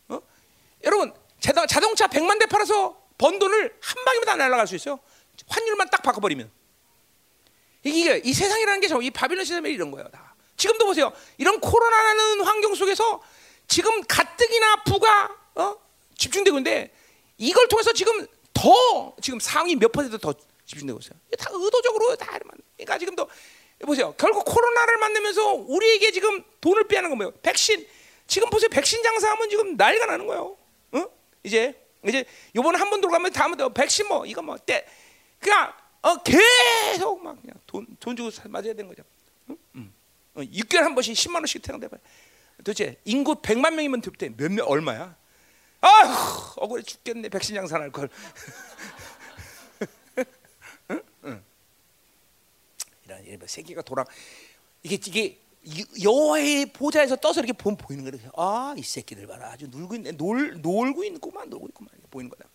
Speaker 1: 어? 여러분 자동차 100만 대 팔아서 번 돈을 한 방이면 다 날아갈 수 있어요. 환율만 딱 바꿔버리면. 이게 이 세상이라는 게 이 바빌론 시스템이 이런 거예요. 다. 지금도 보세요. 이런 코로나라는 환경 속에서 지금 가뜩이나 부가 어? 집중되고 있는데 이걸 통해서 지금 더 지금 상위 몇 퍼센트 더 집중되고 있어요. 다 의도적으로 다 그러니까 지금도 보세요. 결국 코로나를 만나면서 우리에게 지금 돈을 빼앗는 건 뭐예요? 백신. 지금 보세요. 백신 장사하면 지금 난리가 나는 거예요. 어? 이제 이제 요번에 한 번 들어가면 다음에 또 백신 뭐 이거 뭐 때. 그냥 어 계속 막 그냥 돈 돈 주고 맞아야 되는 거죠. 응? 응. 어, 6개월 한 번씩 10만 원씩 태양대 봐. 도대체 인구 100만 명이면 도대 몇명 얼마야? 아, 억울해 죽겠네. 백신 장사할 걸. 이런 이런 세계가 돌아 이게 이게 여호와의 보좌에서 떠서 이렇게 보면 보이는 거예요. 아, 이 새끼들 봐라. 아주 놀고 있네. 놀 놀고 있구만. 놀고 있구만. 보이는 거다.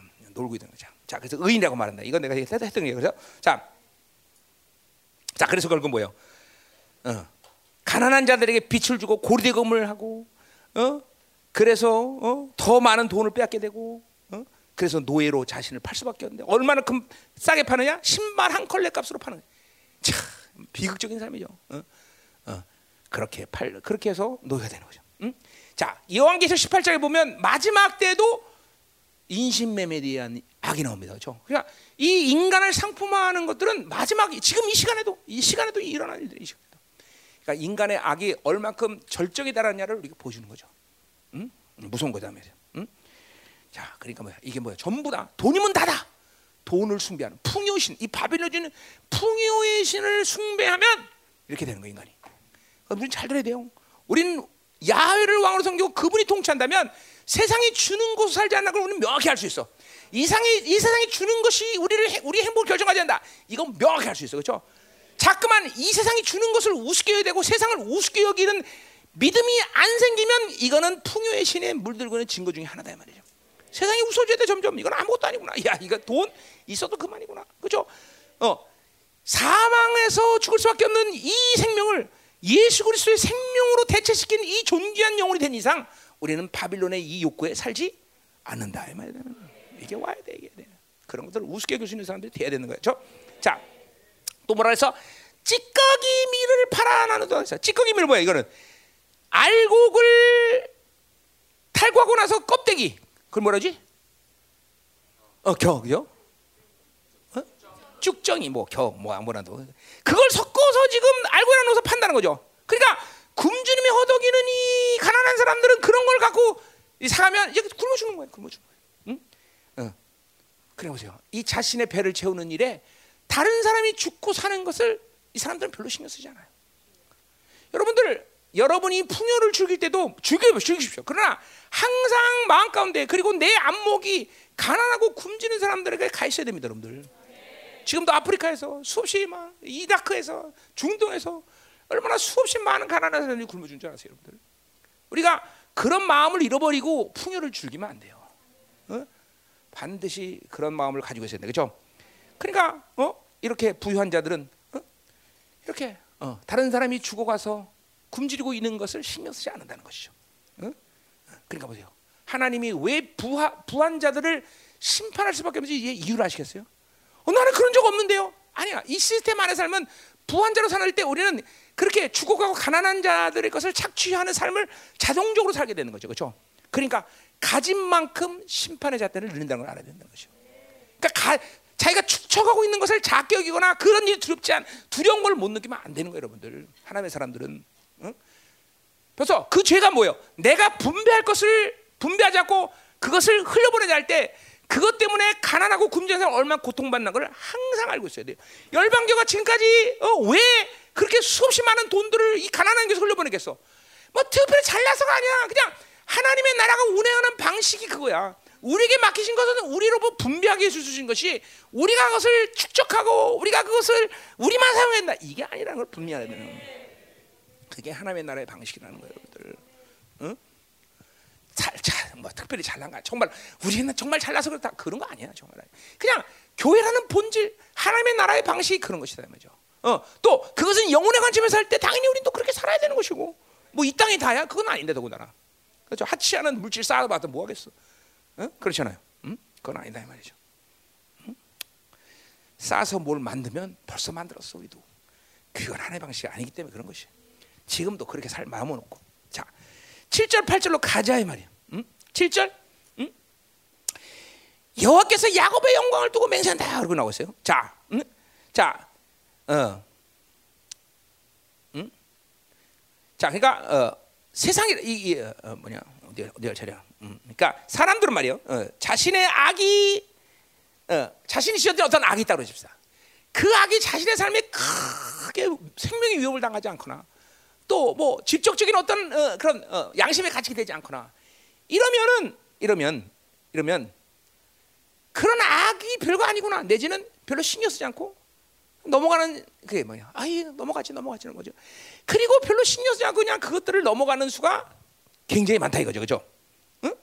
Speaker 1: 음, 놀고 있는 거죠. 자, 그래서 의인이라고 말한다. 이건 내가 했던 게 그래서 자. 자, 그래서 결국 뭐예요? 어. 가난한 자들에게 빛을 주고 고리대금을 하고 어? 그래서 어? 더 많은 돈을 빼앗게 되고 어? 그래서 노예로 자신을 팔 수밖에 없는데 얼마나 큼 싸게 파느냐? 신발 한 컬레 값으로 파는 거예요. 참 비극적인 삶이죠. 어? 어, 그렇게 팔 그렇게 해서 노예가 되는 거죠. 응? 자, 요한계시록 18장에 보면 마지막 때도 인신매매에 대한 악이 나옵니다. 그렇죠? 그러니까 이 인간을 상품화하는 것들은 마지막 지금 이 시간에도 이 시간에도 일어나는 일들이 죠 그러니까 인간의 악이 얼만큼 절정에 달하느냐를 우리가 보여주는 거죠. 응? 무서운 거다 말이죠. 응? 자, 그러니까 뭐야? 이게 뭐야? 전부 다 돈이면 다다. 돈을 숭배하는 풍요신 이 바빌론주는 풍요의 신을 숭배하면 이렇게 되는 거 인간이. 우리는 잘 들어야 돼요. 우리는 야훼를 왕으로 섬기고 그분이 통치한다면 세상이 주는 것을 살지 않는 걸 우리는 명확히 알 수 있어. 이상이 이 세상이 주는 것이 우리를 우리 행복을 결정하지 않는다. 이건 명확히 알 수 있어, 그렇죠? 자꾸만 이 세상이 주는 것을 우습게 여야 되고 세상을 우습게 여기는 믿음이 안 생기면 이거는 풍요의 신에 물들고 있는 증거 중에 하나다 말이죠. 세상이 웃어줘야 돼 점점. 이건 아무것도 아니구나. 야, 이거 돈 있어도 그만이구나. 그렇죠? 어, 사망에서 죽을 수밖에 없는 이 생명을 예수 그리스도의 생명으로 대체시킨 이 존귀한 영혼이 된 이상 우리는 바빌론의 이 욕구에 살지 않는다 이 말이야. 이게 와야 돼 이게 돼. 그런 것들을 우습게 있는 사람들이 돼야 되는 거예요. 저, 자, 또 뭐라 해서 찌꺼기 밀을 팔아 나누다 했어. 찌꺼기 밀 뭐야 이거는 알곡을 탈구하고 나서 껍데기 그걸 뭐라지? 어, 겨, 그죠? 어? 쭉정이 뭐 겨, 뭐 아무나도 그걸 섞어서 지금 알고나 넣어서 판다는 거죠. 그러니까 굶주림에 허덕이는 이 가난한 사람들은 그런 걸 갖고 이 사가면 이제 굶어 죽는 거예요. 굶어 죽는 거예요. 응? 어. 그래 보세요. 이 자신의 배를 채우는 일에 다른 사람이 죽고 사는 것을 이 사람들은 별로 신경 쓰지 않아요. 여러분들 여러분이 풍요를 즐길 때도 즐겨 즐기십시오. 그러나 항상 마음 가운데 그리고 내 안목이 가난하고 굶주는 사람들에게 가 있어야 됩니다, 여러분들. 지금도 아프리카에서 수없이 막 이라크에서 중동에서 얼마나 수없이 많은 가난한 사람들이 굶어준 줄 아세요, 여러분들? 우리가 그런 마음을 잃어버리고 풍요를 즐기면 안 돼요. 어? 반드시 그런 마음을 가지고 있어야 돼, 그렇죠? 그러니까 어? 이렇게 부유한 자들은 어? 이렇게 어, 다른 사람이 죽어가서 굶주리고 있는 것을 신경 쓰지 않는다는 것이죠. 어? 그러니까 보세요. 하나님이 왜 부하, 부한 자들을 심판할 수밖에 없는지 이유를 아시겠어요? 어, 나는 그런 적 없는데요. 아니야. 이 시스템 안에 살면 부한 자로 사는 때 우리는 그렇게 죽어가고 가난한 자들의 것을 착취하는 삶을 자동적으로 살게 되는 거죠. 그렇죠? 그러니까 가진 만큼 심판의 잣대를 늘린다는 걸 알아야 된다는 거죠. 그러니까 가, 자기가 축적하고 있는 것을 작게 여기거나 그런 일이 두렵지 않 두려운 걸 못 느끼면 안 되는 거예요, 여러분들. 하나님의 사람들은. 응? 그래서 그 죄가 뭐예요? 내가 분배할 것을 분배하지 않고 그것을 흘려보내자 할 때 그것 때문에 가난하고 굶주린 사람 얼마나 고통받는 걸 항상 알고 있어야 돼요. 열방교가 지금까지 어, 왜 그렇게 수없이 많은 돈들을 이 가난한 교에서 흘려보내겠어? 뭐 특별히 잘나서가 아니야. 그냥 하나님의 나라가 운행하는 방식이 그거야. 우리에게 맡기신 것은 우리로부터 분배하게 해주신 것이 우리가 그것을 축적하고 우리가 그것을 우리만 사용한다. 이게 아니라는 걸 분명해야 되는. 그게 하나님의 나라의 방식이라는 거예요, 여러분들. 응? 잘, 잘, 뭐 특별히 잘난 거 정말 우리는 정말 잘나서 그렇다 그런 거 아니야, 정말. 그냥 교회라는 본질, 하나님의 나라의 방식이 그런 것이다, 말이죠. 어, 또 그것은 영혼의 관점에서 할때 당연히 우리는 또 그렇게 살아야 되는 것이고, 뭐 이 땅이 다야, 그건 아닌데 더군다나. 그렇죠? 하치하는 물질 쌓아봐도 뭐 하겠어? 어? 그렇잖아요. 응? 그건 아니다 이 말이죠. 응? 쌓아서 뭘 만들면 벌써 만들었어 우리도. 그건 하나의 방식이 아니기 때문에 그런 것이. 지금도 그렇게 살 마음을 놓고. 자, 7절 8절로 가자 이 말이야. 응? 7절. 응? 여호와께서 야곱의 영광을 두고 맹세한다. 그러고 나오고 있어요. 자, 응? 자, 어, 응? 자, 그러니까 어, 세상이 이, 이 어, 뭐냐 어디 어디 차려. 음, 그러니까 사람들은 말이요, 어, 자신의 악이 어, 자신이 지었던 어떤 악이 있다고 그러십시다. 그 악이 자신의 삶에 크게 생명의 위협을 당하지 않거나 또 뭐 직접적인 어떤 어, 그런 어, 양심의 가치가 되지 않거나 이러면은 이러면 이러면 그런 악이 별거 아니구나 내지는 별로 신경 쓰지 않고 넘어가는 그게 뭐냐? 아이 넘어가지 넘어가지는 거죠. 그리고 별로 신경 쓰지 않고 그냥 그것들을 넘어가는 수가 굉장히 많다 이거죠, 그죠? 응?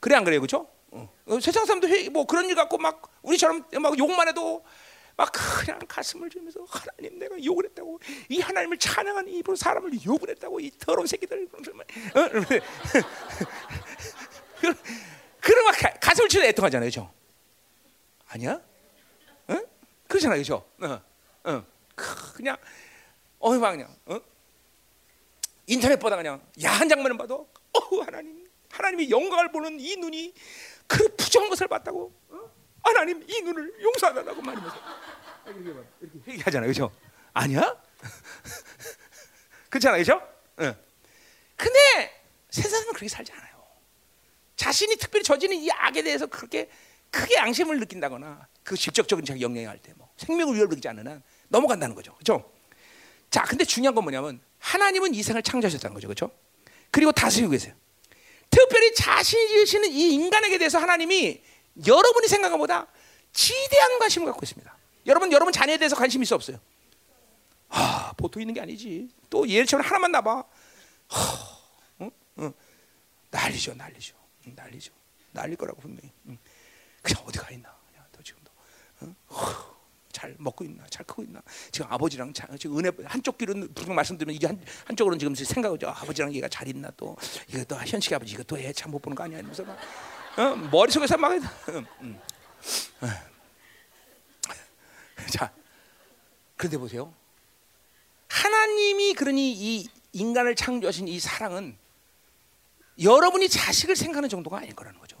Speaker 1: 그래 안 그래요, 그죠? 어. 세상 사람도 회, 뭐 그런 일 갖고 막 우리처럼 막 욕만 해도 막 그냥 가슴을 주면서 하나님 내가 욕을 했다고 이 하나님을 찬양하는 이분 사람을 욕을 했다고 이 더러운 새끼들 어? 그런 막 가슴을 치려 애통하잖아요, 그죠? 아니야? 응? 그렇잖아요, 그죠? 어, 어, 그냥 막 그냥 어? 인터넷 보다 그냥 야한 장면을 봐도 어 하나님 하나님이 영광을 보는 이 눈이 그 부정한 것을 봤다고 어? 하나님 이 눈을 용서하달라고 말하면서 이렇게, 이렇게 얘기하잖아요, 그죠? 아니야? 그렇잖아요, 그죠? 응. 근데 세상은 그렇게 살지 않아요. 자신이 특별히 저지른 이 악에 대해서 그렇게 크게 양심을 느낀다거나 그 직접적인 자기 영향을 할때 뭐 생명을 위협을 느끼지 않는 한 넘어간다는 거죠, 그렇죠? 자, 근데 중요한 건 뭐냐면 하나님은 이 생을 창조하셨다는 거죠, 그렇죠? 그리고 다스리고 계세요. 특별히 자신이 지으시는 이 인간에게 대해서 하나님이 여러분이 생각한 것보다 지대한 관심을 갖고 있습니다. 여러분, 여러분 자녀에 대해서 관심 있어 없어요? 아, 보통 있는 게 아니지. 또 얘처럼 하나만 나봐. 하, 응? 응. 난리죠, 난리죠, 난리죠. 난릴 거라고 분명히. 응. 그냥 어디 가 있나? 그냥 또 지금도. 응? 잘 먹고 있나, 잘 크고 있나. 지금 아버지랑 자, 지금 은혜 한쪽 귀로는 분명 말씀드리면 이게 한 한쪽으로는 지금 생각하죠. 아버지랑 얘가 잘 있나 또또 현식 아버지 이거 또애참못 보는 거 아니야? 이러면서 막 어? 머릿속에서 막 음, 음. 자, 그런데 보세요. 하나님이 그러니 이 인간을 창조하신 이 사랑은 여러분이 자식을 생각하는 정도가 아닐 거라는 거죠.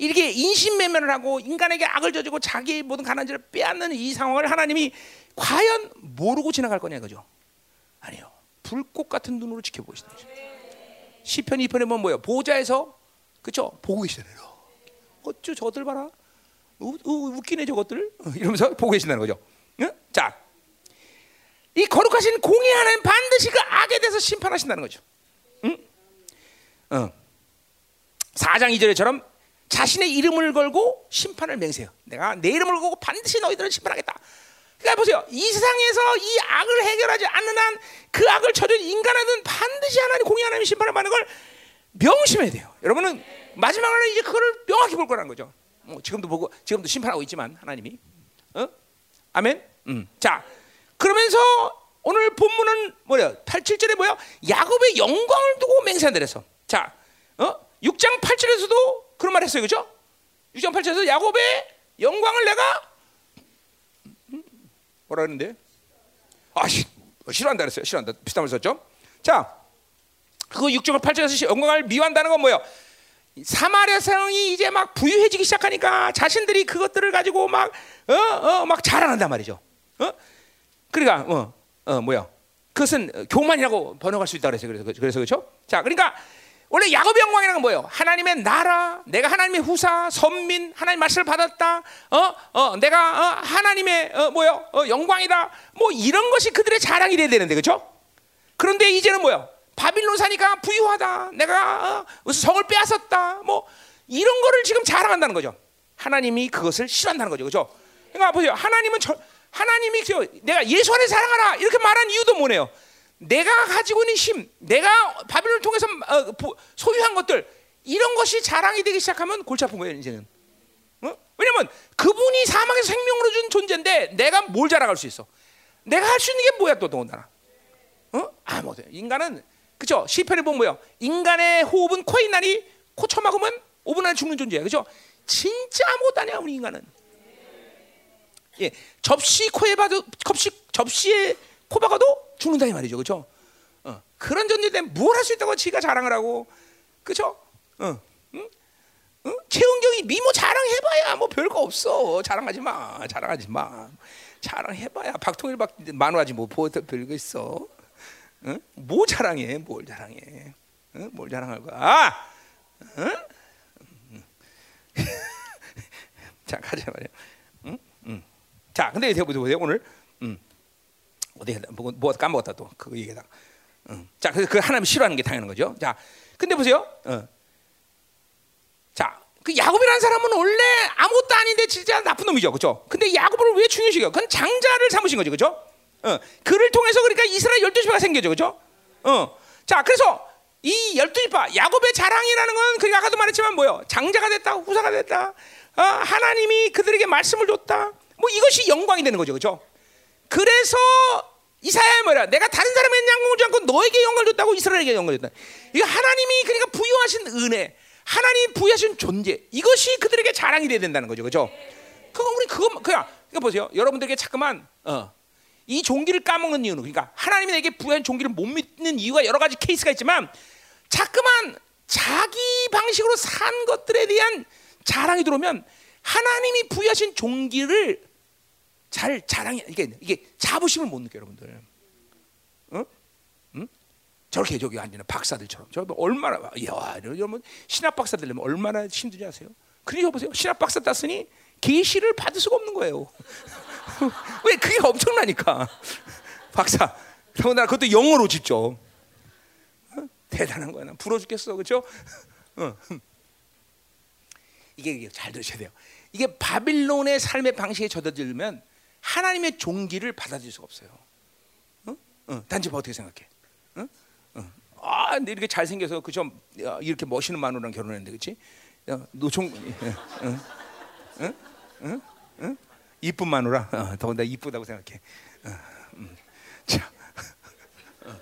Speaker 1: 이렇게 인신매매를 하고 인간에게 악을 저지고 자기의 모든 가난지를 빼앗는 이 상황을 하나님이 과연 모르고 지나갈 거냐 이거죠. 아니요. 불꽃 같은 눈으로 지켜보시는 거죠. 시편 2편에 보면 뭐예요? 보좌에서 그쵸? 보고 계시잖아요. 어쭈 저들 봐라. 우, 우, 웃기네 저것들. 이러면서 보고 계신다는 거죠. 응? 자, 이 거룩하신 공의 하나님 반드시 그 악에 대해서 심판하신다는 거죠. 응? 어. 4장 2절에처럼 자신의 이름을 걸고 심판을 맹세해요. 내가 내 이름을 걸고 반드시 너희들을 심판하겠다. 그러니까 보세요. 이 세상에서 이 악을 해결하지 않는 한 그 악을 저준 인간은 반드시 하나님 공의 하나님 심판을 받는 걸 명심해야 돼요. 여러분은 마지막으로 이제 그거를 명확히 볼 거라는 거죠. 뭐 지금도 보고 지금도 심판하고 있지만 하나님이 어? 아멘. 음. 자 그러면서 오늘 본문은 뭐야? 8, 7절에 뭐야? 야곱의 영광을 두고 맹세한다 그랬어. 자, 어? 6장 8절에서도 그런 말 했어요. 그죠? 6장 8절에서 야곱의 영광을 내가 뭐라 그랬는데? 아, 시, 싫어한다 그랬어요. 싫어한다. 비슷한 말 썼죠? 자, 그 6장 8절에서 영광을 미워한다는 건 뭐예요? 사마리아 사람이 이제 막 부유해지기 시작하니까 자신들이 그것들을 가지고 막 어, 어, 막 자랑한단 말이죠. 어? 그러니까 어, 어 뭐야? 그것은 교만이라고 번역할 수 있다 그래서 그래서 그래서 그렇죠? 자, 그러니까 원래 야곱의 영광이라는 건 뭐예요? 하나님의 나라, 내가 하나님의 후사, 선민, 하나님 말씀을 받았다. 어, 어, 내가 어, 하나님의 어, 뭐요? 어, 영광이다. 뭐 이런 것이 그들의 자랑이 돼야 되는데, 그렇죠? 그런데 이제는 뭐요? 바빌론 사니까 부유하다. 내가 어, 성을 빼앗았다. 뭐 이런 거를 지금 자랑한다는 거죠. 하나님이 그것을 싫어한다는 거죠, 그렇죠? 그러니까 보세요. 하나님은 저, 하나님이 내가 예수 안에 사랑하라 이렇게 말한 이유도 뭐네요? 내가 가지고 있는 힘, 내가 바빌론을 통해서 어, 소유한 것들 이런 것이 자랑이 되기 시작하면 골치 아픈 거예요 이제는. 어? 왜냐면 그분이 사망에서 생명으로 준 존재인데 내가 뭘 자랑할 수 있어? 내가 할 수 있는 게 뭐야 또 더군다나? 어? 아무것도. 인간은 그죠? 시편에 보면 뭐야? 인간의 호흡은 코에 나니 코 쳐막으면 5분 안에 죽는 존재야. 그죠? 진짜 아무것도 아니야 우리 인간은. 예, 접시 코에 봐도 접시 접시에 코 박아도 죽는다 이 말이죠, 그렇죠? 어, 그런 존재인데 뭘할 수 있다고 지가 자랑을 하고, 그렇죠? 어, 응? 응? 최은경이 미모 자랑해봐야 뭐 별거 없어. 자랑하지 마, 자랑하지 마. 자랑해봐야 박통일 박 만화지 뭐 별거 있어. 응? 뭐 자랑해, 뭘 자랑해? 응? 뭘 자랑할 거야? 아! 응? 자 가자 말이야. 응? 응. 자, 근데 보세요, 오늘. 음. 어디 뭐, 뭐 까먹었다 또 그 얘기다. 응. 자, 그래서 그 하나님 싫어하는 게 당연한 거죠. 자, 근데 보세요. 어. 자, 그 야곱이라는 사람은 원래 아무것도 아닌데 진짜 나쁜 놈이죠, 그렇죠? 근데 야곱을 왜 중요시해요? 그건 장자를 삼으신 거죠, 그렇죠? 어. 그를 통해서 그러니까 이스라엘 열두 지파가 생겨죠, 그렇죠? 어. 자, 그래서 이 열두 지파 야곱의 자랑이라는 건 그러니까 아까도 말했지만 뭐요? 장자가 됐다, 후사가 됐다. 어, 하나님이 그들에게 말씀을 줬다. 뭐 이것이 영광이 되는 거죠, 그렇죠? 그래서 이사야 뭐라? 내가 다른 사람에게 영광을 주지 않고 너에게 영광을 줬다고 이스라엘에게 영광을 줬다. 이거 하나님이 그러니까 부여하신 은혜, 하나님 부여하신 존재, 이것이 그들에게 자랑이 돼야 된다는 거죠, 그렇죠? 그거 우리 그거 그냥 그러니까 보세요. 여러분들에게 자꾸만 어, 이 종기를 까먹는 이유는 그러니까 하나님이 내게 부여한 종기를 못 믿는 이유가 여러 가지 케이스가 있지만 자꾸만 자기 방식으로 산 것들에 대한 자랑이 들어오면 하나님이 부여하신 종기를 잘 자랑해 이게 이게 자부심을 못 느껴 여러분들. 어? 응? 저렇게 저기 앉는 박사들처럼 저 얼마나 야 여러분 신학 박사들면 얼마나 힘들지 아세요? 그리고 보세요 신학 박사 땄으니 계시를 받을 수가 없는 거예요. 왜 그게 엄청나니까 박사 더군다나 그것도 영어로 어? 대단한 거야 난 부러워 죽겠어 그렇죠? 어. 이게 잘 들으셔야 돼요. 이게 바빌론의 삶의 방식에 젖어들면 하나님의 종기를 받아들일 수가 없어요. 어? 어, 단지 어떻게 생각해? 어? 어. 아, 근데 이렇게 잘 생겨서 그좀 이렇게 멋있는 마누라랑 결혼했는데, 그렇지? 노총, 응, 응, 응, 응, 이쁜 마누라, 어, 더군다나 이쁘다고 생각해. 어, 음. 자, 어.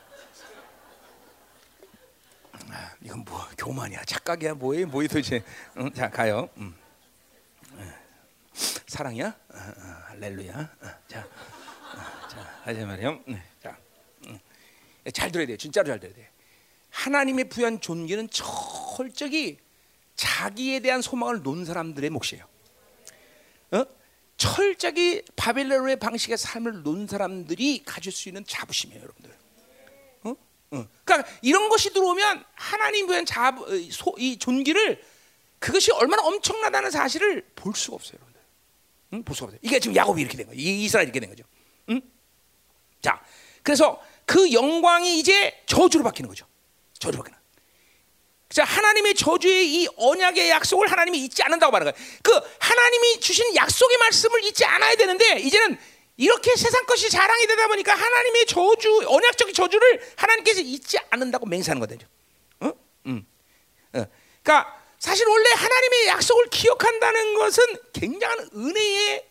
Speaker 1: 아, 이건 뭐 교만이야, 착각이야, 뭐예, 뭐예 도대체? 응, 자 가요. 음. 어, 사랑이야? 어, 어, 할렐루야. 어, 자, 어, 자 하지 말이요. 네, 자, 음. 잘 들어야 돼. 진짜로 잘 들어야 돼. 하나님의 부여한 존귀는 철저히 자기에 대한 소망을 놓은 사람들의 몫이에요. 어? 철저히 바벨론의 방식의 삶을 놓은 사람들이 가질 수 있는 자부심이에요, 여러분들. 어? 어. 그러니까 이런 것이 들어오면 하나님 부여한 어, 소, 이 존귀를 그것이 얼마나 엄청나다는 사실을 볼 수가 없어요. 응? 볼 수가 없어요. 이게 지금 야곱이 이렇게 된 거예요. 이스라엘이 이렇게 된 거죠. 응? 자, 그래서 그 영광이 이제 저주로 바뀌는 거죠. 저주로 바뀌는. 자, 하나님의 저주의 이 언약의 약속을 하나님이 잊지 않는다고 말하는 거예요. 그 하나님이 주신 약속의 말씀을 잊지 않아야 되는데 이제는 이렇게 세상 것이 자랑이 되다 보니까 하나님의 저주, 언약적 저주를 하나님께서 잊지 않는다고 맹세하는 거죠. 어? 음. 어. 그러니까 사실 원래 하나님의 약속을 기억한다는 것은 굉장한 은혜의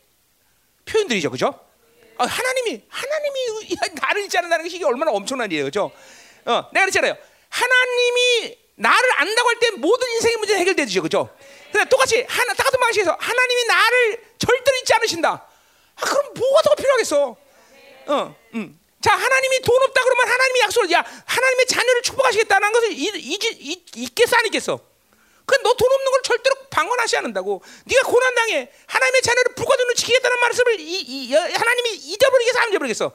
Speaker 1: 표현들이죠, 그죠? 어, 하나님이 하나님이 나를 잊지 않는다는 것이 얼마나 엄청난 일이에요, 그죠? 어, 내가 그랬잖아요. 하나님이 나를 안다고 할 때 모든 인생의 문제 해결되죠, 그죠? 근데 똑같이 하나 똑같은 방식에서 하나님이 나를 절대로 잊지 않으신다. 아, 그럼 뭐가 더 필요하겠어? 어, 음. 자, 하나님이 돈 없다 그러면 하나님이 약속을 야 하나님의 자녀를 축복하시겠다는 것을 잊, 잊겠어 안 잊겠어? 그 너 돈 없는 걸 절대로 방언하지 않는다고. 네가 고난 당해 하나님의 자녀를 불과도로 지키겠다는 말씀을 이, 이, 하나님이 잊어버리겠어 안 잊어버리겠어?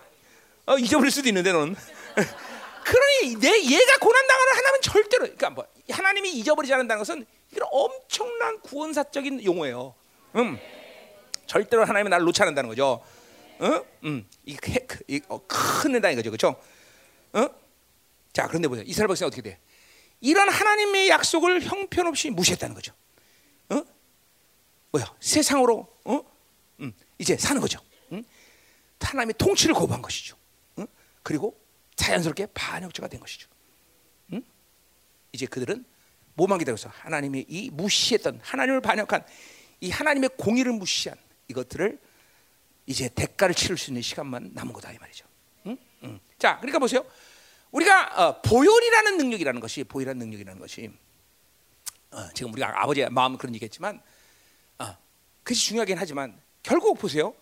Speaker 1: 어, 잊어버릴 수도 있는데 넌. 그러니 내 얘가 고난 당하는 하나님은 절대로 그러니까 뭐 하나님이 잊어버리지 않는다는 것은 이런 엄청난 구원사적인 용어예요. 음. 절대로 하나님이 나를 놓지 않는다는 거죠. 어? 음. 이게 이, 어, 큰 은다인 거죠. 그렇죠? 어? 자, 그런데 보세요. 이스라엘 백성 어떻게 돼? 이런 하나님의 약속을 형편없이 무시했다는 거죠. 어? 뭐야? 세상으로 어? 음. 이제 사는 거죠. 음? 하나님의 통치를 거부한 것이죠. 어? 그리고 자연스럽게 반역자가 된 것이죠. 응? 이제 그들은 뭐만 기다려서 하나님이 이 무시했던 하나님을 반역한 이 하나님의 공의를 무시한 이것들을 이제 대가를 치를 수 있는 시간만 남은 거다 이 말이죠. 자, 그러니까 보세요. 우리가 어, 보혈이라는 능력이라는 것이 보혈이라는 능력이라는 것이 어, 지금 우리가 아버지의 마음 그런 얘기했지만 어, 그것이 중요하긴 하지만 결국 보세요.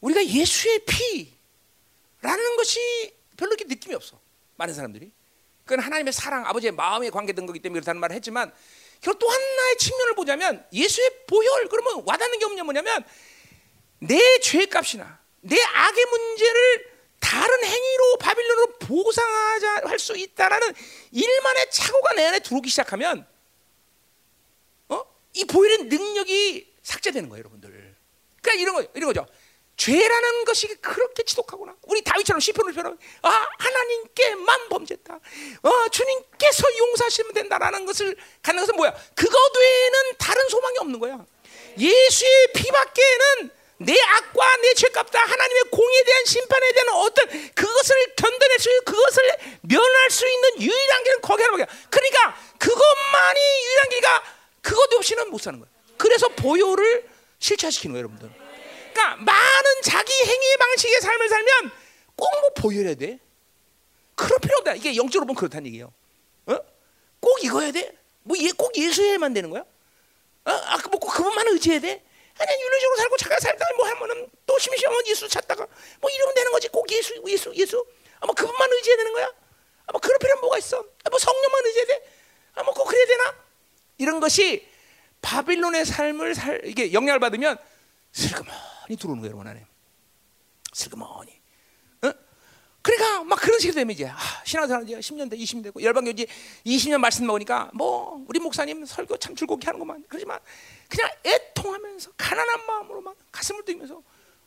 Speaker 1: 우리가 예수의 피라는 것이 별로 이렇게 느낌이 없어. 많은 사람들이. 그건 하나님의 사랑, 아버지의 마음의 관계 된 거기 때문에 그렇다는 말을 했지만 결국 또 하나의 측면을 보자면 예수의 보혈 그러면 와닿는 게 없냐 뭐냐면 내 죄값이나 내 악의 문제를 다른 행위로 바빌론으로 보상하자 할 수 있다라는 일만의 착오가 내 안에 들어오기 시작하면 어? 이 보혈의 능력이 삭제되는 거예요, 여러분들. 그러니까 이런 거 이런 거죠. 죄라는 것이 그렇게 지독하구나. 우리 다윗처럼 시편을 펴아 하나님께만 범죄했다. 어 주님께서 용서하시면 된다라는 것을 가는 것은 뭐야? 그것 외에는 다른 소망이 없는 거야. 예수의 피밖에는 내 악과 내 죄값다 하나님의 공에 대한 심판에 대한 어떤 그것을 견뎌낼 수 있는 그것을 면할 수 있는 유일한 길은 거기 하는 거야. 그러니까 그것만이 유일한 길이가 그것 없이는 못 사는 거야. 그래서 보혈을 실체시키는 거예요, 여러분들. 그러니까 많은 자기 행위의 방식의 삶을 살면 꼭 뭐 보여야 돼. 그럴 필요 없다. 이게 영적으로 보면 그렇다는 얘기예요. 어? 꼭 이거 해야 돼? 뭐 꼭 예수해야만 되는 거야? 어? 아, 뭐 그분만 의지해야 돼? 그냥 윤리적으로 살고 자가 살다가 뭐 하면은 또 심심하면 예수 찾다가 뭐 이러면 되는 거지. 꼭 예수, 예수, 예수. 아, 뭐 그분만 의지해야 되는 거야? 아, 뭐 그럴 필요는 뭐가 있어? 아, 뭐 성령만 의지해야 돼? 아, 뭐꼭 그래야 되나? 이런 것이 바빌론의 삶을 살 이게 영향을 받으면 슬그머 슬그머니 들어오는 거예요, 여러분 안에. 슬그머니. 어? 그러니까 막 그런 식으로 되면 이제 아, 신앙생활 이제 10년 돼, 20년 되고 열방교지 20년 말씀 먹으니까 뭐 우리 목사님 설교 참 즐겁게 하는구만. 그러지만 그냥 애통하면서 가난한 마음으로 막 가슴을 뛰면서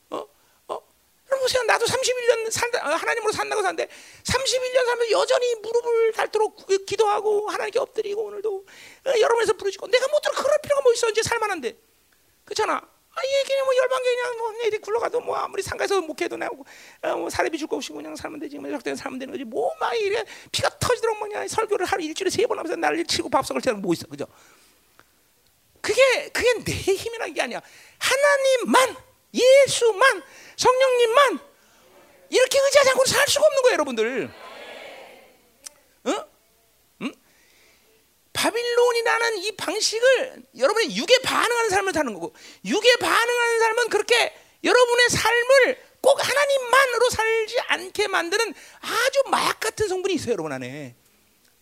Speaker 1: 어? 어? 그럼 보세요. 나도 31년 산다, 어, 하나님으로 산다고 사는데 31년 살면 여전히 무릎을 닳도록 기도하고 하나님께 엎드리고 오늘도 어, 여러분에서 부르짖고 내가 못 들어 그럴 필요가 뭐 있어 이제 살만한데 그렇잖아. 아, 얘기는 뭐 열방계 그냥 뭐 애들 굴러가도 뭐 아무리 상가에서 목회도 나오고 어, 뭐 사례비 줄거 없이 그냥 살면 되지 뭐 이렇게 살면 되는 거지 뭐막 이래 피가 터지도록 뭐냐 설교를 하루 일주일에 세 번 하면서 날를 치고 밥석을 채는 뭐 있어 그죠? 그게 그게 내 힘이라는 게 아니야 하나님만 예수만 성령님만 이렇게 의지하지 않고 살 수가 없는 거예요 여러분들 어? 응? 바빌론이라는 이 방식을 여러분의 육에 반응하는 삶을 사는 거고 육에 반응하는 삶은 그렇게 여러분의 삶을 꼭 하나님만으로 살지 않게 만드는 아주 마약 같은 성분이 있어요, 여러분 안에.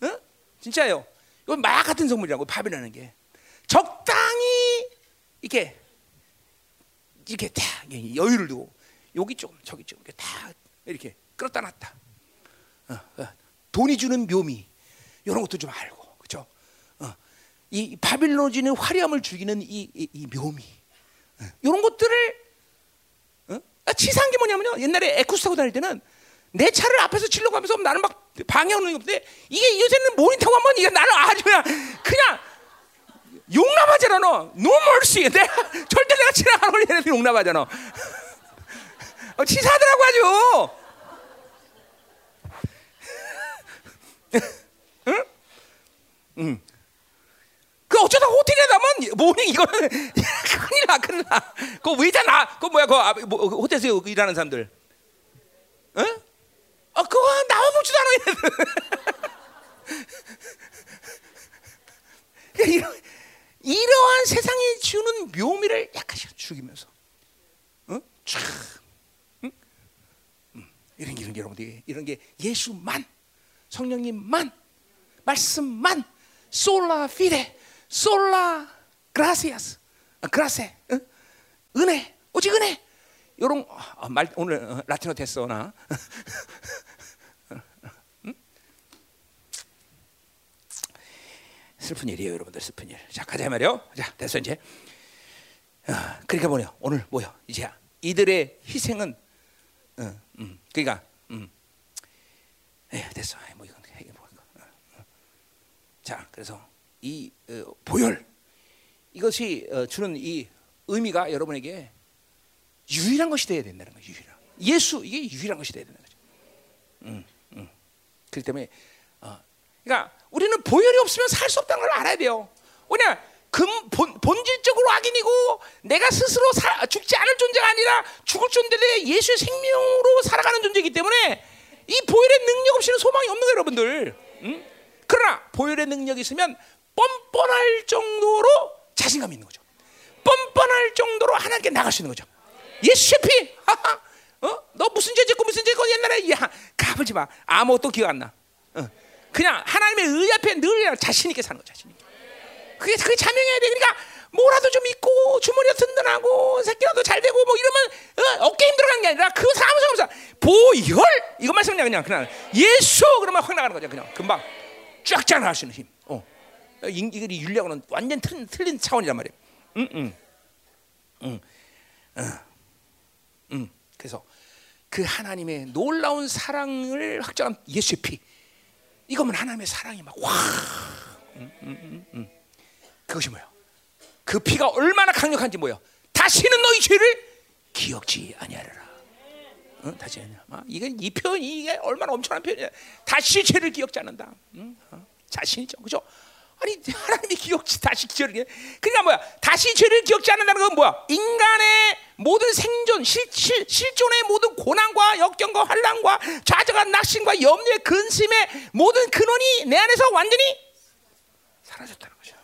Speaker 1: 어? 진짜요. 이건 마약 같은 성분이라고 바빌론이라는 게 적당히 이렇게 이렇게 다 여유를 두고 여기 좀 저기 좀 이렇게 끌었다 놨다. 어, 어. 돈이 주는 묘미 이런 것도 좀 알고. 이 바빌론인의 화려함을 죽이는 이, 이, 이 묘미 어. 이런 것들을 어? 아, 치사한 게 뭐냐면요 옛날에 에쿠스 타고 다닐 때는 내 차를 앞에서 치려고 하면서 나는 막 방해하는 건데 이게 요새는 모니터고 하면 이게 나는 아주 그냥 그냥 용납하잖아 너 노멀시 내가 절대 내가 지나가는 얘네들 용납하잖아 어, 치사하더라고 아주 응? 응. 그 어쩌다 호텔에 가면 뭐니 이거는 큰일 나 큰일 나. 그 의자 나. 그 뭐야 그 뭐, 호텔에서 일하는 사람들. 응? 아 그거 나와보지도 않아 얘네들. 이런 이러한 세상이 주는 묘미를 약간씩 죽이면서, 응? 촤, 응? 응. 이런 게 이런 게 여러분들 이런 게 예수만. 성령님만 말씀만 솔라 피데 솔라 그라시아스 그라세 은혜. 오직 은혜. 요런 아, 말 오늘 어, 라틴어 됐어 나. 슬픈 일이에요 여러분들. 슬픈 일자 가자 말이요. 자 됐어 이제. 아, 그러니까 뭐냐. 오늘 뭐야? 이제 이들의 희생은 어, 음, 그러니까 음, 에 됐어. 뭐 이건 해결 뭐자 그래서 이 어, 보혈 이것이 어, 주는 이 의미가 여러분에게 유일한 것이 되어야 된다는 거예요. 유일한 예수 이게 유일한 것이 되어야 된다는 거죠. 음, 음. 그렇기 때문에 어, 그러니까 우리는 보혈이 없으면 살 수 없다는 걸 알아야 돼요. 왜냐 근 본, 본질적으로 악인이고 내가 스스로 사, 죽지 않을 존재가 아니라 죽을 존재인데 예수의 생명으로 살아가는 존재이기 때문에 이 보혈의 능력 없이는 소망이 없는 거예요, 여러분들. 응? 그러나 보혈의 능력이 있으면 뻔뻔할 정도로 자신감 있는 거죠. 뻔뻔할 정도로 하나님께 나갈 수 있는 거죠. 예수 피, 어? 너 무슨 죄 짓고 무슨 죄 짓고 옛날에 야 가보지 마. 아무것도 기억 안 나. 어. 그냥 하나님의 의 앞에 늘 자신 있게 사는 거 자신. 그게 그게 자명해야 돼. 그러니까 뭐라도 좀 있고 주머니가 든든하고 새끼라도 잘 되고 뭐 이러면 어, 깨 힘들어가는 게 아니라 그 사무 상무사 보혈 이거 말씀이냐 그냥 그냥 예수 그러면 확 나가는 거죠 그냥 금방 쫙쫙 나갈 수 있는 힘. 어. 이게 윤리하고는 완전 틀린, 틀린 차원이란 말이에요. 응, 응, 응, 응, 응. 그래서 그 하나님의 놀라운 사랑을 확정한 예수의 피. 이거면 하나님의 사랑이 막 와. 응, 응, 응, 응. 그것이 뭐야? 그 피가 얼마나 강력한지 뭐야? 다시는 너희 죄를 기억지 아니하리라. 어? 다시 아니야. 아, 이건 이 표현이 이게 얼마나 엄청난 표현이야. 다시 죄를 기억지 않는다. 응? 어? 자신이죠, 그죠? 아니 하나님이 기억지 다시 기억이 그러니까 뭐야? 다시 죄를 기억지 않는다는 건 뭐야? 인간의 모든 생존, 실, 실, 실존의 모든 고난과 역경과 환란과 좌절과 낙심과 염려의 근심의 모든 근원이 내 안에서 완전히 사라졌다는 거죠.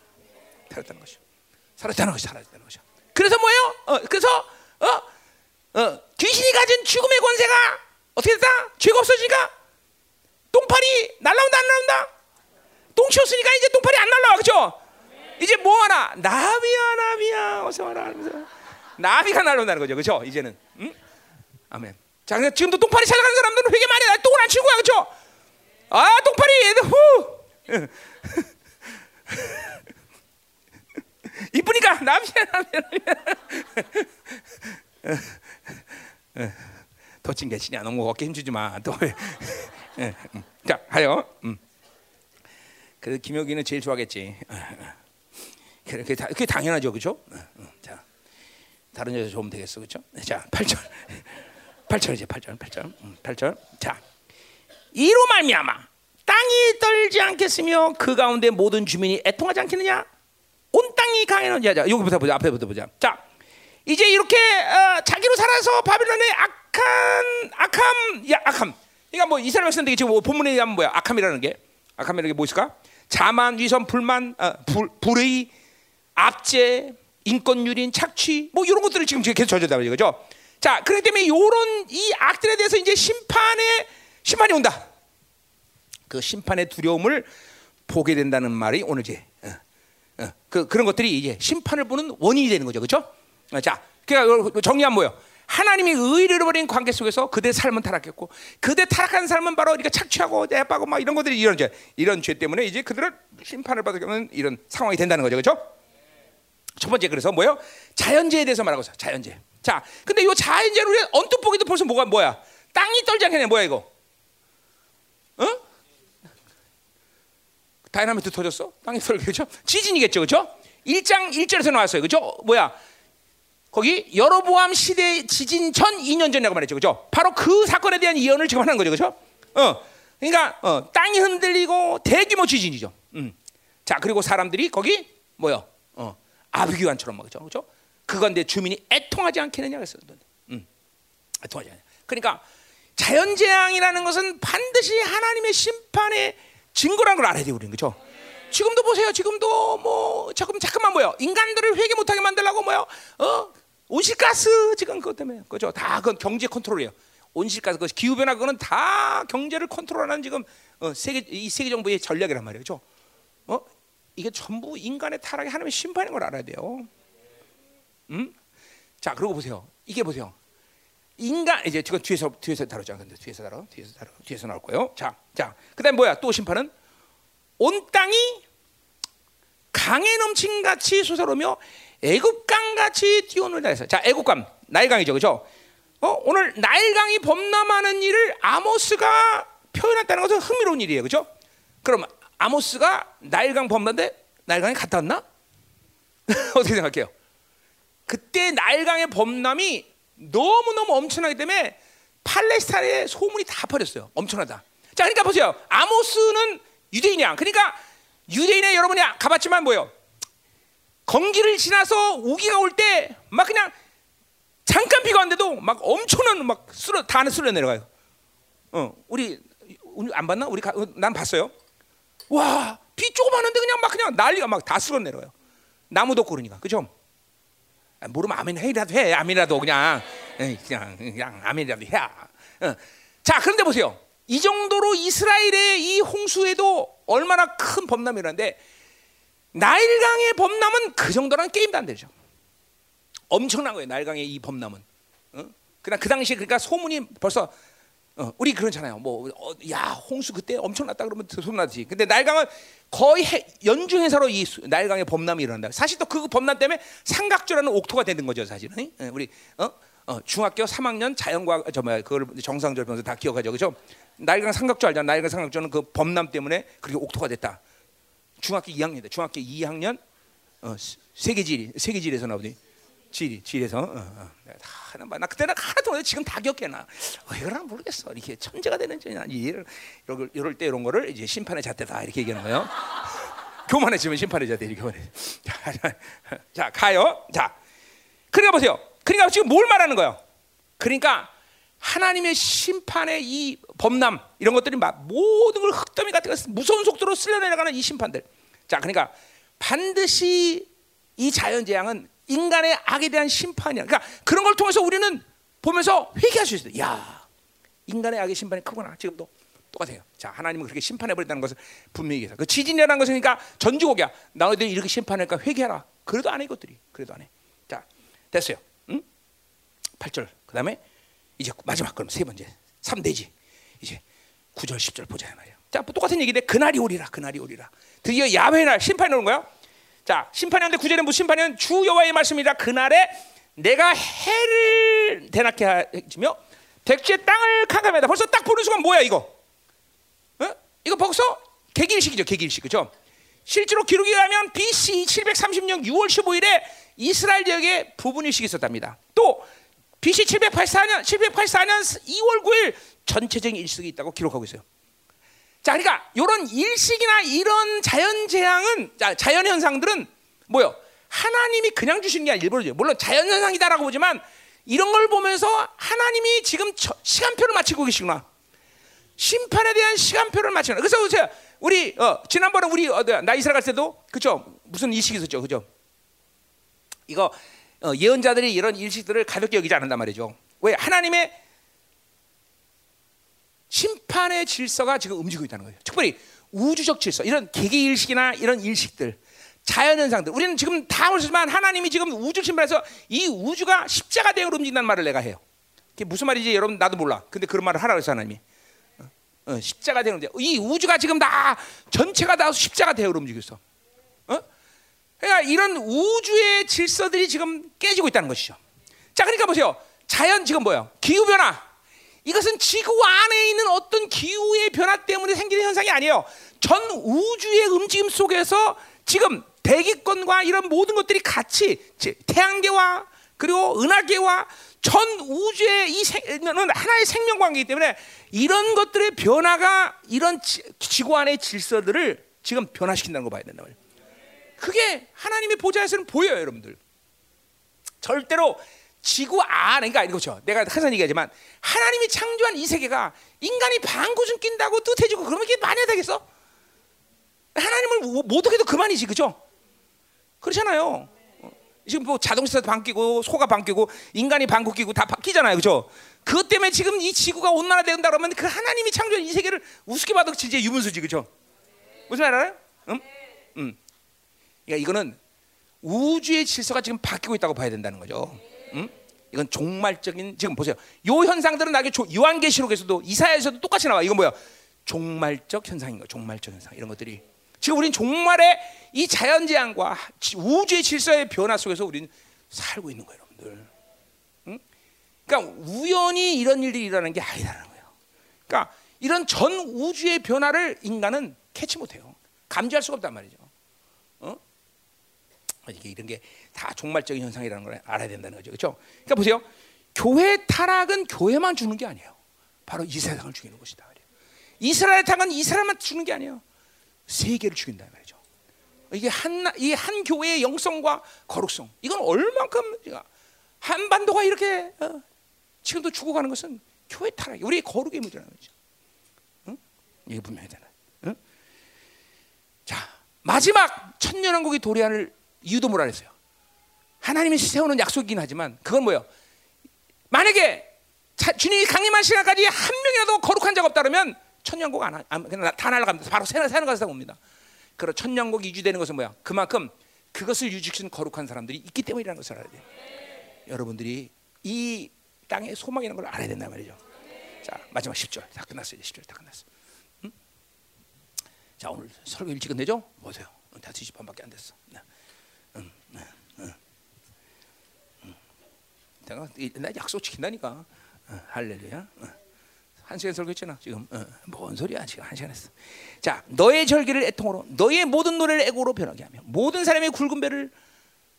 Speaker 1: 사라졌다는 거죠. 사라졌다는 거죠. 사라졌다는 거죠. 그래서 뭐예요? 어, 그래서 어, 어, 귀신이 가진 죽음의 권세가 어떻게 됐다? 죄가 없어지니까 똥파리 날라온다 안 날라온다? 똥 치웠으니까 이제 똥파리 안 날라와 그죠? 이제 뭐 하나? 나비야 나비야. 어서 와라 하면서. 나비가 날라온다는 거죠. 그죠? 이제는. 응? 아멘. 자 지금도 똥파리 찾아가는 사람들은 회개 많이 해. 똥을 안 치우고 가 그죠? 아 똥파리! 얘들 후! 이쁘니까 나비야 나비야 더 찡개치냐 너무 어깨 힘주지 마또. 자 하여. 음. 그래도 김혁이는 제일 좋아하겠지. 그게, 다, 그게 당연하죠, 그렇죠? 자, 다른 여자 좋으면 되겠어, 그렇죠? 자, 8절, 8절 이제 8절, 8절, 8절. 자, 이로 말미암아 땅이 떨지 않겠으며 그 가운데 모든 주민이 애통하지 않겠느냐? 온 땅이 강해는 자, 자, 여기부터 보자, 앞에부터 보자. 자, 이제 이렇게 어, 자기로 살아서 바빌론의 악한, 악함, 야, 악함. 그러니까 뭐 이스라엘 백성들이 지금 본문에 의하면 뭐야? 악함이라는 게, 악함이라는 게 뭐 있을까? 자만, 위선, 불만, 어, 불, 불의, 압제, 인권 유린, 착취 뭐 이런 것들을 지금 계속 저지다 이거죠. 자, 그렇기 때문에 이런 이 악들에 대해서 이제 심판의 심판이 온다. 그 심판의 두려움을 보게 된다는 말이 오늘 이제 어, 어, 그 그런 것들이 이제 심판을 보는 원인이 되는 거죠, 그렇죠? 어, 자, 그러니까 정리한 뭐요? 하나님이 의를 잃어버린 관계 속에서 그대 삶은 타락했고 그대 타락한 삶은 바로 이렇게 착취하고 내빠고 막 이런 것들이 이런 죄 이런 죄 때문에 이제 그들을 심판을 받게 되는 이런 상황이 된다는 거죠, 그렇죠? 첫 번째 그래서 뭐요? 자연재해에 대해서 말하고 있어. 자연재해. 자, 근데 이 자연재해를 우리 언뜻 보기도 벌써 뭐가 뭐야? 땅이 떨지 않겠네. 뭐야 이거? 어? 다이나마이트 터졌어? 땅이 떨겠죠? 지진이겠죠, 그렇죠? 1장 1절에서 나왔어요, 그렇죠? 뭐야? 거기 여로보암 시대 지진 전 2년 전이라고 말했죠, 그렇죠? 바로 그 사건에 대한 예언을 지금 하는 거죠, 그렇죠? 어, 그러니까 어, 땅이 흔들리고 대규모 지진이죠. 음. 자, 그리고 사람들이 거기 뭐요? 어, 아비규환처럼 그죠, 그렇죠? 그건데 주민이 애통하지 않겠느냐 그랬어요. 음, 애통하지 않냐. 그러니까 자연 재앙이라는 것은 반드시 하나님의 심판의 증거라는 걸 알아야 돼요, 우리는 그렇죠? 지금도 보세요. 지금도 뭐 잠깐 잠깐만 뭐요? 인간들을 회개 못하게 만들라고 뭐요? 어 온실가스 지금 그것 때문에 그죠? 다그 경제 컨트롤이에요. 온실가스 그 기후 변화 그거는 다 경제를 컨트롤하는 지금 어, 세계 이 세계 정부의 전략이란 말이죠. 어 이게 전부 인간의 타락이 하나님의 심판인 걸 알아야 돼요. 음? 자 그러고 보세요. 이게 보세요. 인간 이제 지금 뒤에서 뒤에서 다루자. 근데 뒤에서 다뤄. 뒤에서 다뤄. 뒤에서 나올 거예요. 자, 자. 그다음 뭐야? 또 심판은 온 땅이 강에 넘친 같이 솟아오며 애국강 같이 뛰어놀다 해서 자 애국강. 나일강이죠. 그죠? 어, 오늘 나일강이 범람하는 일을 아모스가 표현했다는 것은 흥미로운 일이에요. 그죠? 그럼 아모스가 나일강 범람인데 나일강이 갔다 왔나? 어떻게 생각해요? 그때 나일강의 범람이 너무 너무 엄청나기 때문에 팔레스타인의 소문이 다 퍼졌어요. 엄청나다. 자 그러니까 보세요. 아모스는 유대인이야. 그러니까 유대인의 여러분이 가봤지만 뭐요? 건기를 지나서 우기가 올 때 막 그냥 잠깐 비가 왔는데도 막 엄청난 막 쓸어 다 안에 쓸어 내려가요. 어, 우리 안 봤나? 우리 가, 어, 난 봤어요. 와, 비 조금 왔는데 그냥 막 그냥 난리가 막 다 쓸어 내려요. 나무도 고르니까 그죠? 아, 모르면 아멘 해라도 해. 아멘이라도 그냥 그냥 그냥 아멘이라도 해. 어. 자, 그런데 보세요. 이 정도로 이스라엘의 이 홍수에도 얼마나 큰 범람이라는데 나일강의 범람은 그 정도란 게임도 안 되죠. 엄청난 거예요. 나일강의 이 범람은. 어? 그냥 그 당시에 그러니까 소문이 벌써 어, 우리 그렇잖아요. 뭐야 어, 홍수 그때 엄청났다 그러면 소문나지. 근데 나일강은 거의 해, 연중해서로 이 나일강의 범람이 일어난다. 사실 또 그 범람 때문에 삼각조라는 옥토가 되는 거죠, 사실은. 어? 우리 어? 어, 중학교 3학년 자연과학 저 뭐야 그걸 배우면서 다 기억하죠, 그죠? 나일강 삼각조 알잖아. 나일강 삼각조는 그 범람 때문에 그렇게 옥토가 됐다. 중학교 2학년이다. 중학교 2학년 어, 세계지리 세계지리에서 나오더니 지리 지리에서 어, 어. 하는 나 그때는 하나도 못 지금 다 기억해 나. 왜 그러나 모르겠어. 이렇게 천재가 되는지 이럴 이럴, 이럴 때 이런 거를 이제 심판의 잣대다 이렇게 얘기하는 거예요. 교만해지면 심판의 잣대 이렇게 말해. 자, 자 가요. 자, 그러니까 보세요. 그러니까 지금 뭘 말하는 거예요? 그러니까 하나님의 심판의 이 범람 이런 것들이 막 모든 걸 흙더미 같은 거 무서운 속도로 쓸려 내려가는 이 심판들. 자, 그러니까 반드시 이 자연 재앙은 인간의 악에 대한 심판이야. 그러니까 그런 걸 통해서 우리는 보면서 회개할 수 있어요. 야, 인간의 악의 심판이 크구나. 지금도 똑같아요. 자, 하나님은 그렇게 심판해 버린다는 것을 분명히 얘기해서 그 지진이라는 것은 그러니까 전주곡이야. 너희들이 이렇게 심판할까 회개하라. 그래도 안 해 이것들이. 그래도 안 해. 자, 됐어요. 응? 8절. 그다음에 이제 마지막 그럼 세 번째 3대지 이제 9절 10절 보자 말이야. 자, 뭐 똑같은 얘기인데 그날이 오리라. 그날이 오리라. 드디어 야훼 날 심판이 오는 거야. 자, 심판이 오는데 9절에 무슨 심판이는 주 여호와의 말씀이라 그날에 내가 해를 대낮게 하며 백지의 땅을 강감하다. 벌써 딱 보는 순간 뭐야 이거? 어? 이거 벌써 개길식이죠. 개길식 그죠? 실제로 기록에 의하면 BC 730년 6월 15일에 이스라엘 지역에 부분일식이 있었답니다. 또 BC 784년 784년 2월 9일 전체적인 일식이 있다고 기록하고 있어요. 자, 그러니까 이런 일식이나 이런 자연 재앙은 자연 현상들은 뭐요? 하나님이 그냥 주시는 게 아니라 일부러 줘요. 물론 자연 현상이다라고 보지만 이런 걸 보면서 하나님이 지금 시간표를 맞추고 계시구나. 심판에 대한 시간표를 맞추는. 그래서 보세요. 우리 어, 지난번에 우리 어, 나 이스라엘 갈 때도 그죠? 무슨 일식이 있었죠, 그죠? 이거 어, 예언자들이 이런 일식들을 가볍게 여기지 않는단 말이죠. 왜 하나님의 심판의 질서가 지금 움직이고 있다는 거예요. 특별히 우주적 질서, 이런 개개 일식이나 이런 일식들, 자연 현상들. 우리는 지금 다 모르지만 하나님이 지금 우주 심판에서 이 우주가 십자가 대응으로 움직인다는 말을 내가 해요. 그게 무슨 말인지 여러분 나도 몰라. 근데 그런 말을 하라고 했어 하나님이. 어, 어, 십자가 대응으로 이 우주가 지금 다 전체가 다 십자가 대응으로 움직이고 있어. 어? 그러니까 이런 우주의 질서들이 지금 깨지고 있다는 것이죠. 자, 그러니까 보세요. 자연 지금 뭐예요? 기후 변화. 이것은 지구 안에 있는 어떤 기후의 변화 때문에 생기는 현상이 아니에요. 전 우주의 움직임 속에서 지금 대기권과 이런 모든 것들이 같이 태양계와 그리고 은하계와 전 우주의 이 생은 하나의 생명 관계이기 때문에 이런 것들의 변화가 이런 지구 안의 질서들을 지금 변화시킨다는 거 봐야 된다 말이에요. 그게 하나님의 보좌에서는 보여요, 여러분들. 절대로 지구 안에 그러니까 이거죠. 내가 항상 얘기하지만 하나님이 창조한 이 세계가 인간이 방구좀 낀다고 뜻해지고 그러면 이게 많이 되겠어? 하나님을 못 어게도 그만이지, 그죠? 그렇잖아요. 지금 뭐 자동차도 방 끼고 소가 방 끼고 인간이 방구 끼고 다 끼잖아요, 그죠? 그것 때문에 지금 이 지구가 온난화 된다 그러면 그 하나님이 창조한 이 세계를 우습게 봐도 진짜 유문수지, 그죠? 무슨 말 알아요? 응? 응. 그러니까 이거는 우주의 질서가 지금 바뀌고 있다고 봐야 된다는 거죠. 응? 이건 종말적인 지금 보세요. 요 현상들은 나중에 요한계시록에서도 이사야에서도 똑같이 나와. 이건 뭐야? 종말적 현상인 거. 종말적 현상 이런 것들이 지금 우리는 종말의 이 자연 재앙과 우주의 질서의 변화 속에서 우리는 살고 있는 거예요, 여러분들. 응? 그러니까 우연히 이런 일들이 일어나는 게 아니라는 거예요. 그러니까 이런 전 우주의 변화를 인간은 캐치 못해요. 감지할 수가 없단 말이죠. 어? 이게 이런 게 다 종말적인 현상이라는 걸 알아야 된다는 거죠. 그렇죠? 그러니까 보세요. 교회 타락은 교회만 주는 게 아니에요. 바로 이 세상을 죽이는 것이다. 이스라엘 타락은 이스라엘만 죽는 게 아니에요. 세계를 죽인다 말이죠. 이게 한 이 한 교회의 영성과 거룩성 이건 얼만큼 한반도가 이렇게 어, 지금도 죽어가는 것은 교회 타락, 우리 거룩의 문제라는 거죠. 응? 이게 분명히 되나. 응? 자 마지막 천년왕국의 도래하는 이유도 뭐라 그랬어요? 하나님이 세우는 약속이긴 하지만 그건 뭐예요? 만약에 자, 주님이 강림한 시간까지 한 명이라도 거룩한 자가 없다 그러면 천년국 안, 안 그냥 다 날아갑니다. 바로 새는 새는 가서 옵니다. 그러 천년국 유지되는 것은 뭐야? 그만큼 그것을 유지시키는 거룩한 사람들이 있기 때문이라는 것을 알아야 돼요. 여러분들이 이 땅의 소망이라는 걸 알아야 된단 말이죠. 자 마지막 10절 다 끝났어요. 10절 다 끝났어. 응? 자 오늘 설교 일찍 끝내죠? 보세요. 다 20분밖에 안 됐어. 응, 응, 응. 내가 나 약속 지킨다니까. 할렐루야. 한 시간 설교했잖아 지금 어, 뭔 소리야 지금 한 시간 했어. 자 너의 절기를 애통으로 너의 모든 노래를 애고로 변하게 하며 모든 사람의 굵은 배를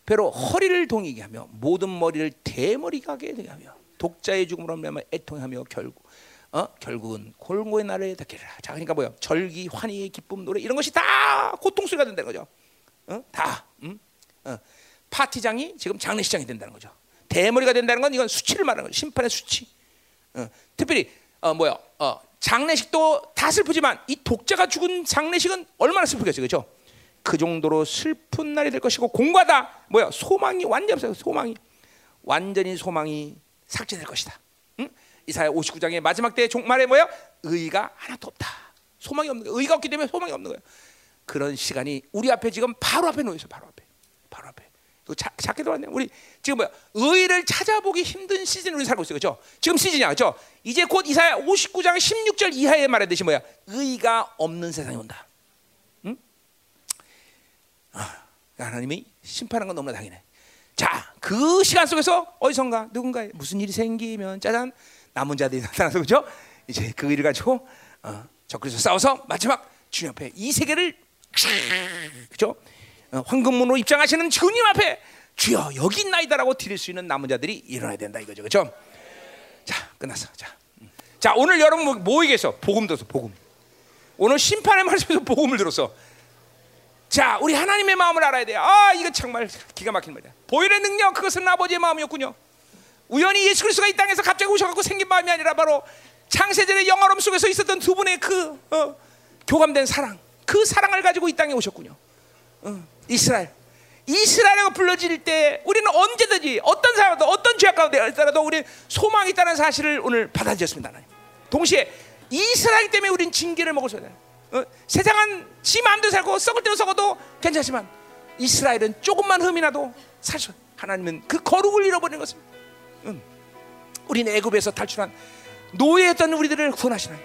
Speaker 1: 배로 허리를 동이게 하며 모든 머리를 대머리 가게 되게 하며 독자의 죽음으로 말하며 애통하며 결국 어 결국은 골고의 날에 닿기라. 자 그러니까 뭐야 절기 환희의 기쁨 노래 이런 것이 다 고통 소리가 된다는 거죠. 어? 다 음? 어. 파티장이 지금 장례식장이 된다는 거죠. 대머리가 된다는 건 이건 수치를 말하는 거죠. 심판의 수치. 어. 특별히 어 뭐야? 어 장례식도 다 슬프지만 이 독자가 죽은 장례식은 얼마나 슬프겠어요, 그렇죠? 그 정도로 슬픈 날이 될 것이고 공과다 뭐야? 소망이 완전 없어요. 소망이 완전히 소망이 삭제될 것이다. 응? 이사야 59장의 마지막 때 종말에 뭐야? 의가 하나도 없다. 소망이 없는 거예요. 의가 없기 때문에 소망이 없는 거예요. 그런 시간이 우리 앞에 지금 바로 앞에 놓여 있어. 바로 앞에. 바로 앞에. 자, 작게 들어왔네. 우리 지금 뭐야? 의를 찾아보기 힘든 시즌을 우리 살고 있어요. 그렇죠? 지금 시즌이야. 그렇죠? 이제 곧 이사야 59장 16절 이하에 말하듯이 뭐야? 의가 없는 세상이 온다. 응? 아, 하나님이 심판한 건 너무나 당연해. 자, 그 시간 속에서 어디선가 누군가 무슨 일이 생기면 짜잔 남은 자들이 나타나서 그죠? 이제 그 일을 가지고 어, 적그리스도 싸워서 마지막 주님 앞에 이 세계를 그죠? 어, 황금문으로 입장하시는 주님 앞에 주여 여기 있나이다라고 드릴 수 있는 남은 자들이 일어나야 된다 이거죠, 그렇죠? 자, 끝났어. 자, 음. 자 오늘 여러분 뭐, 뭐 얘기했어? 복음 들었어, 복음. 오늘 심판의 말씀에서 복음을 들었어. 자, 우리 하나님의 마음을 알아야 돼요. 아, 이거 정말 기가 막힌 말이야. 보혈의 능력 그것은 아버지의 마음이었군요. 우연히 예수 그리스도가 이 땅에서 갑자기 오셔갖고 생긴 마음이 아니라 바로 창세전의 영화로움 속에서 있었던 두 분의 그 어, 교감된 사랑, 그 사랑을 가지고 이 땅에 오셨군요. 어, 이스라엘. 이스라엘이라고 불러질 때 우리는 언제든지 어떤 사람도 어떤 죄악 가운데 있더라도 우리 소망이 있다는 사실을 오늘 받아들였습니다. 하나님. 동시에 이스라엘 때문에 우리는 징계를 수 있어요. 어, 세상은 지 마음대로 살고 썩을 대로 썩어도 괜찮지만 이스라엘은 조금만 흠이 나도 살수 하나님은 그 거룩을 잃어버리는 것을 음. 우리는 애굽에서 탈출한 노예였던 우리들을 구원하시나요?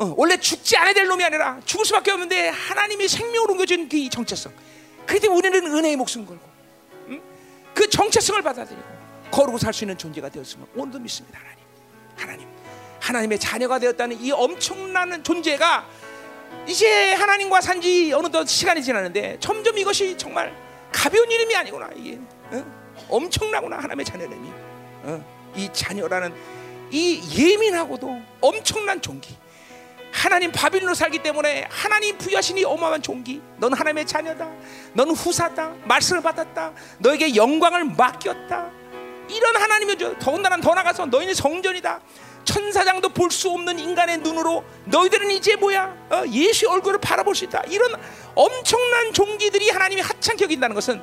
Speaker 1: 어, 원래 죽지 않아야 될 놈이 아니라 죽을 수밖에 없는데 하나님이 생명을 옮겨준 그 정체성. 그때 우리는 은혜의 목숨 걸고 음? 그 정체성을 받아들이고 거룩을 살수 있는 존재가 되었음을 오늘도 믿습니다. 하나님, 하나님, 하나님의 자녀가 되었다는 이 엄청난 존재가 이제 하나님과 산 지 어느덧 시간이 지났는데 점점 이것이 정말 가벼운 이름이 아니구나 이게 어? 엄청나구나 하나님의 자녀님이 어? 이 자녀라는 이 예민하고도 엄청난 종기 하나님 바빌론으로 살기 때문에 하나님 부여하신 이 어마어마한 종기. 넌 하나님의 자녀다. 넌 후사다. 말씀을 받았다. 너에게 영광을 맡겼다. 이런 하나님의 더군다나 더 나가서 너희는 성전이다. 천사장도 볼 수 없는 인간의 눈으로 너희들은 이제 뭐야? 어, 예수의 얼굴을 바라볼 수 있다. 이런 엄청난 종기들이 하나님이 하찮게 여긴다는 것은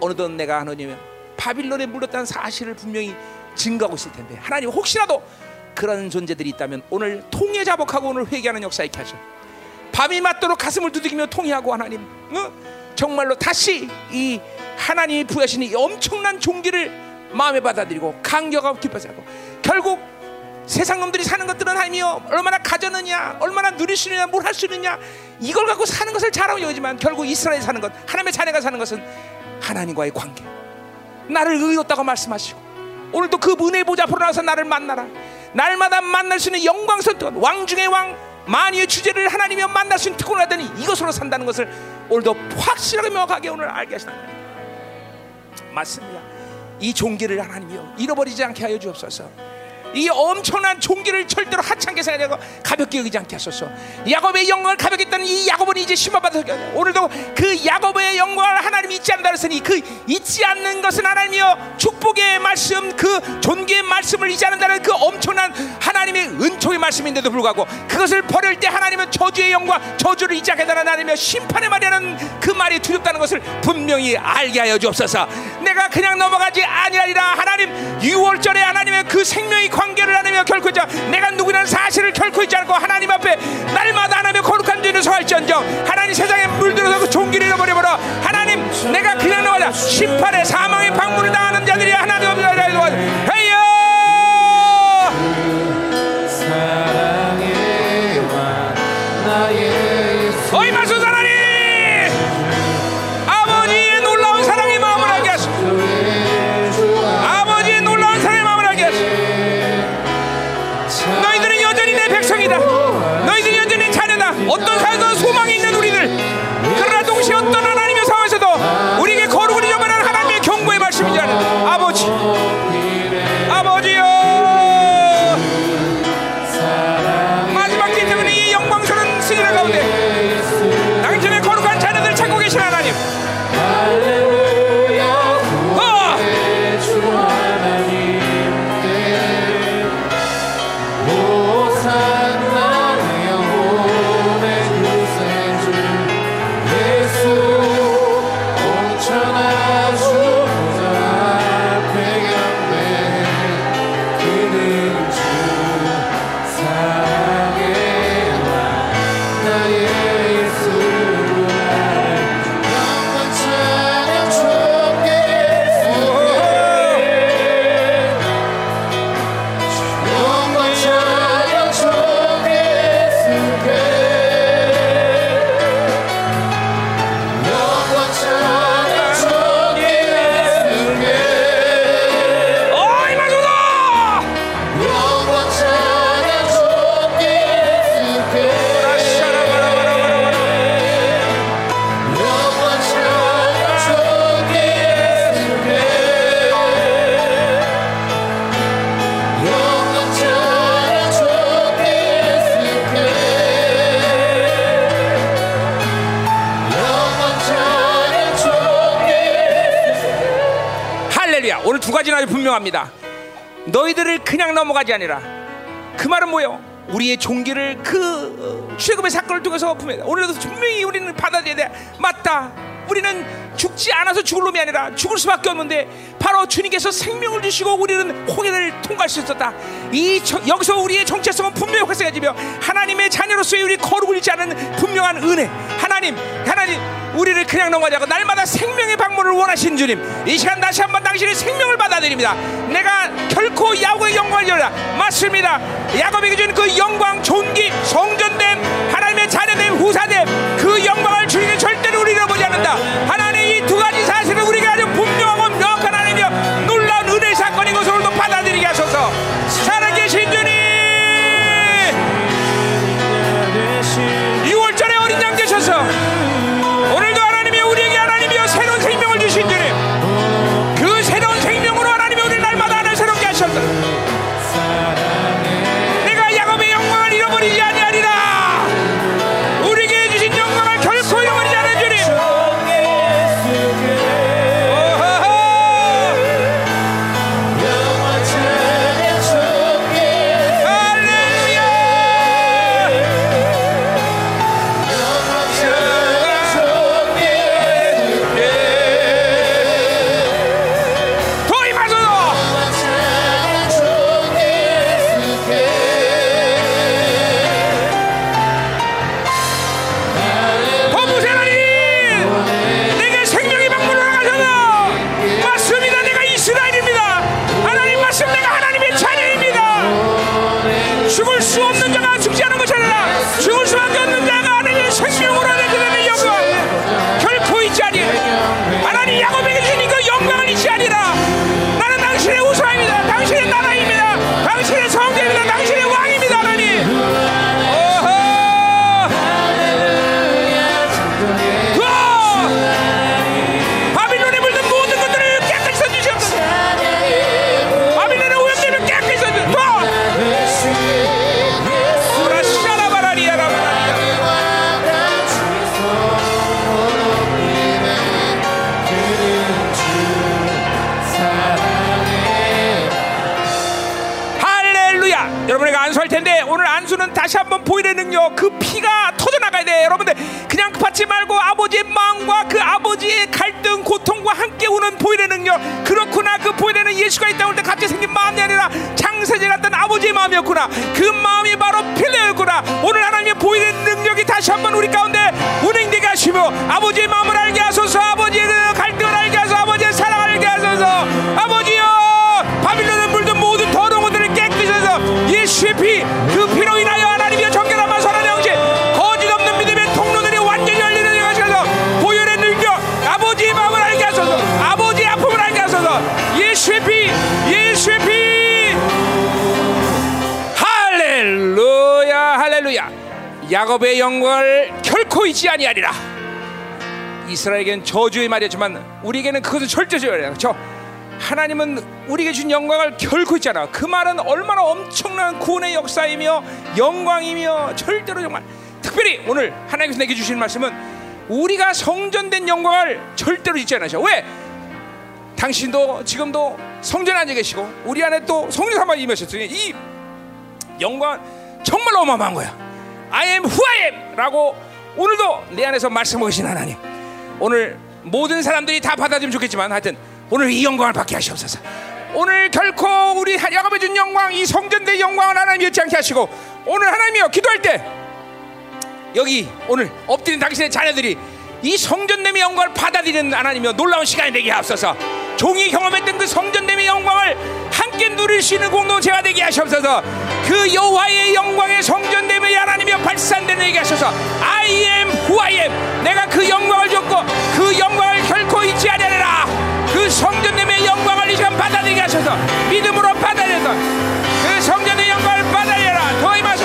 Speaker 1: 어느덧 내가 하나님의 바빌론에 물렸다는 사실을 분명히 증거하고 있을 텐데 하나님 혹시라도 그런 존재들이 있다면 오늘 통해 자복하고 오늘 회개하는 역사 있게 하셔 밤이 맞도록 가슴을 두드리며 통회하고 하나님 어? 정말로 다시 이 하나님이 부여하신 이 엄청난 종기를 마음에 받아들이고 강격하고 기뻐서 하고 결국 세상 놈들이 사는 것들은 하나님이요 얼마나 가졌느냐 얼마나 누릴 수 있느냐 뭘 할 수 있느냐 이걸 갖고 사는 것을 잘하고 여기지만 결국 이스라엘 사는 것 하나님의 자녀가 사는 것은 하나님과의 관계. 나를 의롭다고 말씀하시고 오늘도 그 은혜 보좌 앞으로 나와서 나를 만나라 날마다 만날 수 있는 영광스러운 특권 왕 중의 왕 만유의 주제를 하나님이 만날 수 있는 특권을 하더니 이것으로 산다는 것을 오늘도 확실하게 명확하게 오늘 알게 하시다 맞습니다. 이 종기를 하나님이요 잃어버리지 않게 하여 주옵소서 이 엄청난 종기를 절대로 하찮게 생각하고 가볍게 여기지 않게 하소서. 야곱의 영광을 가볍게 했다는 이 야곱은 이제 심판받아 오늘도 그 야곱의 영광을 하나님이 잊지 않는다 그랬으니 그 잊지 않는 것은 하나님이여 축복의 말씀 그 존귀의 말씀을 잊지 않는다는 그 엄청난 하나님의 은총의 말씀인데도 불구하고 그것을 버릴 때 하나님은 저주의 영광 저주를 잊지 않게 하는 하나님의 심판의 말이라는 그 말이 두렵다는 것을 분명히 알게 하여 주옵소서. 내가 그냥 넘어가지 아니하리라 하나님 6월절에 하나님의 그 생명이 관계를 하나며 결코 있지 내가 누구라는 사실을 결코 잊지 않고 하나님 앞에 날마다 하나님의 거룩한 죄를 서할지언정 하나님 세상에 물들어서 그 종기를 잃어버려버려 하나님 내가 그냥 나가자 심판의 사망의 방문을 당하는 자들이 하나님 앞에 헤이요 어떤 사회도 소망이 있는 우리들. 그러나 동시에 어떤 분명합니다. 너희들을 그냥 넘어가지 아니라 그 말은 뭐예요? 우리의 종기를 그 어, 출애굽의 사건을 통해서 품에 오늘도 분명히 우리는 받아들여야 돼. 맞다. 우리는 죽지 않아서 죽을 놈이 아니라 죽을 수밖에 없는데 바로 주님께서 생명을 주시고 우리는 홍해를 통과할 수 있었다. 이 저- 여기서 우리의 정체성은 분명히 활성해지며 하나님의 자녀로서의 우리 거룩을 잃지 않은 분명한 은혜. 하나님, 하나님, 우리를 그냥 넘어가지 않고 날마다 생명의 방문을 원하시는 주님. 이 시간 다시 한번 당신의 생명을 받아들입니다. 내가 결코 야곱의 영광을 열라. 맞습니다. 야곱에게 준 그 영광, 존귀, 성전됨, 하나님의 자녀됨, 후사됨, 그 영광을 주님께 절대로 우리 잃어보지 않는다. 하나 보일의 능력 그 피가 터져나가야 돼. 여러분들 그냥 받지 말고 아버지의 마음과 그 아버지의 갈등 고통과 함께 오는 보일의 능력. 그렇구나. 그 보일에는 예수가 있다 올때 갑자기 생긴 마음이 아니라 창세전에 났던 아버지의 마음이었구나. 그 마음이 바로 필레였구나. 오늘 하나님의 보일의 능력이 다시 한번 우리 가운데 운행되게 하시며 아버지의 마음을 알게 하소서 아버지의 야곱의 영광을 결코 잊지 아니하리라 이스라엘에게는 저주의 말이었지만 우리에게는 그것은 절대적이에요 그렇죠? 하나님은 우리에게 준 영광을 결코 않아 그 말은 얼마나 엄청난 구원의 역사이며 영광이며 절대로 정말 특별히 오늘 하나님께서 내게 주시는 말씀은 우리가 성전된 영광을 절대로 잊지 않으셔 왜? 당신도 지금도 성전에 앉아 계시고 우리 안에 또 성령 삼아 임하셨으니 이 영광 정말 어마어마한 거야. I am who I am 라고 오늘도 내 안에서 말씀하고 계신 하나님. 오늘 모든 사람들이 다 받아들이면 좋겠지만 하여튼 오늘 이 영광을 받게 하시옵소서. 오늘 결코 우리 야곱에 준 영광, 이 성전대 영광을 하나님 잃지 않게 하시고 오늘 하나님이여 기도할 때 여기 오늘 엎드린 당신의 자녀들이 이 성전됨의 영광을 받아들이는 하나님이여 놀라운 시간이 되게 하옵소서. 종이 경험했던 그 성전됨의 영광을 함께 누릴 수 있는 공동체가 되게 하시옵소서. 그 여호와의 영광의 성전됨의 하나님이여 발산되게 하셔서. I am who I am. 내가 그 영광을 줬고 그 영광을 결코 잊지 아니하리라. 그 성전됨의 영광을 이 시간 받아들이게 하셔서. 믿음으로 받아들여서 그 성전의 영광을 받아들여라. 더 임하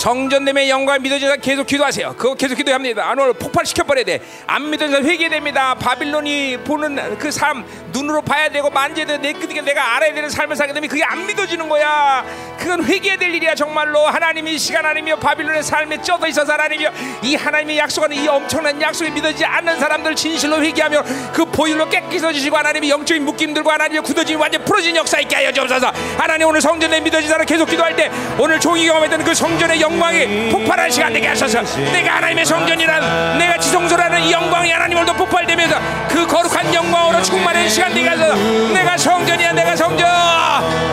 Speaker 1: 성전됨의 영광을 믿어지다 계속 기도하세요. 그거 계속 기도합니다. 안 오늘 폭발시켜 버려야 돼. 안 믿어져서 회개됩니다. 바빌론이 보는 그 삶 눈으로 봐야 되고 만져야 되고 내 끝에 내가 알아야 되는 삶을 살게 되면 그게 안 믿어지는 거야. 그건 회개해야 될 일이야 정말로. 하나님이 이 시간 하나님이여 바빌론의 삶에 쪄져 있어서 하나님이여 이 하나님의 약속하는 이 엄청난 약속이 믿어지지 않는 사람들 진실로 회개하며 그 보혈로 깨끗해지시고 하나님의 영적인 묶임들과 하나님의 굳어짐이 완전 풀어진 역사 있게 하여 주옵소서. 하나님 오늘 성전에 믿어지다는 계속 기도할 때 오늘 종이 경험했던 그 성전의 영 광이 폭발할 시간 되게 하소서. 내가 하나님의 성전이란 내가 지성소라는 이 영광이 하나님 오늘도 폭발되면서 그 거룩한 영광으로 충만한 시간 되게 하소서. 내가 성전이야 내가 성전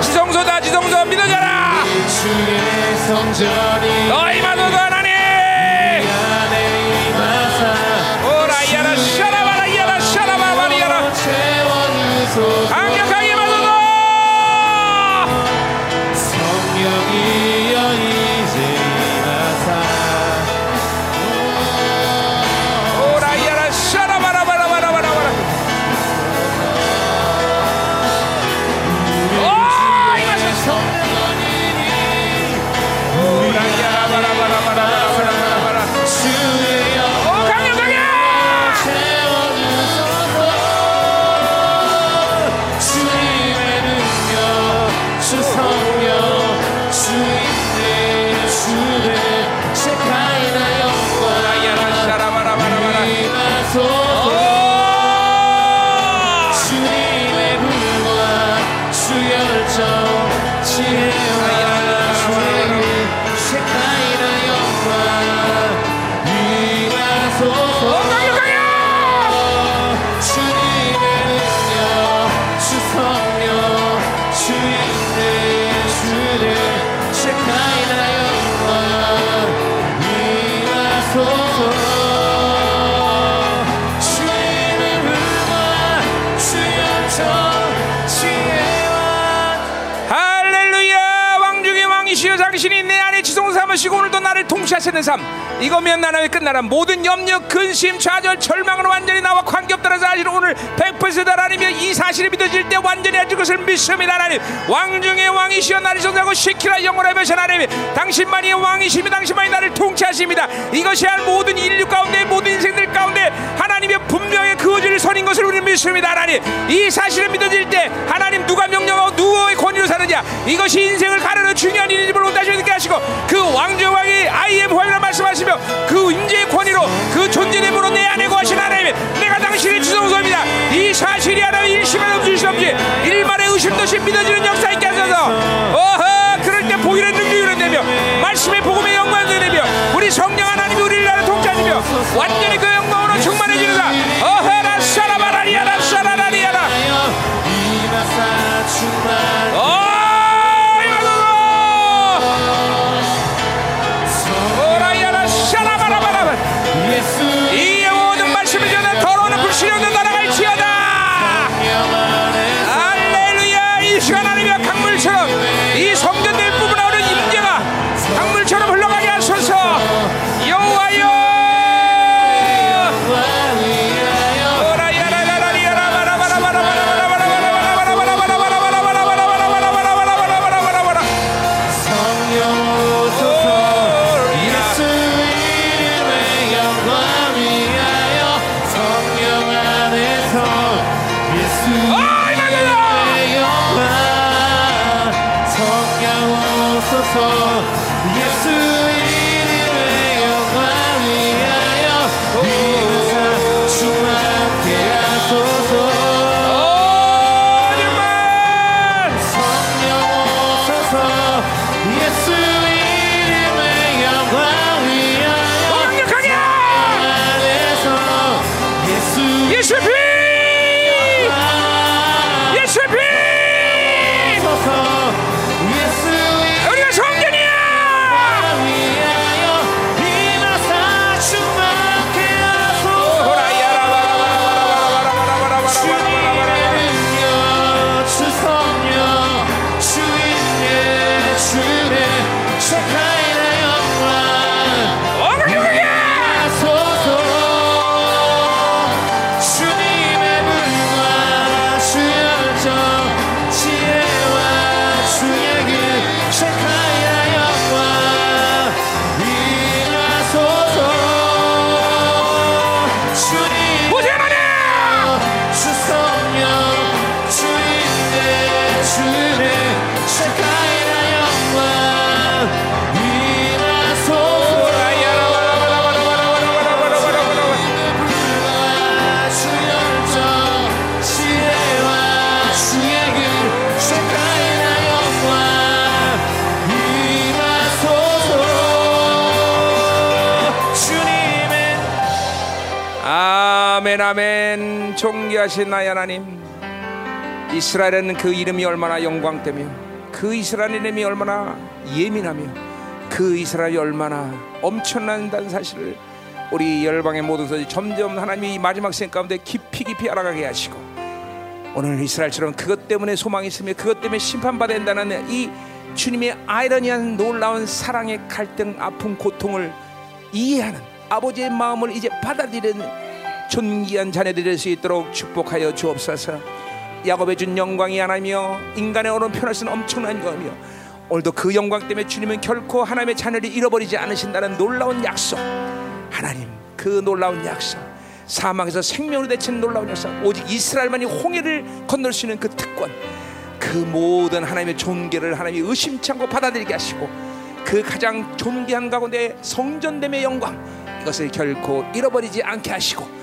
Speaker 1: 지성소다 지성소 믿어져라.
Speaker 2: 주의 성전이
Speaker 1: 너희 마도도 하나 삼으시고 오늘도 나를 통치하시는 삶. 이거면 나는 끝나라. 모든 염려 근심 좌절 절망으로 완전히 나와 관계없다는 사실을 오늘 100% 하나님이여 이 사실이 믿어질 때 완전히 해줄 것을 믿습니다 하나님. 왕중의 왕이시여 나를 존재하고 시키라 영원하며 하나님. 당신만이 왕이시며 당신만이 나를 통치하십니다. 이것이 한 모든 인류 가운데 모든 인생들 가운데 하나님의 분명히 그어질 선인 것을 우리는 믿습니다 하나님. 이 사실을 믿어질 때 하나님 누가 명령하고 누구의 권위로 사느냐? 이것이 인생을 가르는 중요한 일임을 온다시 믿게 하시고 그 왕정왕이 아이엠 화이라 말씀하시며 그 임재의 권위로 그 존재됨으로 내 안에 거하신 하나님 내가 당신의 주성소입니다. 이 사실이 하나님 일심에 없지 일만의 의심도 시 믿어지는 역사 있게 하소서. 어허 그럴 때 보일의 능력이 되며 말씀의 복음의 영광이 되며 우리 성령 하나님이 우리를 나를 통치하시며 완전히 그 영광으로 충만해지는다 어허
Speaker 2: 예수
Speaker 1: 귀하신 나의 하나님 이스라엘은 그 이름이 얼마나 영광되며 그 이스라엘 이름이 얼마나 예민하며 그 이스라엘이 얼마나 엄청난다는 사실을 우리 열방의 모든 것이 점점 하나님이 이 마지막 시간 가운데 깊이 깊이 알아가게 하시고 오늘 이스라엘처럼 그것 때문에 소망이 있으며 그것 때문에 심판받아야 한다는 이 주님의 아이러니한 놀라운 사랑의 갈등 아픔 고통을 이해하는 아버지의 마음을 이제 받아들이는 존귀한 자녀들이 될 수 있도록 축복하여 주옵소서. 야곱의 준 영광이 하나며 인간의 오른 편할 수는 엄청난 영이며 오늘도 그 영광 때문에 주님은 결코 하나님의 자녀를 잃어버리지 않으신다는 놀라운 약속. 하나님 그 놀라운 약속. 사망에서 생명으로 되치는 놀라운 약속. 오직 이스라엘만이 홍해를 건널 수 있는 그 특권. 그 모든 하나님의 존귀를 하나님이 의심치 않고 받아들이게 하시고 그 가장 존귀한 가운데 성전됨의 영광. 이것을 결코 잃어버리지 않게 하시고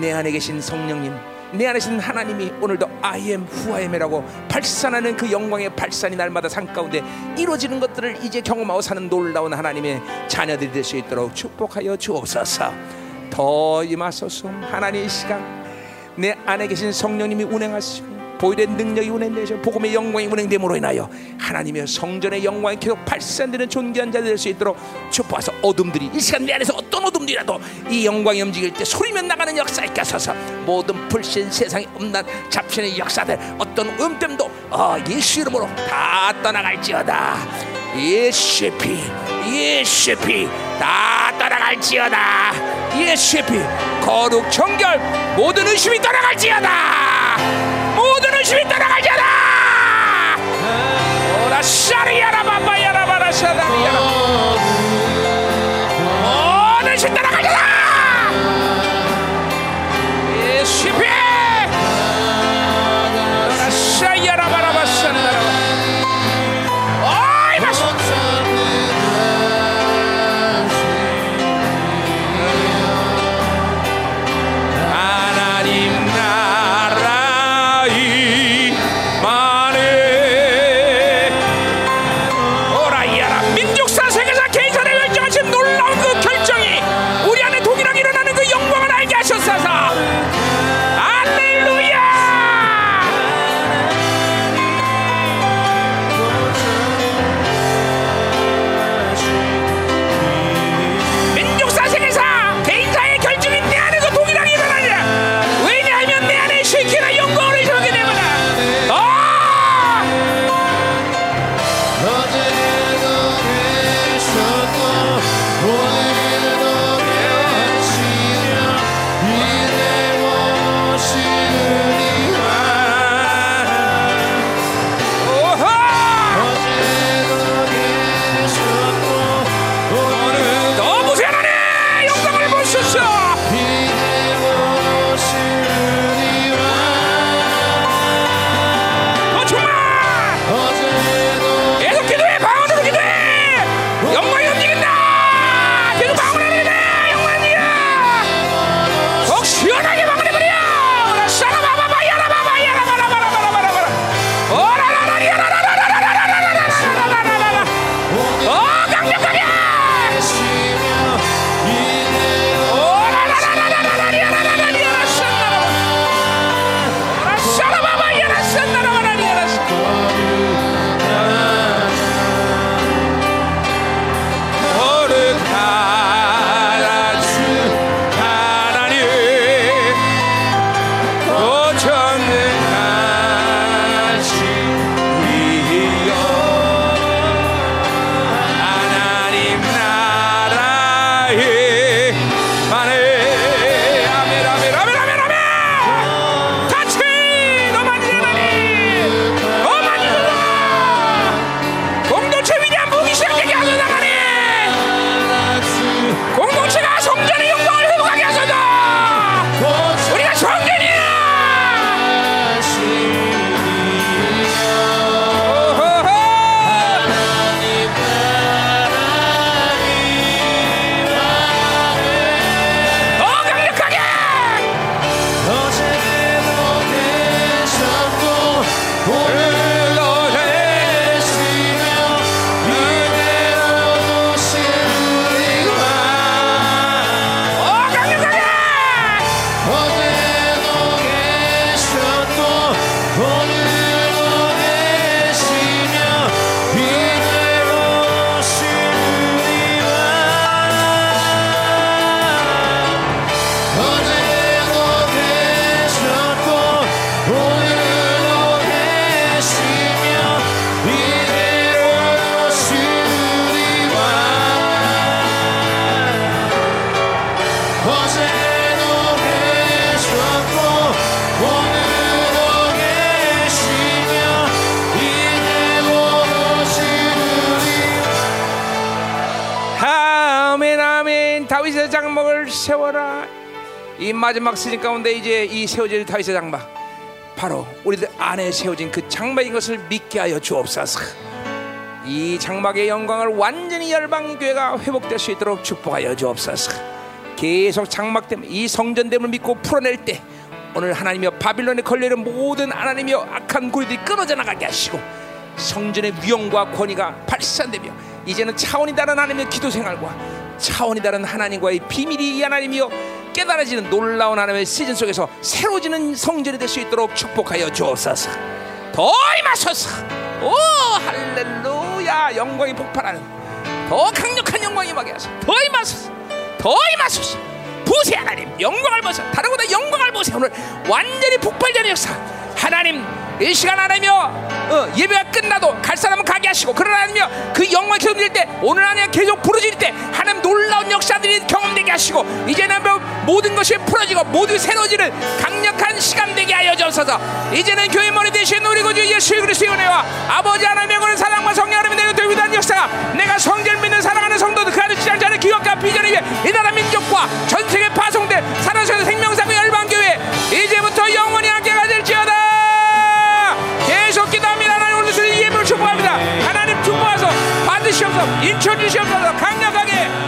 Speaker 1: 내 안에 계신 성령님 내 안에 계신 하나님이 오늘도 I am who I am이라고 발산하는 그 영광의 발산이 날마다 삶 가운데 이루어지는 것들을 이제 경험하고 사는 놀라운 하나님의 자녀들이 될 수 있도록 축복하여 주옵소서. 더 임하소서. 하나님 이 시간 내 안에 계신 성령님이 운행하시고 보일의 능력이 운행되셔 복음의 영광이 운행됨으로 인하여 하나님의 성전의 영광이 계속 발산되는 존귀한 자들 될 수 있도록 축복하서. 어둠들이 이 시간 내 안에서 어떤 어둠들이라도 이 영광이 움직일 때 소리면 나가는 역사 있게 하소서. 모든 불신 세상에 없는 잡신의 역사들 어떤 음됨도 어, 예수 이름으로 다 떠나갈지어다. 예수의 피 예수의 피다 떠나갈지어다. 예수의 피 거룩 정결 모든 의심이 떠나갈지어다 모든 의심이 떠나갈지어다 오라 샤리야라 바바야라 바라 샤다리야라 마지막 시즌 가운데 이제 이 세워질 다윗의 장막 바로 우리들 안에 세워진 그 장막인 것을 믿게 하여 주옵소서. 이 장막의 영광을 완전히 열방 교회가 회복될 수 있도록 축복하여 주옵소서. 계속 장막 때문에 이 성전됨을 믿고 풀어낼 때 오늘 하나님이여 바빌론에 걸려있는 모든 하나님이여 악한 고리들이 끊어져 나가게 하시고 성전의 위엄과 권위가 발산되며 이제는 차원이 다른 하나님의 기도 생활과 차원이 다른 하나님과의 비밀이 이 하나님이여 깨달아지는 놀라운 하나님의 시즌 속에서 새로지는 성전이 될 수 있도록 축복하여 주옵소서. 더 임하소서. 오 할렐루야 영광이 폭발하는 더 강력한 영광이 임하게 하소서. 더 임하소서. 더 임하소서. 보세 하나님 영광을 보세 다른 보다 영광을 보세 오늘 완전히 폭발되는 역사 하나님 이 시간 안에며 어, 예배가 끝나도 갈 사람은 가게 하시고 그러나 하나님이여 그 영광이 계속 때 오늘 안에 계속 부르질 때 하나님 놀라운 역사들이 경험되게 하시고 이제는 모든 것이 풀어지고 모두 새로지는 강력한 시간 되게 하여 주소서. 이제는 교회 머리 대신 우리 구주 예수 그리스도의 은혜와 아버지 하나님의 영원한 사랑과 성령 하나님의 내가 되고 위대한 역사가 내가 성전 믿는 사랑하는 성도들 그 안에 지장자는 기억과 비전을 위해 이 나라 민족과 전 세계 파송된 사랑하는 생명사고 열방교회 이제부터 영 인천 주시옵소서 강력하게